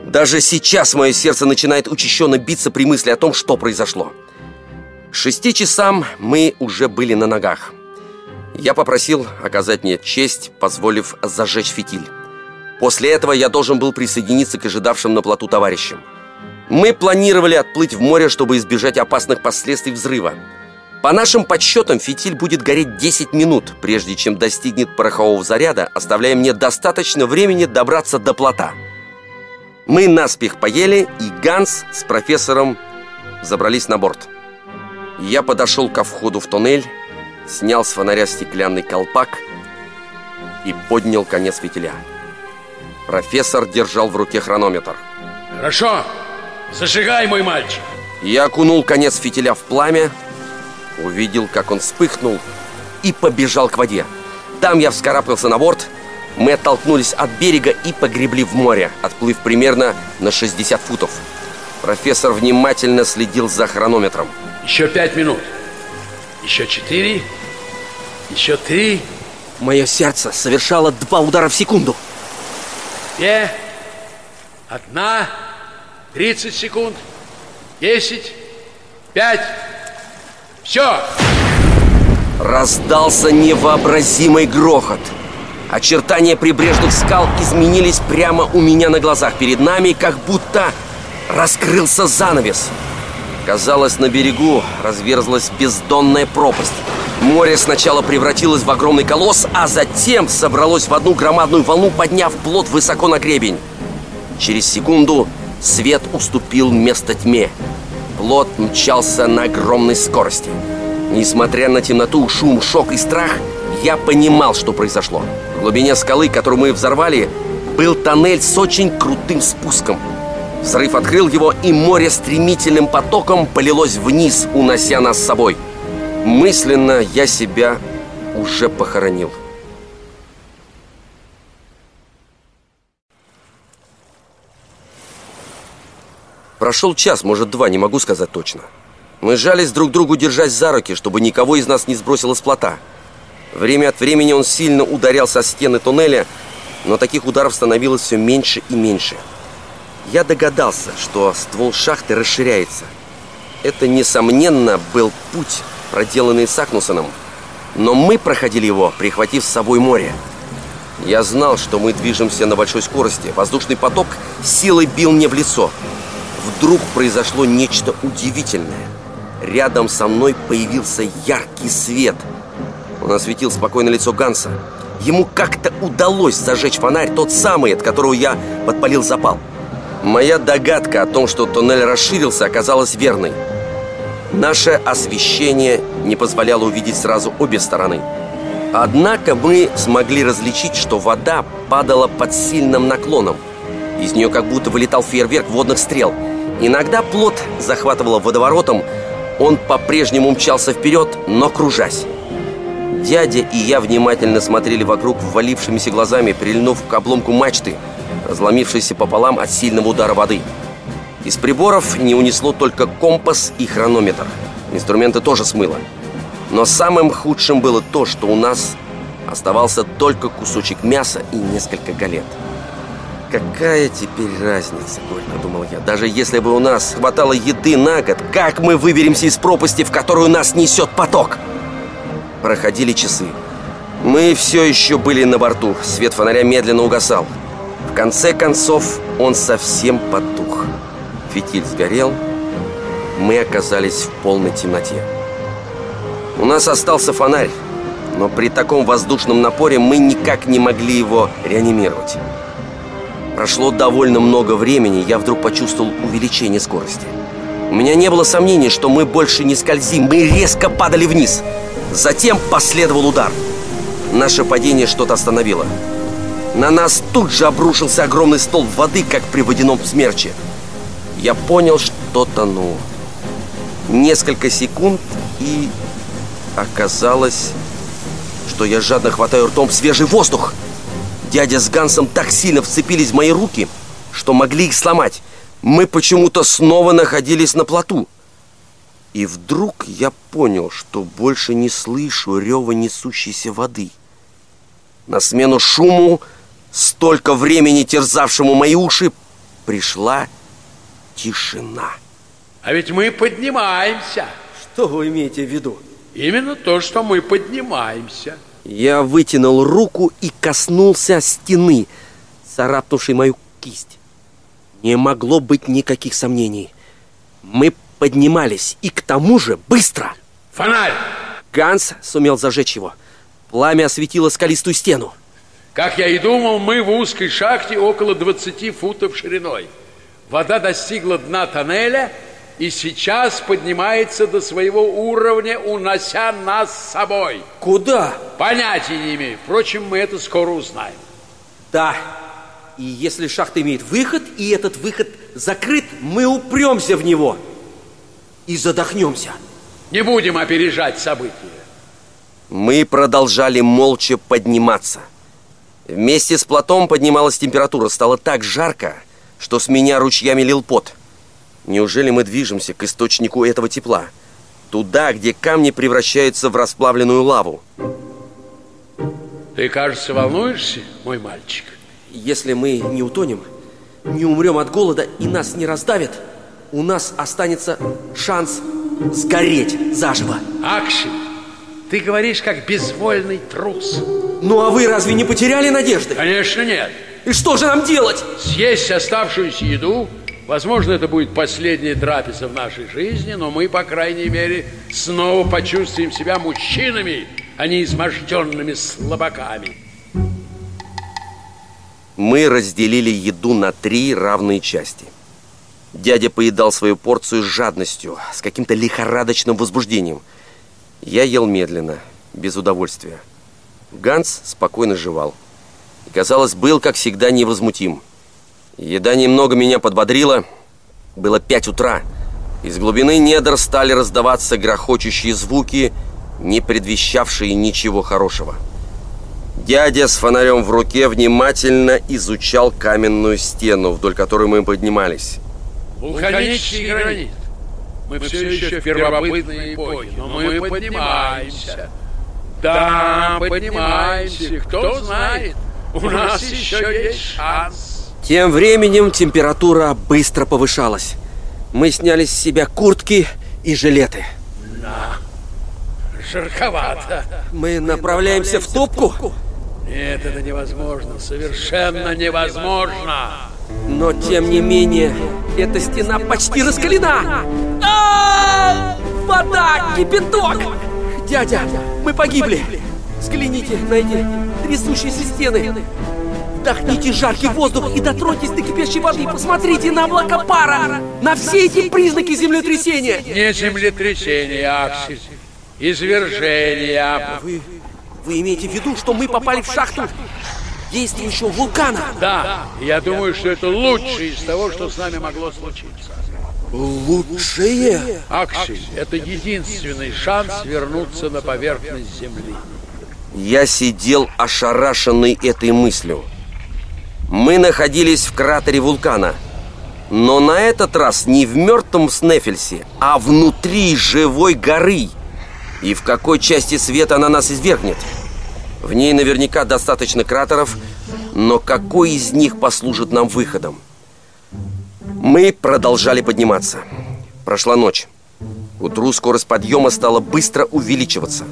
S2: Даже сейчас мое сердце начинает учащенно биться при мысли о том, что произошло. К шести часам мы уже были на ногах. Я попросил оказать мне честь, позволив зажечь фитиль. После этого я должен был присоединиться к ожидавшим на плоту товарищам. Мы планировали отплыть в море, чтобы избежать опасных последствий взрыва. По нашим подсчетам, фитиль будет гореть 10 минут, прежде чем достигнет порохового заряда, оставляя мне достаточно времени добраться до плота. Мы наспех поели, и Ганс с профессором забрались на борт. Я подошел ко входу в туннель, снял с фонаря стеклянный колпак и поднял конец фитиля. Профессор держал в руке хронометр.
S3: Хорошо, зажигай, мой мальчик.
S2: Я окунул конец фитиля в пламя, увидел, как он вспыхнул и побежал к воде. Там я вскарабкался на борт, мы оттолкнулись от берега и погребли в море, отплыв примерно на 60 футов. Профессор внимательно следил за хронометром.
S3: Еще пять минут. Еще четыре. Еще три.
S4: Мое сердце совершало два удара в секунду.
S3: Две. Одна. Тридцать секунд. Десять. Пять. Все.
S2: Раздался невообразимый грохот. Очертания прибрежных скал изменились прямо у меня на глазах. Перед нами как будто раскрылся занавес. Казалось, на берегу разверзлась бездонная пропасть. Море сначала превратилось в огромный колосс, а затем собралось в одну громадную волну, подняв плот высоко на гребень. Через секунду свет уступил место тьме. Плот мчался на огромной скорости. Несмотря на темноту, шум, шок и страх, я понимал, что произошло. В глубине скалы, которую мы взорвали, был тоннель с очень крутым спуском. Взрыв открыл его, и море стремительным потоком полилось вниз, унося нас с собой. Мысленно я себя уже похоронил. Прошел час, может два, не могу сказать точно. Мы жались друг другу, держась за руки, чтобы никого из нас не сбросило с плота. Время от времени он сильно ударялся о стены туннеля, но таких ударов становилось все меньше и меньше. Я догадался, что ствол шахты расширяется. Это, несомненно, был путь проделанный Сакнусоном, но мы проходили его, прихватив с собой море. Я знал, что мы движемся на большой скорости. Воздушный поток силой бил мне в лицо. Вдруг произошло нечто удивительное. Рядом со мной появился яркий свет. Он осветил спокойное лицо Ганса. Ему как-то удалось зажечь фонарь, тот самый, от которого я подпалил запал. Моя догадка о том, что туннель расширился, оказалась верной. Наше освещение не позволяло увидеть сразу обе стороны. Однако мы смогли различить, что вода падала под сильным наклоном. Из нее как будто вылетал фейерверк водных стрел. Иногда плод захватывало водоворотом, он по-прежнему мчался вперед, но кружась. Дядя и я внимательно смотрели вокруг ввалившимися глазами, прильнув к обломку мачты, разломившейся пополам от сильного удара воды. Из приборов не унесло только компас и хронометр. Инструменты тоже смыло. Но самым худшим было то, что у нас оставался только кусочек мяса и несколько галет. Какая теперь разница, горько думал я. Даже если бы у нас хватало еды на год, как мы выберемся из пропасти, в которую нас несет поток? Проходили часы. Мы все еще были на борту. Свет фонаря медленно угасал. В конце концов, он совсем потух. Фитиль сгорел, мы оказались в полной темноте. У нас остался фонарь, но при таком воздушном напоре мы никак не могли его реанимировать. Прошло довольно много времени, я вдруг почувствовал увеличение скорости. У меня не было сомнений, что мы больше не скользим, мы резко падали вниз. Затем последовал удар. Наше падение что-то остановило. На нас тут же обрушился огромный столб воды, как при водяном смерче я понял, что тону. Несколько секунд, и оказалось, что я жадно хватаю ртом свежий воздух. Дядя с Гансом так сильно вцепились в мои руки, что могли их сломать. Мы почему-то снова находились на плоту. И вдруг я понял, что больше не слышу рева несущейся воды. На смену шуму, столько времени терзавшему мои уши, пришла тишина.
S3: А ведь мы поднимаемся.
S4: Что вы имеете в виду?
S3: Именно то, что мы поднимаемся.
S2: Я вытянул руку и коснулся стены, царапнувшей мою кисть. Не могло быть никаких сомнений. Мы поднимались, и к тому же быстро.
S3: Фонарь!
S2: Ганс сумел зажечь его. Пламя осветило скалистую стену.
S3: Как я и думал, мы в узкой шахте около 20 футов шириной. Вода достигла дна тоннеля и сейчас поднимается до своего уровня, унося нас с собой.
S2: Куда?
S3: Понятия не имею. Впрочем, мы это скоро узнаем.
S2: Да. И если шахта имеет выход, и этот выход закрыт, мы упремся в него и задохнемся.
S3: Не будем опережать события.
S2: Мы продолжали молча подниматься. Вместе с платом поднималась температура, стало так жарко, что с меня ручьями лил пот. Неужели мы движемся к источнику этого тепла? Туда, где камни превращаются в расплавленную лаву.
S3: Ты, кажется, волнуешься, мой мальчик?
S2: Если мы не утонем, не умрем от голода и нас не раздавят, у нас останется шанс сгореть заживо.
S3: Аксель, ты говоришь как безвольный трус.
S2: Ну а вы разве не потеряли надежды?
S3: Конечно, нет.
S2: И что же нам делать?
S3: Съесть оставшуюся еду, Возможно, это будет последняя трапеза в нашей жизни, но мы, по крайней мере, снова почувствуем себя мужчинами, а не изможденными слабаками.
S2: Мы разделили еду на три равные части. Дядя поедал свою порцию с жадностью, с каким-то лихорадочным возбуждением. Я ел медленно, без удовольствия. Ганс спокойно жевал. И, казалось, был, как всегда, невозмутим. Еда немного меня подбодрила. Было пять утра. Из глубины недр стали раздаваться грохочущие звуки, не предвещавшие ничего хорошего. Дядя с фонарем в руке внимательно изучал каменную стену, вдоль которой мы поднимались.
S3: Вулканический гранит. Мы все еще в первобытной эпохе, но мы поднимаемся. Да, поднимаемся. Кто знает, у нас еще есть шанс.
S2: Тем временем температура быстро повышалась. Мы сняли с себя куртки и жилеты.
S3: Да, жарковато.
S2: Мы направляемся в топку?
S3: Нет, это невозможно. Совершенно невозможно.
S2: Но, тем не менее, эта стена почти раскалена. А, Вода! Кипяток! Дядя, мы погибли! Взгляните на эти трясущиеся стены. Вдохните жаркий воздух и дотроньтесь до кипящей воды. Посмотрите на облака пара, на все эти признаки землетрясения.
S3: Не землетрясение, Аксель. Извержение.
S2: Вы, вы имеете в виду, что мы попали в шахту действующего вулкана?
S3: Да, я думаю, что это лучшее из того, что с нами могло случиться.
S2: Лучшее?
S3: Аксель, это единственный шанс вернуться на поверхность Земли.
S2: Я сидел ошарашенный этой мыслью. Мы находились в кратере вулкана. Но на этот раз не в мертвом Снефельсе, а внутри живой горы. И в какой части света она нас извергнет? В ней наверняка достаточно кратеров, но какой из них послужит нам выходом? Мы продолжали подниматься. Прошла ночь. Утру скорость подъема стала быстро увеличиваться.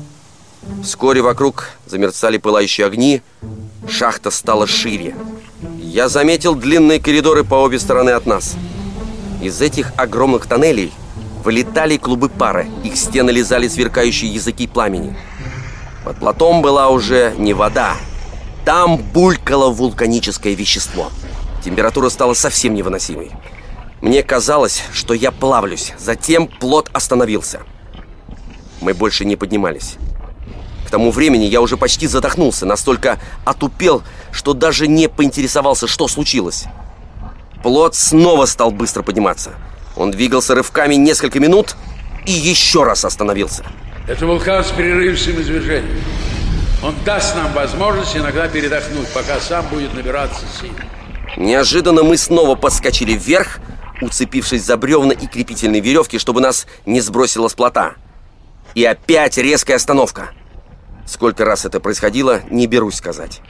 S2: Вскоре вокруг замерцали пылающие огни, шахта стала шире. Я заметил длинные коридоры по обе стороны от нас. Из этих огромных тоннелей вылетали клубы пара, их стены лизали сверкающие языки пламени. Под платом была уже не вода, там булькало вулканическое вещество. Температура стала совсем невыносимой. Мне казалось, что я плавлюсь, затем плот остановился. Мы больше не поднимались. К тому времени я уже почти задохнулся, настолько отупел, что даже не поинтересовался, что случилось. Плот снова стал быстро подниматься. Он двигался рывками несколько минут и еще раз остановился.
S3: Это вулкан с прерывистым извержением. Он даст нам возможность иногда передохнуть, пока сам будет набираться сил.
S2: Неожиданно мы снова подскочили вверх, уцепившись за бревна и крепительные веревки, чтобы нас не сбросило с плота. И опять резкая остановка. Сколько раз это происходило, не берусь сказать.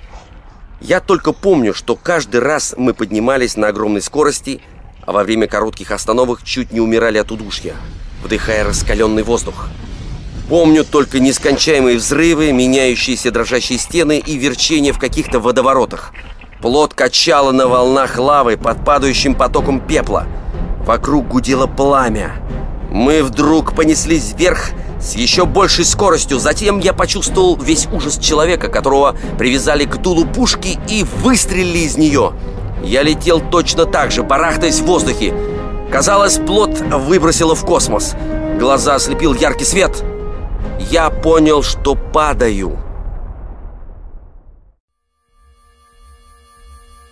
S2: Я только помню, что каждый раз мы поднимались на огромной скорости, а во время коротких остановок чуть не умирали от удушья, вдыхая раскаленный воздух. Помню только нескончаемые взрывы, меняющиеся дрожащие стены и верчение в каких-то водоворотах. Плот качало на волнах лавы под падающим потоком пепла. Вокруг гудело пламя. Мы вдруг понеслись вверх с еще большей скоростью. Затем я почувствовал весь ужас человека, которого привязали к дулу пушки и выстрелили из нее. Я летел точно так же, барахтаясь в воздухе. Казалось, плот выбросило в космос. Глаза ослепил яркий свет. Я понял, что падаю.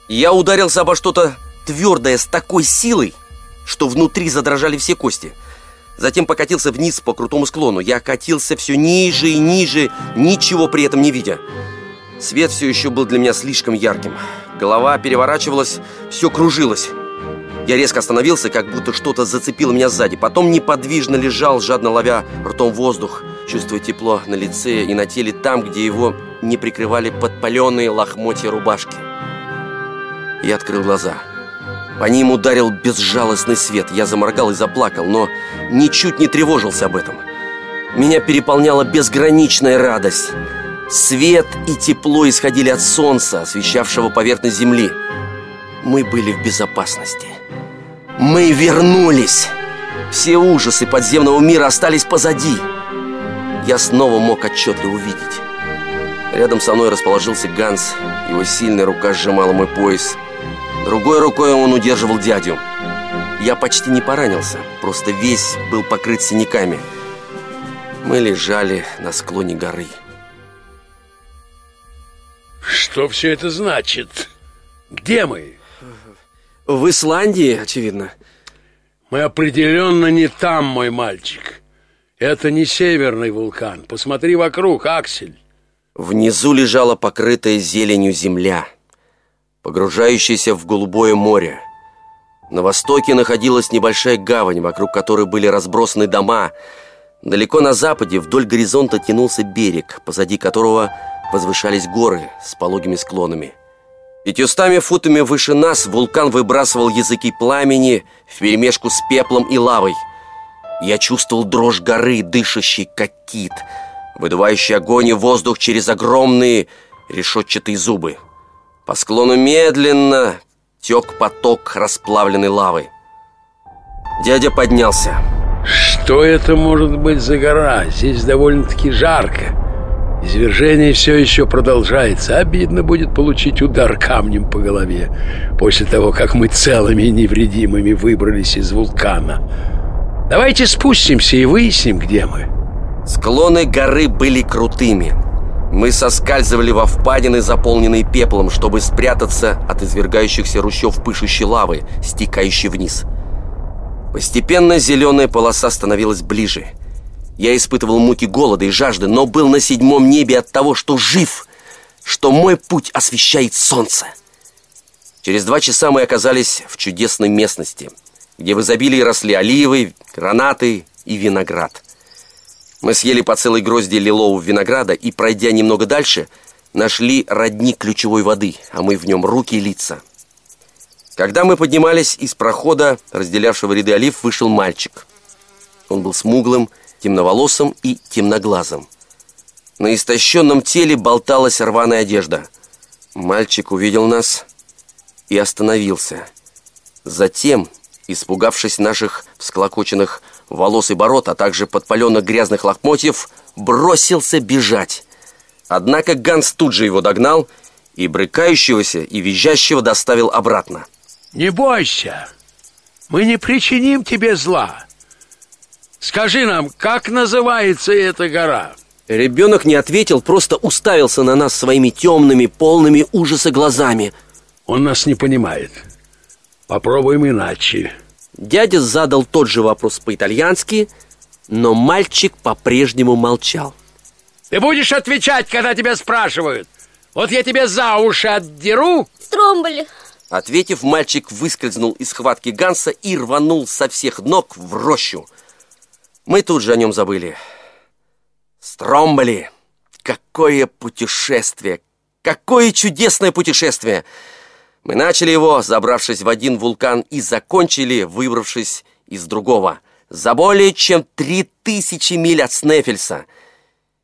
S2: Я ударился обо что-то твердое с такой силой, что внутри задрожали все кости. Затем покатился вниз по крутому склону. Я катился все ниже и ниже, ничего при этом не видя. Свет все еще был для меня слишком ярким. Голова переворачивалась, все кружилось. Я резко остановился, как будто что-то зацепило меня сзади. Потом неподвижно лежал, жадно ловя ртом воздух, чувствуя тепло на лице и на теле там, где его не прикрывали подпаленные лохмотья рубашки. Я открыл глаза. По ним ударил безжалостный свет. Я заморгал и заплакал, но ничуть не тревожился об этом. Меня переполняла безграничная радость. Свет и тепло исходили от солнца, освещавшего поверхность земли. Мы были в безопасности. Мы вернулись! Все ужасы подземного мира остались позади. Я снова мог отчетливо увидеть. Рядом со мной расположился Ганс. Его сильная рука сжимала мой пояс. Другой рукой он удерживал дядю. Я почти не поранился, просто весь был покрыт синяками. Мы лежали на склоне горы.
S3: Что все это значит? Где мы?
S2: В Исландии, очевидно.
S3: Мы определенно не там, мой мальчик. Это не северный вулкан. Посмотри вокруг, Аксель.
S2: Внизу лежала покрытая зеленью земля, погружающаяся в голубое море. На востоке находилась небольшая гавань, вокруг которой были разбросаны дома. Далеко на западе вдоль горизонта тянулся берег, позади которого возвышались горы с пологими склонами. Пятьюстами футами выше нас вулкан выбрасывал языки пламени вперемешку с пеплом и лавой. Я чувствовал дрожь горы, дышащей как кит, выдувающий огонь и воздух через огромные решетчатые зубы. По склону медленно тек поток расплавленной лавы. Дядя поднялся.
S3: Что это может быть за гора? Здесь довольно-таки жарко. Извержение все еще продолжается. Обидно будет получить удар камнем по голове после того, как мы целыми и невредимыми выбрались из вулкана. Давайте спустимся и выясним, где мы.
S2: Склоны горы были крутыми. Мы соскальзывали во впадины, заполненные пеплом, чтобы спрятаться от извергающихся ручьев пышущей лавы, стекающей вниз. Постепенно зеленая полоса становилась ближе – я испытывал муки голода и жажды, но был на седьмом небе от того, что жив, что мой путь освещает солнце. Через два часа мы оказались в чудесной местности, где в изобилии росли оливы, гранаты и виноград. Мы съели по целой грозди лилового винограда и, пройдя немного дальше, нашли родник ключевой воды, а мы в нем руки и лица. Когда мы поднимались из прохода, разделявшего ряды олив, вышел мальчик. Он был смуглым, темноволосым и темноглазым. На истощенном теле болталась рваная одежда. Мальчик увидел нас и остановился. Затем, испугавшись наших всклокоченных волос и бород, а также подпаленных грязных лохмотьев, бросился бежать. Однако Ганс тут же его догнал и брыкающегося и визжащего доставил обратно.
S3: «Не бойся! Мы не причиним тебе зла!» Скажи нам, как называется эта гора?
S2: Ребенок не ответил, просто уставился на нас своими темными, полными ужаса глазами.
S3: Он нас не понимает. Попробуем иначе.
S2: Дядя задал тот же вопрос по-итальянски, но мальчик по-прежнему молчал.
S3: Ты будешь отвечать, когда тебя спрашивают? Вот я тебе за уши отдеру.
S5: Стромболи.
S2: Ответив, мальчик выскользнул из схватки Ганса и рванул со всех ног в рощу. Мы тут же о нем забыли. Стромболи! Какое путешествие! Какое чудесное путешествие! Мы начали его, забравшись в один вулкан, и закончили, выбравшись из другого. За более чем три тысячи миль от Снефельса.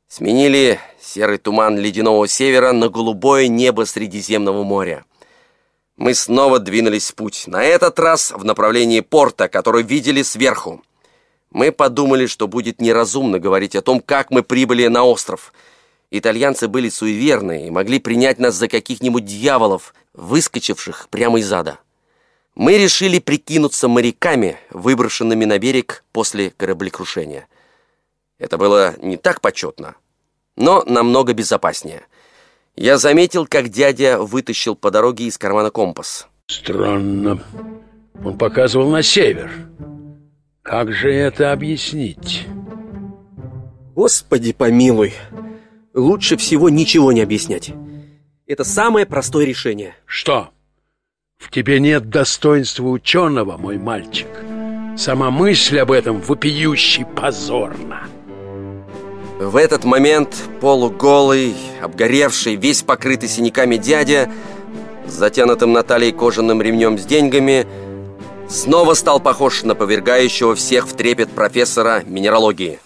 S2: Сменили серый туман ледяного севера на голубое небо Средиземного моря. Мы снова двинулись в путь, на этот раз в направлении порта, который видели сверху. Мы подумали, что будет неразумно говорить о том, как мы прибыли на остров. Итальянцы были суеверны и могли принять нас за каких-нибудь дьяволов, выскочивших прямо из ада. Мы решили прикинуться моряками, выброшенными на берег после кораблекрушения. Это было не так почетно, но намного безопаснее. Я заметил, как дядя вытащил по дороге из кармана компас.
S3: Странно. Он показывал на север. Как же это объяснить?
S2: Господи помилуй. Лучше всего ничего не объяснять. Это самое простое решение.
S3: Что? В тебе нет достоинства ученого, мой мальчик. Сама мысль об этом вопиющий позорна.
S2: В этот момент полуголый, обгоревший, весь покрытый синяками дядя, затянутым на талии кожаным ремнем с деньгами, снова стал похож на повергающего всех в трепет профессора минералогии.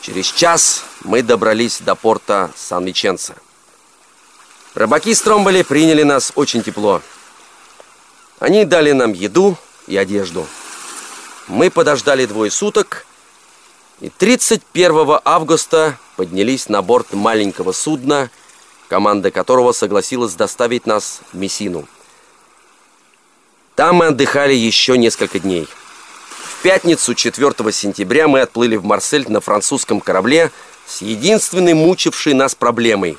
S2: Через час мы добрались до порта Сан-Миченцо. Рыбаки Стромболи приняли нас очень тепло. Они дали нам еду и одежду. Мы подождали двое суток и 31 августа поднялись на борт маленького судна, команда которого согласилась доставить нас в Мессину. Там мы отдыхали еще несколько дней. В пятницу 4 сентября мы отплыли в Марсель на французском корабле с единственной мучившей нас проблемой.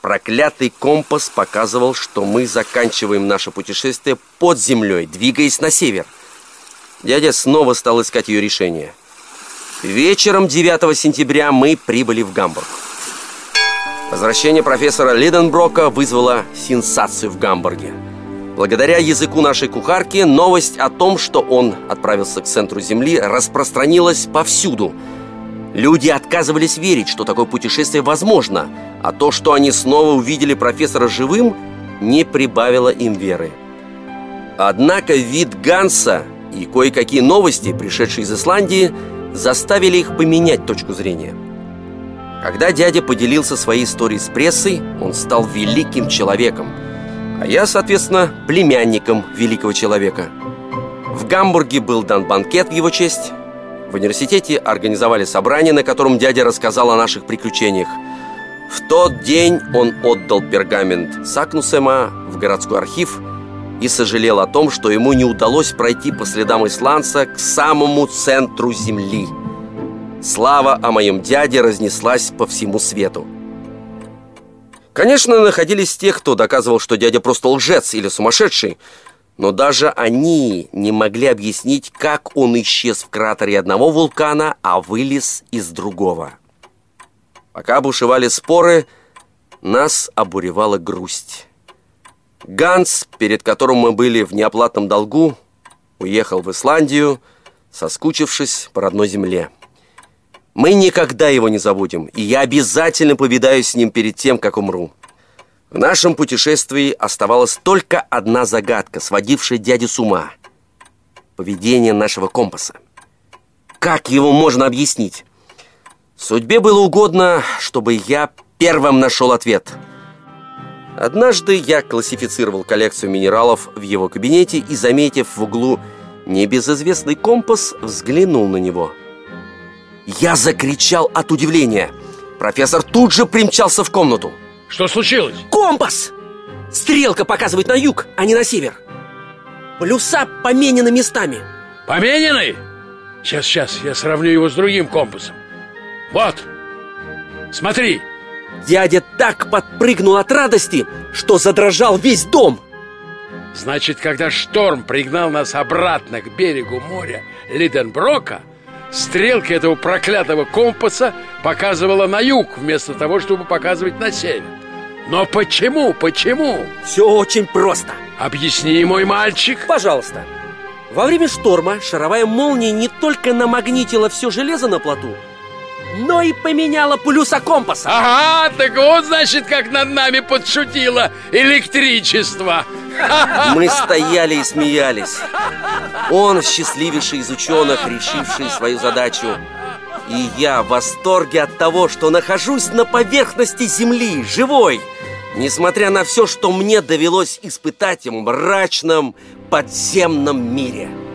S2: Проклятый компас показывал, что мы заканчиваем наше путешествие под землей, двигаясь на север. Дядя снова стал искать ее решение – Вечером 9 сентября мы прибыли в Гамбург. Возвращение профессора Лиденброка вызвало сенсацию в Гамбурге. Благодаря языку нашей кухарки новость о том, что он отправился к центру Земли, распространилась повсюду. Люди отказывались верить, что такое путешествие возможно, а то, что они снова увидели профессора живым, не прибавило им веры. Однако вид Ганса и кое-какие новости, пришедшие из Исландии, заставили их поменять точку зрения. Когда дядя поделился своей историей с прессой, он стал великим человеком, а я, соответственно, племянником великого человека. В Гамбурге был дан банкет в его честь. В университете организовали собрание, на котором дядя рассказал о наших приключениях. В тот день он отдал пергамент Сакнусема в городской архив – и сожалел о том, что ему не удалось пройти по следам исландца к самому центру земли. Слава о моем дяде разнеслась по всему свету. Конечно, находились те, кто доказывал, что дядя просто лжец или сумасшедший, но даже они не могли объяснить, как он исчез в кратере одного вулкана, а вылез из другого. Пока бушевали споры, нас обуревала грусть. Ганс, перед которым мы были в неоплатном долгу, уехал в Исландию, соскучившись по родной земле. Мы никогда его не забудем, и я обязательно повидаюсь с ним перед тем, как умру. В нашем путешествии оставалась только одна загадка, сводившая дядю с ума. Поведение нашего компаса. Как его можно объяснить? Судьбе было угодно, чтобы я первым нашел ответ – Однажды я классифицировал коллекцию минералов в его кабинете и, заметив в углу небезызвестный компас, взглянул на него. Я закричал от удивления. Профессор тут же примчался в комнату.
S3: Что случилось?
S4: Компас! Стрелка показывает на юг, а не на север. Плюса поменены местами.
S3: Поменены? Сейчас, сейчас, я сравню его с другим компасом. Вот, смотри.
S4: Дядя так подпрыгнул от радости, что задрожал весь дом.
S3: Значит, когда шторм пригнал нас обратно к берегу моря Лиденброка, стрелка этого проклятого компаса показывала на юг, вместо того, чтобы показывать на север. Но почему, почему?
S4: Все очень просто.
S3: Объясни, мой мальчик.
S4: Пожалуйста. Во время шторма шаровая молния не только намагнитила все железо на плоту, но и поменяла полюса компаса.
S3: Ага, так вот, значит, как над нами подшутило электричество.
S2: Мы стояли и смеялись. Он счастливейший из ученых, решивший свою задачу. И я в восторге от того, что нахожусь на поверхности Земли, живой, несмотря на все, что мне довелось испытать в мрачном подземном мире.